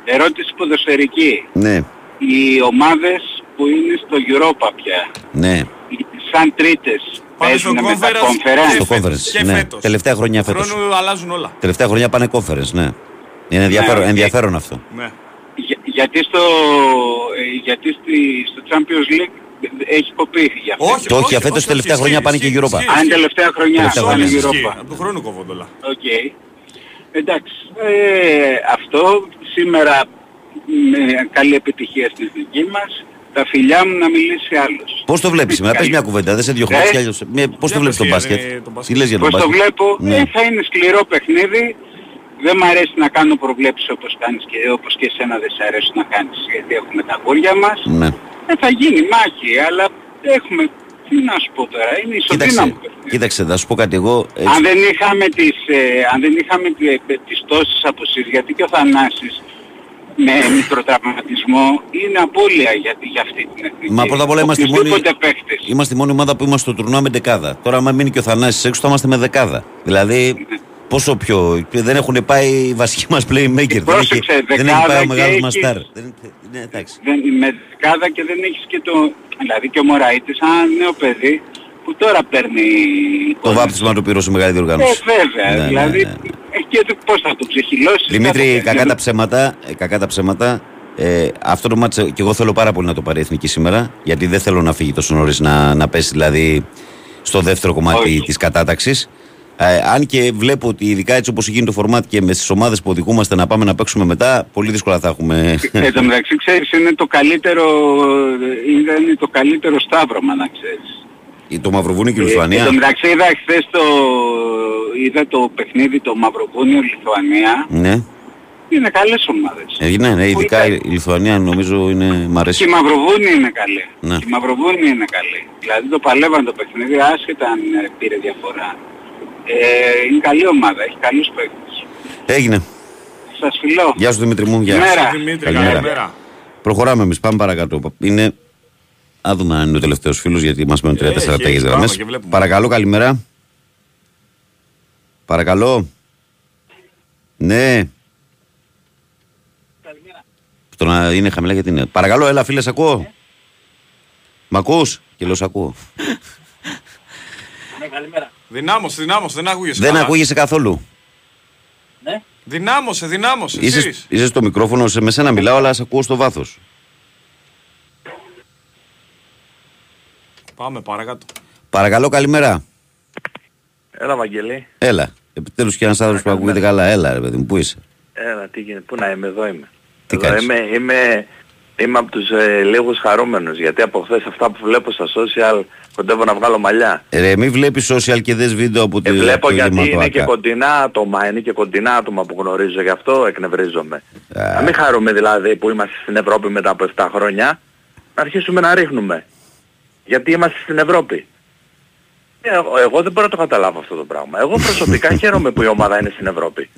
Ερώτηση ποδοσφαιρική. Ναι. Οι ομάδες που είναι στο Europa πια. Ναι. Σαν τρίτες Πάνε στο conference, στο conference. Και ναι. φέτος. Τελευταία χρονιά φέτος. Χρόνου αλλάζουν όλα. Τελευταία χρονιά πάνε conference, ναι. Είναι ενδιαφέρον, ναι, ενδιαφέρον αυτό. Ναι. Για, γιατί στο, ε, γιατί στη, στο Champions League έχει κοπεί για αυτό. Όχι, όχι, όχι φέτος τελευταία χρονιά πάνε και Europa. Αν τελευταία χρονιά τελευταία πάνε Europa. Από του χρόνου κόβονται όλα. OK. Okay. Εντάξει. Ε, αυτό σήμερα με καλή επιτυχία στη δική μας τα φιλιά μου να μιλήσει άλλος. Πώς το βλέπεις σήμερα, πες μια κουβέντα, δεν σε διώχνω κιόλας. Πώς το βλέπεις τον μπάσκετ, τι λες για τον μπάσκετ. Πώς το βλέπω, ναι. ε, θα είναι σκληρό παιχνίδι. Δεν μ' αρέσει να κάνω προβλέψεις όπως κάνεις και όπως και εσένα δεν σε αρέσει να κάνεις γιατί έχουμε τα γούρια μας. Ναι. Ε, θα γίνει μάχη, αλλά έχουμε τι να σου πω τώρα, είναι ισοδύναμο. Κοίταξε, κοίταξε, θα σου πω κάτι εγώ. Έτσι. Αν δεν είχαμε τις, ε, αν δεν είχαμε ε, τις τόσες αποσύρες, γιατί και ο Θανάσης με μικροτραυματισμό είναι απώλεια για, για αυτή την εθνική. Μα πρώτα απ' όλα είμαστε μόνοι, είμαστε η μόνη ομάδα που είμαστε στο τουρνουά με δεκάδα. Τώρα άμα μείνει και ο Θανάσης έξω θα είμαστε με δεκάδα. Δηλαδή ναι. πόσο πιο... Δεν έχουν πάει οι βασικοί μας playmaker. δεν, έχει, δεν έχει πάει ο μεγάλος μας στάρ. Ναι, με δεκάδα και δεν έχεις και το... Δηλαδή και ο Μωραΐτης, σαν νέο παιδί, που τώρα παίρνει... Το βάπτισμα του πήρε σε μεγάλη διοργάνωση. Ε, βέβαια. Ναι, ναι δηλαδή, ναι, ναι. και πώς θα το ψυχηλώσει. Δημήτρη, κακά τα ψέματα, ε, κακά τα ψέματα. Ε, αυτό το μάτσε και εγώ θέλω πάρα πολύ να το πάρει η Εθνική σήμερα, γιατί δεν θέλω να φύγει τόσο νωρίς να, να πέσει δηλαδή στο δεύτερο κομμάτι της κατάταξης. Ε, αν και βλέπω ότι ειδικά έτσι όπως γίνει το φορμάτ και με στις ομάδες που οδηγούμαστε να πάμε να παίξουμε μετά, πολύ δύσκολα θα έχουμε... Εν τω μεταξύ ξέρεις είναι το καλύτερο, είναι το καλύτερο σταύρωμα να ξέρεις. Το Μαυροβούνιο και η Λιθουανία. Ε, εν τω μεταξύ είδα χθες το, είδα το παιχνίδι το Μαυροβούνιο-Λιθουανία. Ναι. Είναι καλές ομάδες. Ε, ναι, ναι, ειδικά η Λιθουανία νομίζω είναι, μ' αρέσει. Και η Μαυροβούνη είναι καλή. Ναι. η Μαυροβούνη είναι καλή. Δηλαδή το παλεύαν το παιχνίδι άσχετα αν ε, πήρε διαφορά. Ε, είναι καλή ομάδα, έχει καλούς παίκτες. Έγινε. Σας φιλώ. Γεια σου Δημήτρη μου. Γεια Μέρα. Δημήτρη, καλημέρα. Προχωράμε εμείς, πάμε παρακάτω. Είναι... Α δούμε αν είναι ο τελευταίος φίλος, γιατί μας μένουν 34 Έχει, ταγέ έχει, γραμμές. πάμε και βλέπουμε. Παρακαλώ, καλημέρα. Παρακαλώ. Ναι. Το να είναι χαμηλά γιατί είναι. Παρακαλώ, έλα φίλε, σ' ακούω. Μ' ακούς; Και λέω σ' ακούω. Ναι, καλημέρα. Δυνάμωσε, δυνάμωσε, δεν ακούγεσαι. Δεν καλά. ακούγεσαι καθόλου. Ναι. Δυνάμωσε, δυνάμωσε. Είσαι, Εσείς. είσαι στο μικρόφωνο, σε με σένα μιλάω, αλλά σε ακούω στο βάθος. Πάμε παρακάτω. Παρακαλώ, καλημέρα. Έλα, Βαγγελή. Έλα. Επιτέλους και ένας άνθρωπος που ακούγεται καλά. Έλα, ρε παιδί μου, πού είσαι; Έλα, τι γίνεται. Πού να είμαι, εδώ είμαι. Τι εδώ κάνεις; είμαι, είμαι, είμαι από τους ε, λίγους χαρούμενους, γιατί από χθες αυτά που βλέπω στα social κοντεύω να βγάλω μαλλιά. Ρε, μην βλέπεις social και δες βίντεο από τη Ε, βλέπω από το γιατί είναι Γεματοάκα. και κοντινά άτομα, είναι και κοντινά άτομα που γνωρίζω, γι' αυτό εκνευρίζομαι. Α. Να μην χαρούμε δηλαδή που είμαστε στην Ευρώπη μετά από 7 χρόνια, να αρχίσουμε να ρίχνουμε. Γιατί είμαστε στην Ευρώπη. Ε, Εγώ, εγώ δεν μπορώ να το καταλάβω αυτό το πράγμα. Εγώ προσωπικά χαίρομαι που η ομάδα είναι στην Ευρώπη.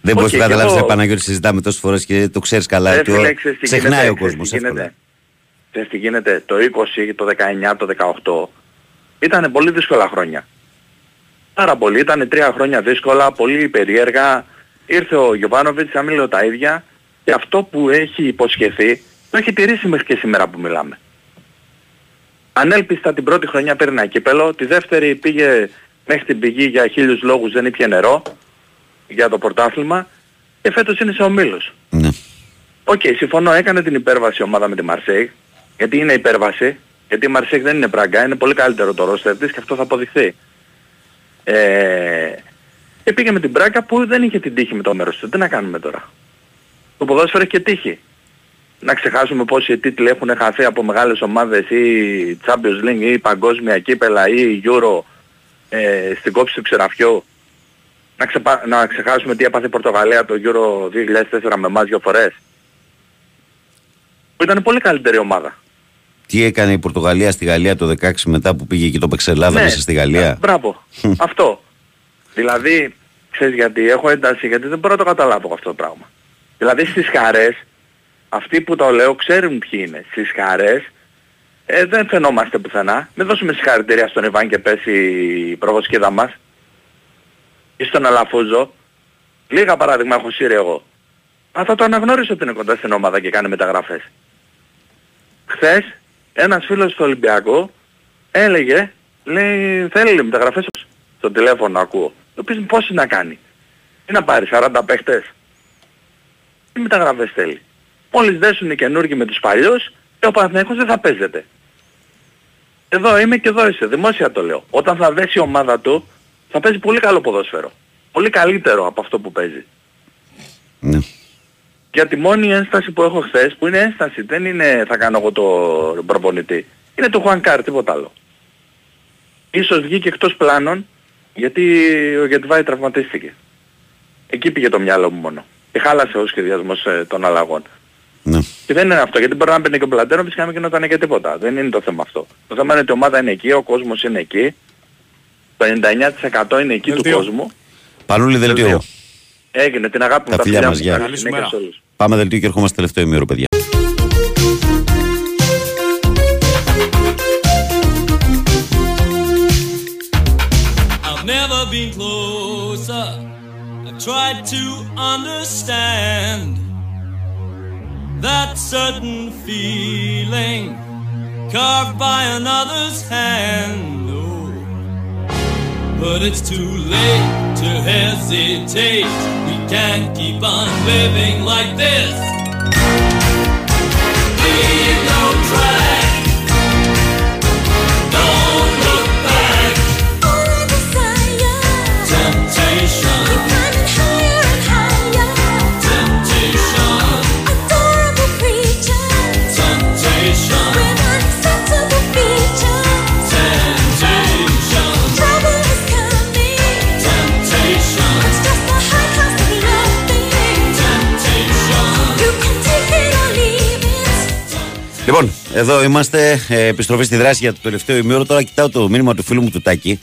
Δεν μπορείς Οκ, να και καταλάβεις, εγώ- ρε Παναγιώτη, συζητάμε τόσες φορές και το ξέρεις καλά. Ρε ότι φίλε, ο- ξέρεις τι Ξεχνάει γίνεται, ο ξέρεις κόσμος. τι γίνεται. Ξέρεις τι γίνεται. Το 20, το 19, το 18 ήταν πολύ δύσκολα χρόνια. Πάρα πολύ. Ήταν τρία χρόνια δύσκολα, πολύ περίεργα. Ήρθε ο Γιωβάνοβιτς, να μην λέω τα ίδια. Και αυτό που έχει υποσχεθεί, το έχει τηρήσει μέχρι και σήμερα που μιλάμε. Ανέλπιστα την πρώτη χρονιά πήρε ένα κύπελο, τη δεύτερη πήγε μέχρι την πηγή για χίλιους λόγους δεν ήπια νερό για το πρωτάθλημα και φέτος είναι σε ομίλους. Ναι. Οκ, συμφωνώ, έκανε την υπέρβαση η ομάδα με τη Μαρσέη, γιατί είναι υπέρβαση, γιατί η Μαρσέη δεν είναι Μπράγκα, είναι πολύ καλύτερο το ρόστερ της και αυτό θα αποδειχθεί. Ε, και πήγε με την Μπράγκα που δεν είχε την τύχη με το μέρος του. Τι να κάνουμε τώρα; Το ποδόσφαιρο έχει και τύχη. Να ξεχάσουμε πόσοι τίτλοι έχουν χαθεί από μεγάλες ομάδες ή Champions League ή παγκόσμια κύπελα ή Euro ε, στην κόψη του ξεραφιού. Να, ξεπα... να ξεχάσουμε τι έπαθε η Πορτογαλία το Euro 2004 με εμάς δύο φορές. Που ήταν πολύ καλύτερη ομάδα. Τι έκανε η Πορτογαλία στη Γαλλία το 16 μετά που πήγε και το παίξε Ελλάδα Ναι. μέσα στη Γαλλία; Μπράβο. αυτό. Δηλαδή, ξέρεις γιατί, έχω ένταση γιατί δεν μπορώ να το καταλάβω αυτό το πράγμα. Δηλαδή στις χαρές, αυτοί που το λέω ξέρουν ποιοι είναι. Στις χαρές ε, δεν φαινόμαστε πουθενά. Μην δώσουμε συγχαρητήρια στον Ιβάν και πέσει η προβοσκίδα μας. Ή στον Αλαφούζο. Λίγα παράδειγμα έχω σύρει εγώ. Αλλά θα το αναγνώρισε ότι είναι κοντά στην ομάδα και κάνει μεταγραφές. Χθες ένας φίλος του Ολυμπιακού έλεγε, λέει, θέλει μεταγραφές στο τηλέφωνο ακούω. Το πεις μου πόσοι να κάνει. Τι να πάρει, 40 παίχτες. Τι μεταγραφές θέλει. Μόλις δέσουν οι καινούργοι με τους παλιούς και ο Παναθηναϊκός δεν θα παίζεται. Εδώ είμαι και εδώ είσαι, δημόσια το λέω. Όταν θα δέσει η ομάδα του θα παίζει πολύ καλό ποδόσφαιρο. Πολύ καλύτερο από αυτό που παίζει. Ναι. Γιατί μόνη η ένσταση που έχω χθες, που είναι ένσταση, δεν είναι θα κάνω εγώ το προπονητή, είναι το Χουανκάρ, τίποτα άλλο. Ίσως βγήκε εκτός πλάνων, γιατί ο Γετβάη τραυματίστηκε. Εκεί πήγε το μυαλό μου μόνο. Και χάλασε ο σχεδιασμός ε, των αλλαγών. Ναι. Και δεν είναι αυτό, γιατί μπορεί να μπαίνει και ο Πλατένο, φυσικά να μην γινόταν και τίποτα. Δεν είναι το θέμα αυτό. Το θέμα είναι ότι η ομάδα είναι εκεί, ο κόσμος είναι εκεί, το 99% είναι εκεί του Δελτίο. κόσμου. Πανούλη δελτίο. Δελτίο. Έγινε, την αγάπη μου, Τα φιλιά μας, μου. γεια. Καλή Καλή σου συνέχεια μέρα. σε όλους. Πάμε δελτίο και ερχόμαστε τελευταίο ημίωρο, παιδιά. I've never been closer. I've tried to understand that certain feeling carved by another's hand. Oh, but it's too late to hesitate. We can't keep on living like this. Leave Λοιπόν, εδώ είμαστε. Ε, επιστροφή στη δράση για το τελευταίο ημίωρο. Τώρα κοιτάω το μήνυμα του φίλου μου του Τάκη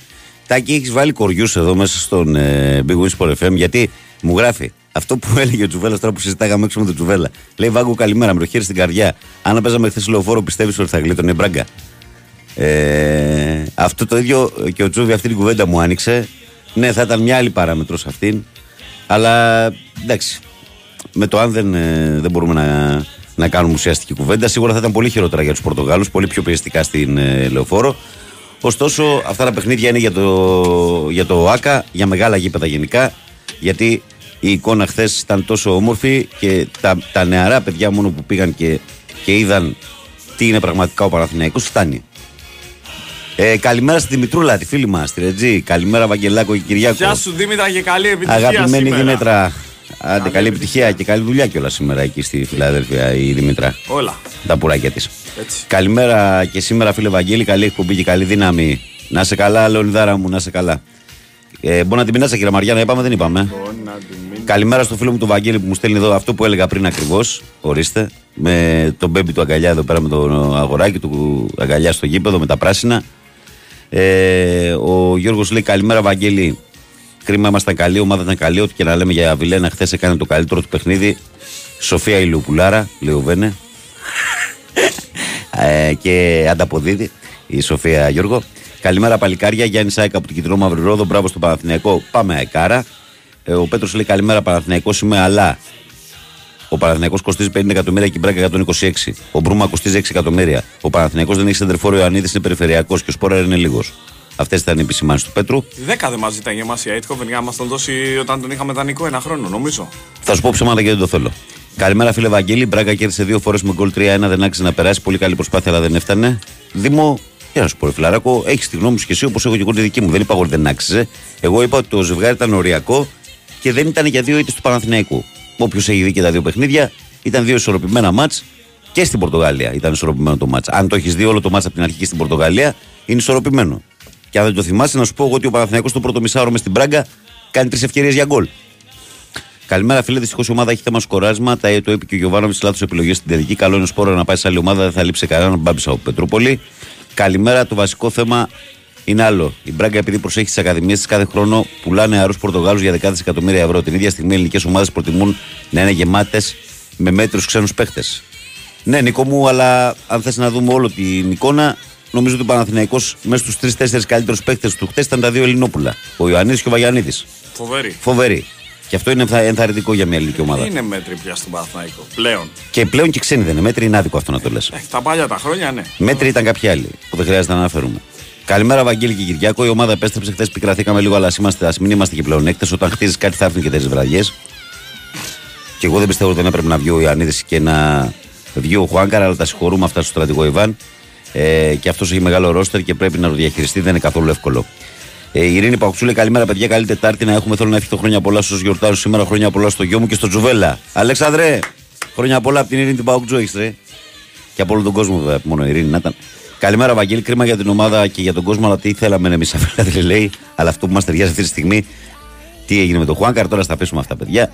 Τάκη, έχεις βάλει κοριούς εδώ μέσα στον ε, Big Wins Sport FM γιατί μου γράφει αυτό που έλεγε ο Τζουβέλας τώρα που συζητάγαμε έξω με τον Τζουβέλα. Λέει Βάγκο, καλημέρα, με το χέρι στην καρδιά. Αν παίζαμε χθες λεωφόρο, πιστεύεις ότι θα γλίτωνε η μπράγκα. Ε, αυτό το ίδιο και ο Τζούβι αυτή την κουβέντα μου άνοιξε. Ναι, θα ήταν μια άλλη παράμετρος αυτήν. Αλλά εντάξει. Με το αν δεν, ε, δεν μπορούμε να, να κάνουμε ουσιαστική κουβέντα, σίγουρα θα ήταν πολύ χειρότερα για τους Πορτογάλους, πολύ πιο πιεστικά στην ε, λεωφόρο. Ωστόσο, αυτά τα παιχνίδια είναι για το, για το ΆΚΑ, για μεγάλα γήπεδα γενικά, γιατί η εικόνα χθες ήταν τόσο όμορφη και τα, τα νεαρά παιδιά μόνο που πήγαν και, και είδαν τι είναι πραγματικά ο Παναθηναϊκός φτάνει. Ε, καλημέρα στη Δημητρούλα, τη φίλη μας, τη Ρετζή. Καλημέρα, Βαγγελάκο και Κυριάκο. Γεια σου Δήμητρα και καλή επιτυχία. Αγαπημένη σήμερα. Δήμητρα. Άντε, καλή επιτυχία και καλή δουλειά κιόλας σήμερα εκεί στη Φιλαδέλφια η Δημητρά. Όλα. Τα πουράκια της. Έτσι. Καλημέρα και σήμερα, φίλε Βαγγέλη. Καλή εκπομπή και καλή δύναμη. Να σε καλά, Λεωνιδάρα μου, να σε καλά. Ε, μπορεί να την πεινάσαι, κύριε Μαριάννα, είπαμε, δεν είπαμε. Καλημέρα στο φίλο μου του Βαγγέλη που μου στέλνει εδώ αυτό που έλεγα πριν ακριβώς. Ορίστε. Με τον μπέμπι του αγκαλιά εδώ πέρα με το αγοράκι του αγκαλιά στο γήπεδο με τα πράσινα. Ε, ο Γιώργος λέει καλημέρα Βαγγέλη. Κρίμα ήμασταν καλοί, η ομάδα ήταν καλή. Ό,τι και να λέμε για Βιλένα, χθες έκανε το καλύτερο του παιχνίδι. Σοφία Ηλιοπουλάρα, λέει ο Βένε. ε, και ανταποδίδει η Σοφία Γιώργο. Καλημέρα παλικάρια, Γιάννη Σάικα από την Κιτρινό Μαυρορόδο. Μπράβο στο Παναθηναϊκό. Πάμε αεκάρα. Ε, ο Πέτρος λέει καλημέρα Παναθηναϊκός είμαι, αλλά ο Παναθηναϊκός κοστίζει 50 εκατομμύρια και η Μπράγκα 126. Ο Μπρούμα κοστίζει 6 εκατομμύρια. Ο Παναθηναϊκός δεν έχει σεντερφόρο, ο Ιωαννίδης είναι περιφερειακός και ο Σπόρα είναι λίγος. Αυτές ήταν οι επισημάνσεις του Πέτρου. Δέκα δεν μας ζητάει για εμά η Αίτκοβεν για να μας τον δώσει όταν τον είχαμε δανεικό ένα χρόνο, νομίζω. Θα σου πω ψέματα γιατί δεν το θέλω. Καλημέρα, φίλε Βαγγέλη. Η Μπράγκα κέρδισε δύο φορές με γκολ 3-1, δεν άξιζε να περάσει. Πολύ καλή προσπάθεια, αλλά δεν έφτανε. Δήμο, τι να σου πω, ρε φιλαράκο, έχεις τη γνώμη σου και εσύ όπως έχω και εγώ τη δική μου. Δεν είπα ότι δεν άξιζε. Εγώ είπα ότι το ζευγάρι ήταν οριακό και δεν ήταν για δύο ήττες του Παναθηναϊκού. Όποιος έχει δει και τα δύο παιχνίδια, ήταν δύο ισορροπημένα μάτς και στην Πορτογαλία ήταν ισορροπημένο το μάτς. Αν το έχεις δει όλο το μάτς από την αρχή και στην Πορτογαλία, είναι ισορροπημένο. Και αν δεν το θυμάσαι, να σου πω εγώ ότι ο Παναθηναϊκός στο πρώτο μισάωρο μες στην Πράγκα κάνει τρεις ευκαιρίες για γκολ. Καλημέρα, φίλε. Δυστυχώς η ομάδα έχει θέμα σκοράσμα. Τα το είπε και ο Γιωβάνοβιτς λάθος επιλογές στην τελική. Καλό είναι ο σπόρο να πάει σε άλλη ομάδα, δεν θα λείψει κανέναν. Μπάμπησα από Πετρούπολη. Καλημέρα. Το βασικό θέμα είναι άλλο. Η Μπράγκα, επειδή προσέχει τις ακαδημίες της κάθε χρόνο, πουλά νεαρού Πορτογάλους για δεκάδες εκατομμύρια ευρώ. Την ίδια στιγμή οι ελληνικές ομάδες προτιμούν να είναι γεμάτες με μέτρου ξένους παίχτε. Ναι, Νίκο μου, αλλά αν θες να δούμε όλη την εικόνα, νομίζω ότι ο Παναθηναϊκός μέσα στους τρει-τέσσερι καλύτερους παίχτε του χτε ήταν τα δύο Ελληνόπουλα. Ο Ιωαννίδης και ο Βαγιανίδης. Φοβερή. Φοβερή. Και αυτό είναι ενθα- ενθαρρυντικό για μια ελληνική ομάδα. Είναι μέτρη πια στον Παναθηναϊκό. Πλέον. Και πλέον και ξένοι δεν είναι μέτρη, είναι άδικο αυτό να το λες. Ε, τα παλιά τα χρόνια, ναι. Μέτρη ήταν κάποιοι άλλοι που δεν χρειάζεται να αναφέρουμε. Καλημέρα, Βαγγέλη και Κυριακό. Η ομάδα επέστρεψε χθες, πικραθήκαμε λίγο, αλλά ας είμαστε, ας μην είμαστε και πλέον έκτες. Όταν χτίζεις κάτι, θα έρθουν και τέτοιε βραδιές. Και εγώ δεν πιστεύω ότι δεν έπρεπε να βγει ο Ιωαννίδης και να βγει ο Χουάνκαρα, αλλά τα συγχωρούμε αυτά στο στρατηγό Ιβάν. Ε, και αυτός έχει μεγάλο ρόστερ και πρέπει να το διαχειριστεί, δεν είναι καθόλου εύκολο. Ε, η Ειρήνη Παουξούλη, καλημέρα παιδιά. Καλή Τετάρτη να έχουμε. Θέλω να ευχηθώ χρόνια πολλά στους γιορτάζους σήμερα. Χρόνια πολλά στο γιο μου και στο Τζουβέλα. Αλέξανδρε, χρόνια πολλά από την Ειρήνη την Παουκτζού, έχεις, ρε. Και από όλο τον κόσμο, βέβαια. Μόνο η Ειρήνη να ήταν. Καλημέρα, Βαγγέλη. Κρίμα για την ομάδα και για τον κόσμο, αλλά τι θέλαμε εμείς, δηλαδή λέει. Αλλά αυτό που μας ταιριάζει αυτή τη στιγμή, τι έγινε με τον Χουάνκαρ, τώρα στα πέσουμε αυτά, παιδιά.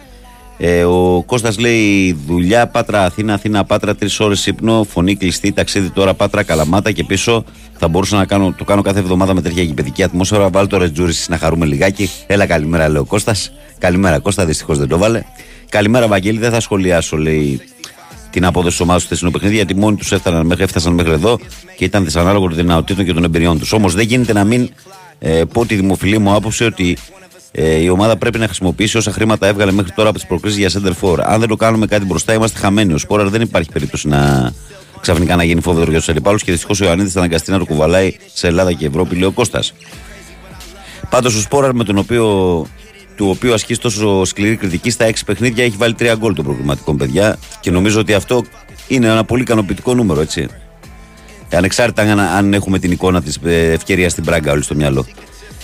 Ε, ο Κώστας λέει δουλειά Πάτρα Αθήνα, Αθήνα Πάτρα, τρεις ώρες ύπνο, φωνή κλειστή, ταξίδι τώρα Πάτρα, Καλαμάτα και πίσω. Θα μπορούσα να κάνω, το κάνω κάθε εβδομάδα με τέτοια γηπαιδική ατμόσφαιρα. Βάλω το ρετζούρι να χαρούμε λιγάκι. Έλα, καλημέρα, λέει ο Κώστας. Καλημέρα, Κώστα, δυστυχώς δεν το βάλε. Καλημέρα, Βαγγέλη, δεν θα σχολιάσω, λέει την απόδοση της ομάδας του χθεσινού παιχνίδι, γιατί μόνοι τους έφτασαν μέχρι, έφτασαν μέχρι εδώ και ήταν δυσανάλογο των δυνατοτήτων και των εμπειριών τους. Όμως δεν γίνεται να μην ε, πω τη δημοφιλή μου άποψη ότι ε, η ομάδα πρέπει να χρησιμοποιήσει όσα χρήματα έβγαλε μέχρι τώρα από τις προκλήσεις για center for. Αν δεν το κάνουμε κάτι μπροστά, είμαστε χαμένοι. Ο Σπόρα δεν υπάρχει περίπτωση να ξαφνικά να γίνει φόβο για τους αντιπάλους και δυστυχώς ο Ιωαννίδης θα αναγκαστεί να το κουβαλάει σε Ελλάδα και Ευρώπη, λέει ο Κώστας. Πάντως ο Σπόρα με τον οποίο του οποίου ασκείς τόσο σκληρή κριτική στα έξι παιχνίδια έχει βάλει τρία γκολ των προβληματικών παιδιά και νομίζω ότι αυτό είναι ένα πολύ ικανοποιητικό νούμερο, έτσι. Ανεξάρτητα αν, αν έχουμε την εικόνα της ευκαιρίας στην Πράγκα όλοι στο μυαλό.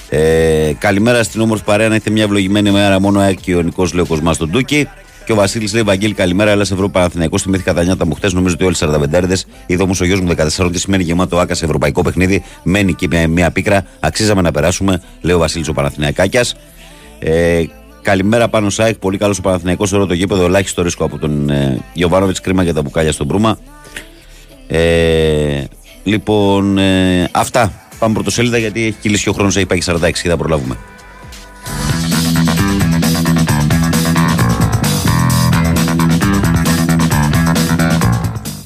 Ε, καλημέρα στην όμορφη παρέα. Να έχετε μια ευλογημένη μέρα. Μόνο ΑΕΚ και ο Νικός λέει ο Κοσμάς στον Τούκι. Και ο Βασίλης λέει: Βαγγέλη, καλημέρα. Έλα σε Ευρώπη Παναθηναϊκός. Θυμήθηκα τα νιάτα μου χθες. Νομίζω ότι όλοι οι 45 Είδε όμως ο γιος μου 14 τι σημαίνει γεμάτο άκας σε ευρωπαϊκό παιχνίδι. Μένει και μια, μια πίκρα. Αξίζαμε να περάσουμε, λέει ο Βασίλης ο Παναθηναϊκάκιας. Ε, καλημέρα πάνω Σάικ. Πολύ καλός ο Παναθηναϊκός σε όλο το γήπεδο. Ελάχιστο ρίσκο από τον ε, Γιωβάνοβιτς. Κρίμα για τα μπουκάλια στον Μπρούμα. Ε, λοιπόν, ε, αυτά Πάμε πρωτοσέλιδα γιατί έχει κυλήσει ο χρόνος, έχει πάει 46 και θα προλάβουμε.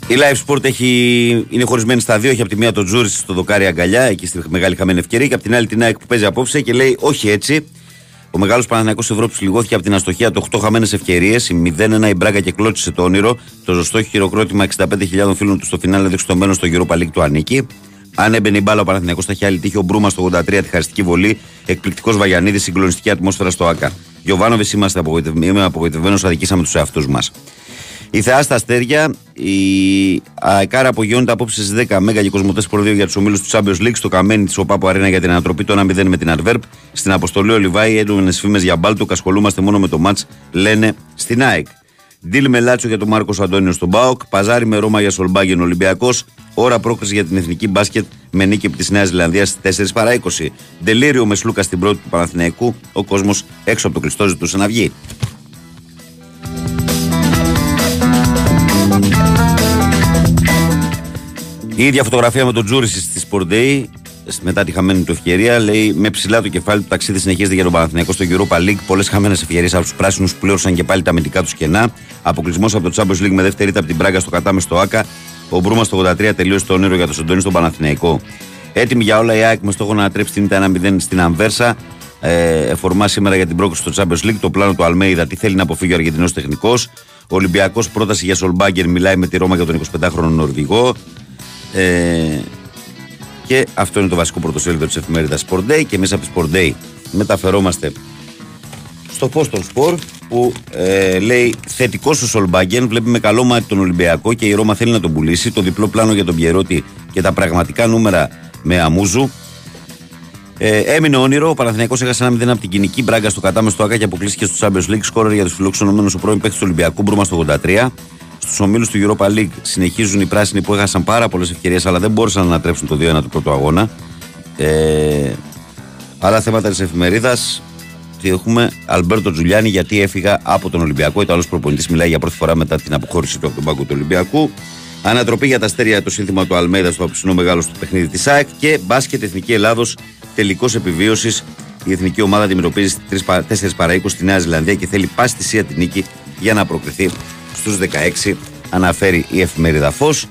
Η Live Sport έχει, είναι χωρισμένη στα δύο. Έχει από τη μία το Τζούρις στο δοκάρι αγκαλιά, εκεί στη μεγάλη χαμένη ευκαιρία, και από την άλλη την ΑΕΚ που παίζει απόψε και λέει όχι έτσι. Ο μεγάλος Παναθυνακό Ευρώπης λιγώθηκε από την αστοχία του 8 χαμένες ευκαιρίες. Η 0-1 η Μπράγκα και κλώτσισε το όνειρο. Το ζωστό χειροκρότημα 65.000 φίλων του στο φινάλε έδειξε το μέλλον στο Europa League του ανήκει. Αν έμπαινε η μπάλα ο Παναθυνακό θα είχε άλλη τύχη. Ο Μπρούμα στο 83 τη χαριστική βολή. Εκπληκτικός Βαγιανίδης, συγκλονιστική ατμόσφαιρα στο ΑΚΑ. Γιωβάνοβες είμαστε απογοητευμένοι. απογοητευμένος, αδικήσαμε τους εαυτούς μας. Η Θεά στα αστέρια, η ΑΕΚΑΡΑ απογειώνεται απόψε στις 10 Μέγα και Κοσμοτές Προ για τους ομίλους του Champions League στο καμένι της Οπάπου Αρένα για την ανατροπή του 1-0 με την Αρβέρπ. Στην αποστολή Ολιβάη έντονε φήμε για Μπάλτοκ. Ασχολούμαστε μόνο με το ματ, λένε στην ΑΕΚ. Deal με Λάτσιο για τον Μάρκος Αντόνιο στον ΠΑΟΚ. Παζάρι με Ρώμα για Σολμπάγεν Ολυμπιακός. Ώρα πρόκριση για την εθνική μπάσκετ με νίκη από τη Νέα Ζηλανδία στις 4 παρά 20. Ντελίριο με Σλούκα στην πρώτη του Παναθηναϊκού. Ο κόσμος έξω από το κλειστό ζητούσε να βγει. Η ίδια φωτογραφία με τον Τζούριτσιτς στη Sport Day, μετά τη χαμένη του ευκαιρία, λέει με ψηλά το κεφάλι του ταξίδι συνεχίζεται για τον Παναθηναϊκό στο Europa League. Πολλές χαμένες ευκαιρίες από τους πράσινους που πλήρωσαν και πάλι τα αμυντικά τους κενά. Αποκλεισμός από το Champions League με δεύτερη ήττα από την Πράγκα στο Κατάμε στο Άκα. Ο Μπρούμα στο 83 τελείωσε το όνειρο για τον Σοντόνι στον Παναθηναϊκό. Έτοιμη για όλα η ΑΕΚ με στόχο να τρέψει την ήττα 1-0 στην Αμβέρσα. Ε, εφορμά σήμερα για την πρόκληση στο Champions League. Το πλάνο του Αλμέιδα τι θέλει να αποφύγει ο Αργεντινός τεχνικός. Ο Ολυμπιακός πρόταση για Σολμπάγκερ μιλάει με τη Ρώμα για τον 25χρονο Νορβηγό. Ε, και αυτό είναι το βασικό πρωτοσέλιδο της εφημερίδας Sport Day. Και μέσα από τη Sport Day μεταφερόμαστε στο Postal Sport που ε, λέει θετικός στο Σολμπάγκεν. Βλέπει με καλό μάτι τον Ολυμπιακό και η Ρώμα θέλει να τον πουλήσει. Το διπλό πλάνο για τον Πιερότη και τα πραγματικά νούμερα με Αμούζου. Ε, έμεινε όνειρο. Ο Παναθηναϊκός έχασε ένα 0 από την κοινική μπράγκα στο κατάμε στο ΑΚΑ και αποκλείστηκε στο Champions League. Σκόρερ για τους φιλοξενωμένου ο πρώην παίκτης του Ολυμπιακού Μπρούμα στο 83. Στους ομίλους του Europa League συνεχίζουν οι πράσινοι που έχασαν πάρα πολλές ευκαιρίες αλλά δεν μπόρεσαν να ανατρέψουν το 2-1 του πρώτου αγώνα. Ε, άλλα θέματα της εφημερίδας. Τι έχουμε, Αλμπέρτο Τζουλιάνι, γιατί έφυγα από τον Ολυμπιακό. Ιταλός προπονητής μιλάει για πρώτη φορά μετά την αποχώρηση του από τον πάγκο του Ολυμπιακού. Ανατροπή για τα αστέρια το σύνθημα του Αλμέδα στο απόψινό μεγάλο στο παιχνίδι της ΑΕΚ και μπάσκετ Εθνική Ελλάδος τελικός επιβίωσης. Η εθνική ομάδα αντιμετωπίζει 4 παρα 20 στη Νέα Ζηλανδία και θέλει πάση θυσία την νίκη για να προκριθεί στους 16. Αναφέρει η εφημερίδα Φως.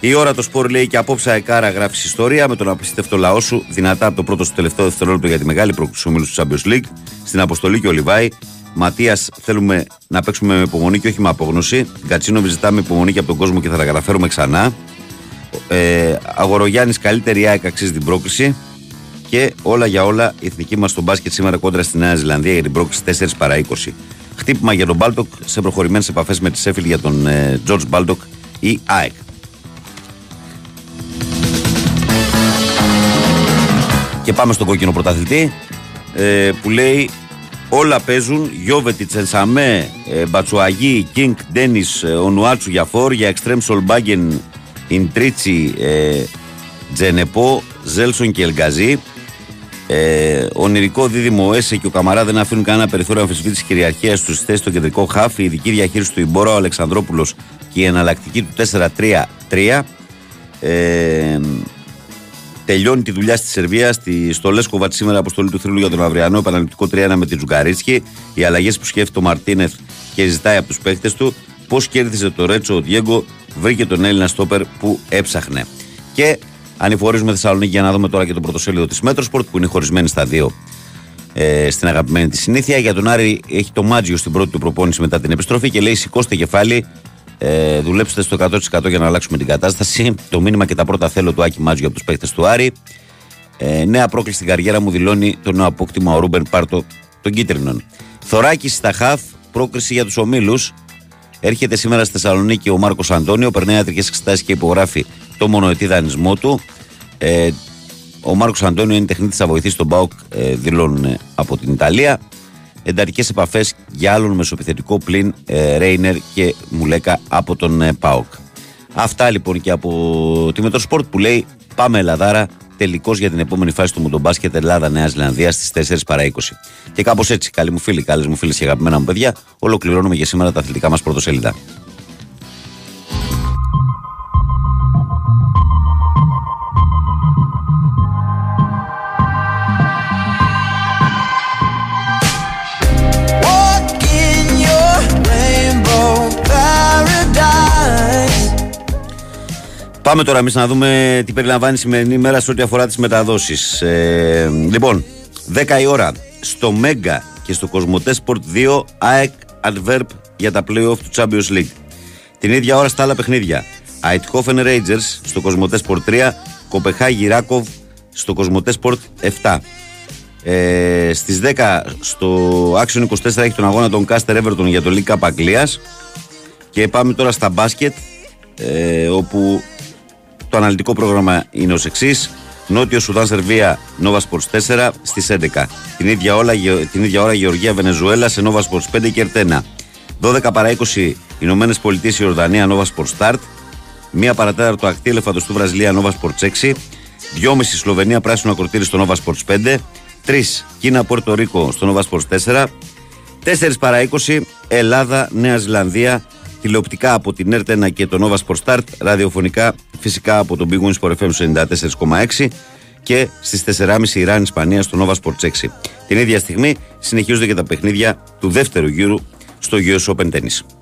Η Ώρα των Σπορ λέει και απόψε αεκάρα γράφεις ιστορία με τον απίστευτο λαό σου δυνατά από το πρώτο στο τελευταίο δευτερόλεπτο για τη μεγάλη πρόκριση ομίλου του Champions League. Στην αποστολή και ο Λιβάη. Ματίας, θέλουμε να παίξουμε με υπομονή και όχι με απόγνωση. Γκατσίνο, ζητάμε υπομονή και από τον κόσμο και θα τα καταφέρουμε ξανά. Ε, Αγορογιάννης, καλύτερη ΑΕΚ αξίζει την πρόκριση. Και όλα για όλα, η εθνική μας στον μπάσκετ σήμερα κόντρα στη Νέα Ζηλανδία για την πρόκριση 4 παρά 20. Χτύπημα για τον Μπάλντοκ σε προχωρημένες επαφές με τη Σέφιλντ για τον Τζορτζ ε, Μπάλτοκ ή ΑΕΚ. Και πάμε στον κόκκινο πρωταθλητή ε, που λέει όλα παίζουν Γιώβετη, Τσενσαμέ, ε, Μπατσουαγί, Κίνγκ, Ντένις, ε, Ονουάτσου, Γιαφόρ για Εξτρέμ Σολμπάγκεν, Ιντρίτσι, ε, Τζενεπό, Ζέλσον και Ελγκαζί. Ε, ονειρικό δίδυμο Έσε και ο Καμαρά δεν αφήνουν κανένα περιθώριο αμφισβήτησης κυριαρχίας στου θέσει στο κεντρικό χάφ. Η ειδική διαχείριση του Ιμπόρα, ο Αλεξανδρόπουλος και η εναλλακτική του 4-3-3. Ε, τελειώνει τη δουλειά στη Σερβία. Στη, στο Λέσκοβατ σήμερα αποστολή του θρύλου για τον αυριανό επαναληπτικό 3-1 με την Τσουκαρίτσκι. Οι αλλαγές που σκέφτεται ο Μαρτίνεθ και ζητάει από τους παίχτε του. Πώς κέρδισε το Ρέτσο ο Διέγκο, βρήκε τον Έλληνα στόπερ που έψαχνε. Και Ανηφορίζουμε Θεσσαλονίκη για να δούμε τώρα και το πρωτοσέλιδο της Metrosport που είναι χωρισμένη στα δύο ε, στην αγαπημένη της συνήθεια. Για τον Άρη έχει το Μάτζιο στην πρώτη του προπόνηση μετά την επιστροφή και λέει: Σηκώστε κεφάλι, ε, δουλέψτε στο 100% για να αλλάξουμε την κατάσταση. Το μήνυμα και τα πρώτα θέλω του Άκη Μάτζιο από τους παίχτε του Άρη. Ε, νέα πρόκληση στην καριέρα μου δηλώνει το νέο απόκτημα ο Ρούμπεν Πάρτο των Κίτρινων. Θωράκι στα χαφ, πρόκριση για τους ομίλους. Έρχεται σήμερα στη Θεσσαλονίκη ο Μάρκος Αντώνιο, περνάει ιατρικέ εξετάσεις και υπογράφει το μονοετή δανεισμό του. Ε, ο Μάρκος Αντώνιο είναι τεχνίτης θα βοηθήσει τον Μπάουκ, ε, δηλώνουν από την Ιταλία. Εντατικέ επαφές για άλλον μεσοπιθετικό πλην ε, Ρέινερ και Μουλέκα από τον ε, Πάοκ. Αυτά λοιπόν και από τη Μετροσπορτ που λέει Πάμε Ελλαδάρα, τελικώ για την επόμενη φάση του Μοντομπάσκετ Ελλάδα-Νέα Ζηλανδία στις 4 παρα 20. Και κάπως έτσι, καλοί μου φίλοι, καλές μου φίλες και αγαπημένα μου παιδιά, ολοκληρώνουμε για σήμερα τα αθλητικά μας πρωτοσέλιδα. Πάμε τώρα εμείς να δούμε τι περιλαμβάνει η σημερινή ημέρα σε ό,τι αφορά τις μεταδόσεις. Ε, λοιπόν, 10 η ώρα στο Μέγκα και στο Κοσμοτέ Sport 2 ΑΕΚ Adverb για τα playoff του Champions League. Την ίδια ώρα στα άλλα παιχνίδια. Αιτχόφεν Rangers στο Κοσμοτέ Sport 3, Κοπεχάγη Ράκοβ στο Κοσμοτέ Sport 7. Ε, Στις 10 στο Action 24 έχει τον αγώνα των Caster Everton για το League Cup Αγγλίας. Και πάμε τώρα στα μπάσκετ, ε, όπου το αναλυτικό πρόγραμμα είναι ως εξής. Νότιο Σουδάν Σερβία, Nova Sports 4 στις 11. Την ίδια, ώρα, την ίδια ώρα Γεωργία Βενεζουέλα σε Nova Sports 5 και Ερτένα. 12 παρά 20 Ηνωμένες Πολιτείες Ιορδανία Nova Sports Start. 1 παρατέταρτο Ακτή Ελεφαντοστού Βραζιλία Nova Sports 6. 2,5 Σλοβενία Πράσινο Ακροτήρι στο Nova Sports 5. 3 Κίνα Πόρτο Ρίκο στο Nova Sports 4. 4 παρά 20 Ελλάδα Νέα Ζηλανδία τηλεοπτικά από την ΕΡΤ1 και το Nova Sport Start, ραδιοφωνικά φυσικά από τον Big Wings Sport FM 94,6 και στις 4.30 Ιράν Ισπανία στο Nova Sports 6. Την ίδια στιγμή συνεχίζονται και τα παιχνίδια του δεύτερου γύρου στο US Open Tennis.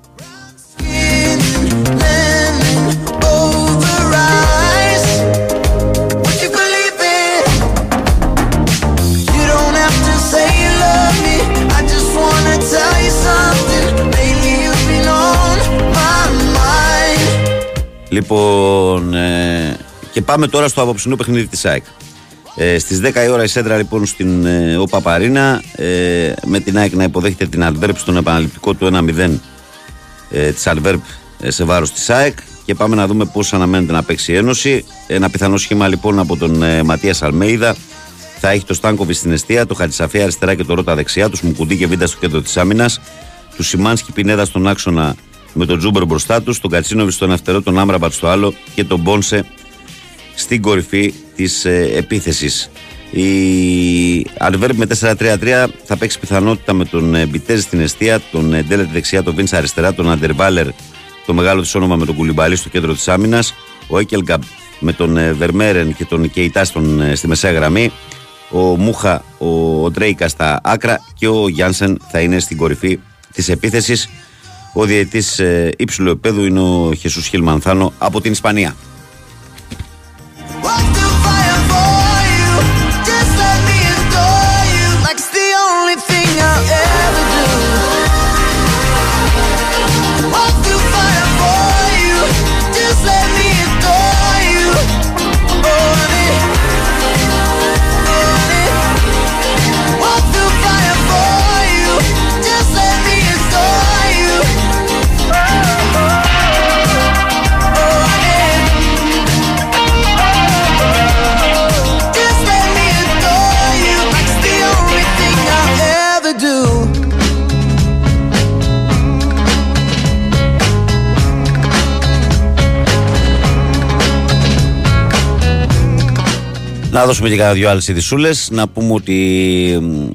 Λοιπόν, ε, και πάμε τώρα στο απόψινό παιχνίδι της ΑΕΚ. Ε, Στις 10 η ώρα η Σέντρα λοιπόν στην ε, ΟΠΑ Παρίνα ε, με την ΑΕΚ να υποδέχεται την Αλβέρπ στον επαναληπτικό του 1-0 ε, της Αλβέρπ ε, σε βάρος της ΑΕΚ και πάμε να δούμε πώς αναμένεται να παίξει η Ένωση. Ένα πιθανό σχήμα λοιπόν από τον ε, Ματίας Αλμέιδα θα έχει το Στάνκοβι στην αιστεία, το Χατζησαφία αριστερά και το Ρότα δεξιά, τους Μουκουντή και Βίντα στο κέντρο της άμυνας, τους Σιμάνσκι Πινέδα στον άξονα με τον Τζούμπερ μπροστά τους, τον Κατσίνοβι στον αριστερό, τον Άμραμπατ στο άλλο και τον Μπόνσε στην κορυφή της ε, επίθεσης. Η Αλβέρμπ με 4-3-3 θα παίξει πιθανότητα με τον ε, Μπιτέζ στην αιστεία, τον ε, Ντέλετ δεξιά, τον Βίντσα αριστερά, τον Αντερβάλερ, το μεγάλο της όνομα με τον Κουλιμπαλί στο κέντρο της άμυνας, ο Έκελγκαμπ με τον ε, Βερμέρεν και τον Κεϊτά στη μεσαία γραμμή, ο Μούχα, ο Ντρέικα στα άκρα και ο Γιάνσεν θα είναι στην κορυφή της επίθεσης. Ο διαιτή ε, ύψηλου επίπεδου είναι ο Χεσούς Χιλμανθάνο από την Ισπανία. Να δώσουμε και κάνα δυο άλλες ειδισούλε. Να πούμε ότι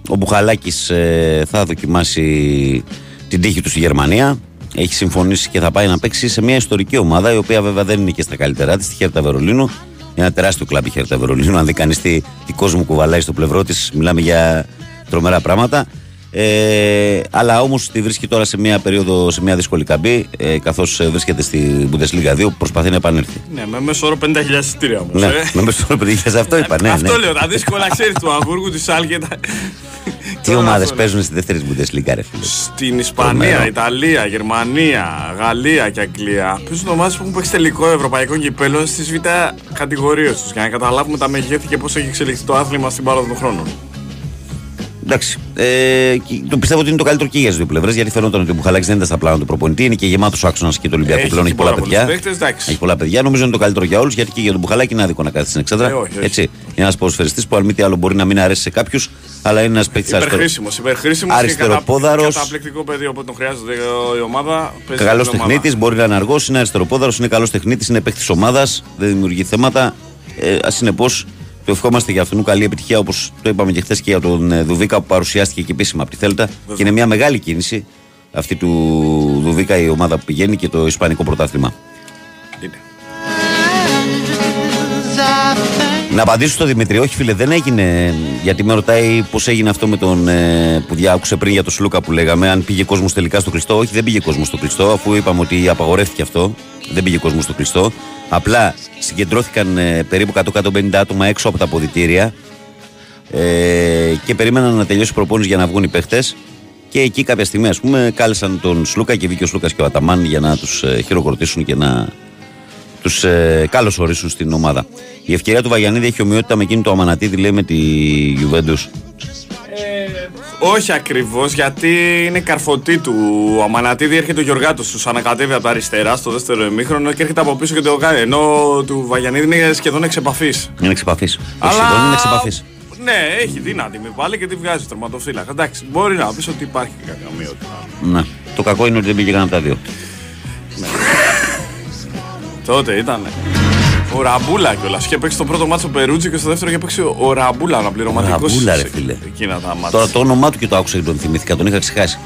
ο Μπουχαλάκης ε, θα δοκιμάσει την τύχη του στη Γερμανία. Έχει συμφωνήσει και θα πάει να παίξει σε μια ιστορική ομάδα, η οποία βέβαια δεν είναι και στα καλύτερά της, τη Χέρτα Βερολίνου. Ένα τεράστιο κλαμπ Χέρτα Βερολίνου. Αν δει κανείς τι, τι κόσμο κουβαλάει στο πλευρό της, μιλάμε για τρομερά πράγματα. Ε, αλλά όμως τη βρίσκει τώρα σε μια περίοδο, σε μια δύσκολη καμπή, ε, καθώς βρίσκεται στη Bundesliga 2 που προσπαθεί να επανέλθει. Ναι, με μέσο όρο 50.000 εισιτήρια όμως. Ναι, ε. με μέσο όρο 50.000, αυτό είπα. Ναι, αυτό ναι. λέω, τα δύσκολα ξέρεις του Αμβούργου, της Άλγε. Τι ομάδες παίζουν στη δεύτερη Bundesliga, ρε φίλε; Στην Ισπανία, Ιταλία, Γερμανία, Γαλλία και Αγγλία παίζουν ομάδες που έχουν παίξει τελικό ευρωπαϊκό κυπέλο στις β' κατηγορίες τους για να καταλάβουμε τα μεγέθη και πώς έχει εξελιχθεί το άθλημα στην πάροδο των χρόνων. Εντάξει. Ε, το πιστεύω ότι είναι το καλύτερο και για τις δύο πλευρές. Γιατί φαίνονταν ότι ο Μπουχαλάκης δεν ήταν στα πλάνα του προπονητή. Είναι και γεμάτος άξονας και το Ολυμπιακό πλέον. Έχει πολλά παιδιά. Παίκτες, έχει πολλά παιδιά. Νομίζω είναι το καλύτερο για όλους. Γιατί και για τον Μπουχαλάκη είναι άδικο να κάθεται στην εξέδρα. Ε, όχι, όχι. Έτσι. Είναι ένας ποδοσφαιριστής που αν μη τι άλλο μπορεί να μην αρέσει σε κάποιους, αλλά είναι ένας παίκτης Υπερχρήσιμος. Υπερχρήσιμος. Αριστεροπόδαρος. Καταπληκτικό παιδί όποτε τον χρειάζεται η ομάδα. Καλός τεχνίτης. Μπορεί να είναι αργός, είναι αριστεροπόδαρος, είναι καλός τεχνίτης, είναι παίκτης ομάδας. Δεν δημιουργεί θέματα. Ε, Συνεπώς του ευχόμαστε για αυτόν καλή επιτυχία όπως το είπαμε και χθες και για τον ε, Δουβίκα που παρουσιάστηκε και επίσημα από τη Θέλτα. Βέβαια. Και είναι μια μεγάλη κίνηση αυτή του Δουβίκα η ομάδα που πηγαίνει και το Ισπανικό πρωτάθλημα. Να απαντήσω στο Δημητρή, όχι φίλε, δεν έγινε. Γιατί με ρωτάει πώς έγινε αυτό με τον ε, που διάκουσε πριν για τον Σλούκα που λέγαμε, αν πήγε κόσμος τελικά στο κλειστό. Όχι, δεν πήγε κόσμος στο κλειστό, αφού είπαμε ότι απαγορεύτηκε αυτό. Δεν πήγε κόσμος στο κλειστό. Απλά συγκεντρώθηκαν ε, περίπου 150 άτομα έξω από τα αποδητήρια ε, και περίμεναν να τελειώσει η προπόνηση για να βγουν οι παίχτες. Και εκεί κάποια στιγμή, ας πούμε, κάλεσαν τον Σλούκα και βγήκε ο Σλούκας και ο Αταμάν για να τους ε, χειροκροτήσουν και να τους ε, καλωσορίσουν στην ομάδα. Η ευκαιρία του Βαγιανίδη έχει ομοιότητα με εκείνη του Αμανατίδη, λέει με τη Γιουβέντους. Όχι ακριβώς, γιατί είναι καρφωτή του. Ο Αμανατίδη έρχεται ο Γιωργάτος, τους ανακατεύει από τα αριστερά στο δεύτερο ημίχρονο και έρχεται από πίσω και το κάνει. Ενώ του Βαγιανίδη είναι σχεδόν εξ επαφή. Είναι εξ επαφή. Αλλά- Σχεδόν είναι εξ επαφής. Ναι, έχει δύνατη με πάλι και τη βγάζει τερματοφύλακα. Εντάξει, μπορεί να πεις ότι υπάρχει και κάποια ομοιότητα. Ναι. Το κακό είναι ότι δεν πήγε κανένα από τα δύο. Τότε ήταν. Ο Ραμπούλα κιόλα. Είχε παίξει το πρώτο ματς ο Περούτζι και στο δεύτερο είχε παίξει ο Ραμπούλα, αναπληρωματικό. Ραμπούλα, ρε φίλε. Εκείνα τα μάτια. Τώρα το όνομά του και το άκουσα και τον θυμήθηκα, τον είχα ξεχάσει.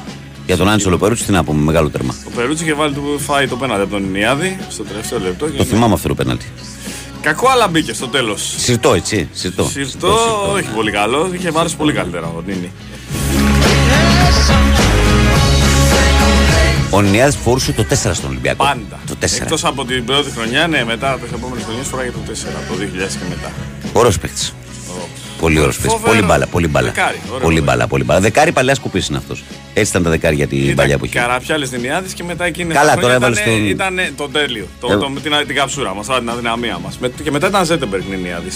Για τον Άντσελο Περούτσι, τι να πούμε, μεγάλο τέρμα. Ο Περούτζι είχε βάλει του φάει το πέναλτι από τον Ινιάδη στο τελευταίο λεπτό. και- Το θυμάμαι αυτό το πέναλτι. Κακό, αλλά μπήκε στο τέλος. Συρτό, έτσι. Συρτό. Συρτό, όχι πολύ καλό. Είχε βάλει πολύ καλύτερα ο Νίνη. Ο Νιάδη φορούσε το 4 στον Ολυμπιακό. Πάντα. Το 4. Εκτός από την πρώτη χρονιά, ναι, μετά τις επόμενες χρονιές φοράγε το 4, από το 2000 και μετά. Ωραίος παίχτη. Πολύ ωραίος παίχτη. Φοβερός. Πολύ μπάλα, πολύ μπάλα. Δεκάρι, ωραίος Πολύ παίχτη. μπάλα, πολύ μπάλα. Δεκάρι παλιά κουπί είναι αυτός. Έτσι ήταν τα δεκάρια για την παλιά εποχή. Καραπιάλη Νινιάδη και μετά εκείνη Καλά, τα τώρα χρόνια έβαλες ήταν, τον- ήταν το τέλειο. Το, Ε. το, με την, την καψούρα μας, την αδυναμία μας. Και μετά ήταν Ζέτεμπεργκ Νινιάδη.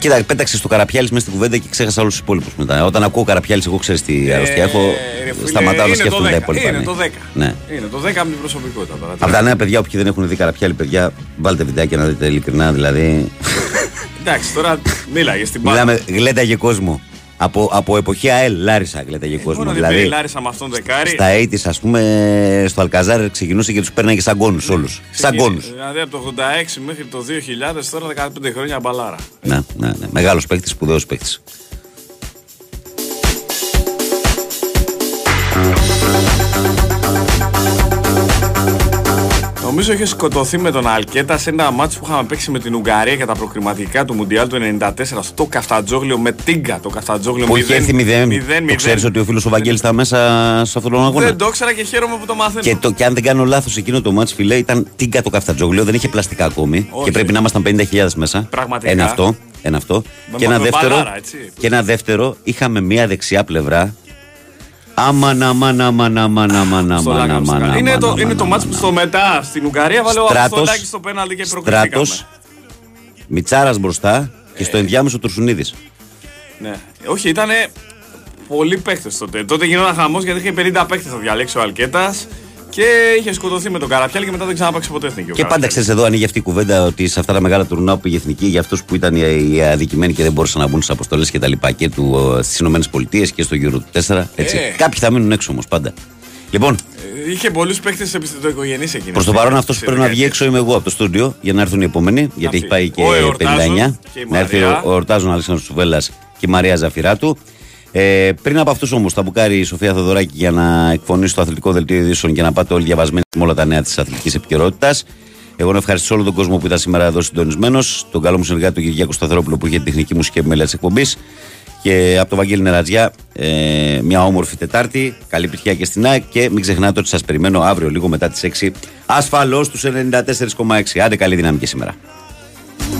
Κοίτα, πέταξες το καραπιάλι μέσα στην κουβέντα και ξέχασα όλους τους υπόλοιπους μετά. Όταν ακούω καραπιάλι, εγώ ξέρεις τι αρρώστια έχω. Ε, ρε φίλε, Σταματάω να είναι σκέφτομαι το τα 10, υπόλοιπα. Είναι ναι. το 10. Ναι. Είναι το 10 από την προσωπικότητα τώρα. Από τα νέα παιδιά, όποιοι δεν έχουν δει καραπιάλι, παιδιά, βάλτε βιντεάκια να δείτε ειλικρινά. Δηλαδή, Εντάξει, τώρα μίλαγες στην μπάλα. μιλάμε γλένταγε κόσμο. Από, από εποχή ΑΕΛ, Λάρισα γλένταγε κόσμο. Μόνο Δηλαδή, δηλαδή, Λάρισα με αυτόν δεκάρι. στα 80 ας πούμε, στο Αλκαζάρ ξεκινούσε και τους πέρναγε σαν κόνου όλους. Σαν κόνου. Δηλαδή από το 86 μέχρι το 2000, τώρα 15 χρόνια μπαλάρα. Ναι, ναι, ναι. Μεγάλος παίκτης, σπουδαίος παίκτης. Νομίζω είχε σκοτωθεί με τον Αλκέτα σε ένα μάτσο που είχαμε παίξει με την Ουγγαρία για τα προκριματικά του Μουντιάλ του 94 στο Καφτατζόγλιο με τίγκα. Το Καφτατζόγλιο Που είχε έρθει 0. 0-0. Το ξέρεις ότι ο φίλος ο Βαγγέλης ήταν μέσα σε αυτόν τον αγώνα. Δεν το ήξερα και χαίρομαι που το μαθαίνω. Και, το, και αν δεν κάνω λάθος, εκείνο το μάτς φιλέ ήταν τίγκα το καφτατζόγλιο, δεν είχε πλαστικά ακόμη. Όχι. Και πρέπει να ήμασταν 50.000 μέσα. Πραγματικά. Ένα αυτό. Ένα αυτό. Με και, ένα μακροπαλάρα, δεύτερο, έτσι. και ένα δεύτερο, είχαμε μία δεξιά πλευρά. Άμαν, άμαν, άμαν, άμαν, άμαν, Στο άμαν, Λάγκαρντ. άμαν, Είναι το, άμαν, είναι το άμαν, μάτς που στο μετά στην Ουγγαρία βάλε ο Στράτος, Αποστολάκης στο πέναλτι και προκριθήκαμε. Στράτος, Μιτσάρας μπροστά και στο ενδιάμεσο Τουρσουνίδης. Ναι. Όχι, ήταν πολλοί παίχτες τότε. Τότε γινόταν χαμός γιατί είχε 50 παίχτες να διαλέξει ο Αλκέτας και είχε σκοτωθεί με τον Καραπιάλη και μετά δεν ξανάπαξε ποτέ εθνική. ο Και πάντα Καραπιάλης. ξέρεις εδώ ανοίγει αυτή η κουβέντα ότι σε αυτά τα μεγάλα τουρνουά που πήγε η εθνική για αυτούς που ήταν οι, οι αδικημένοι και δεν μπορούσαν να μπουν στις αποστολές και τα λοιπά και στις ΗΠΑ και στο Euro του 4. Έτσι. Ε. Κάποιοι θα μείνουν έξω όμως πάντα. Λοιπόν, Ε, Είχε πολλούς παίχτες επιστημονικογενείς εκείνη. προς το παρόν αυτός που πρέπει να βγει έξω είμαι εγώ από το στούντιο για να έρθουν οι επόμενοι, γιατί έχει πάει και Ο Εορτάζων 59. και η Να έρθει Μαρία. ο, ο Ορτάζων Αλέξανδρος Σουβέλλας και η Μαρία Ζαφυράτου. Ε, πριν από αυτούς όμως, θα μπουκάρει η Σοφία Θοδωράκη για να εκφωνήσει το αθλητικό δελτίο ειδήσεων και να πάτε όλοι διαβασμένοι με όλα τα νέα της αθλητικής επικαιρότητας. Εγώ να ευχαριστήσω όλο τον κόσμο που ήταν σήμερα εδώ συντονισμένος, τον καλό μου συνεργάτη τον Κυριάκο Σταθερόπουλο που είχε την τεχνική μουσική επιμέλεια τη εκπομπής και από τον Βαγγέλη Νερατζιά ε, μια όμορφη Τετάρτη. Καλή επιτυχία και στην ΑΕΚ και μην ξεχνάτε ότι σας περιμένω αύριο λίγο μετά τις 6 ασφαλώς στου 94,6. Άντε καλή δύναμη και σήμερα.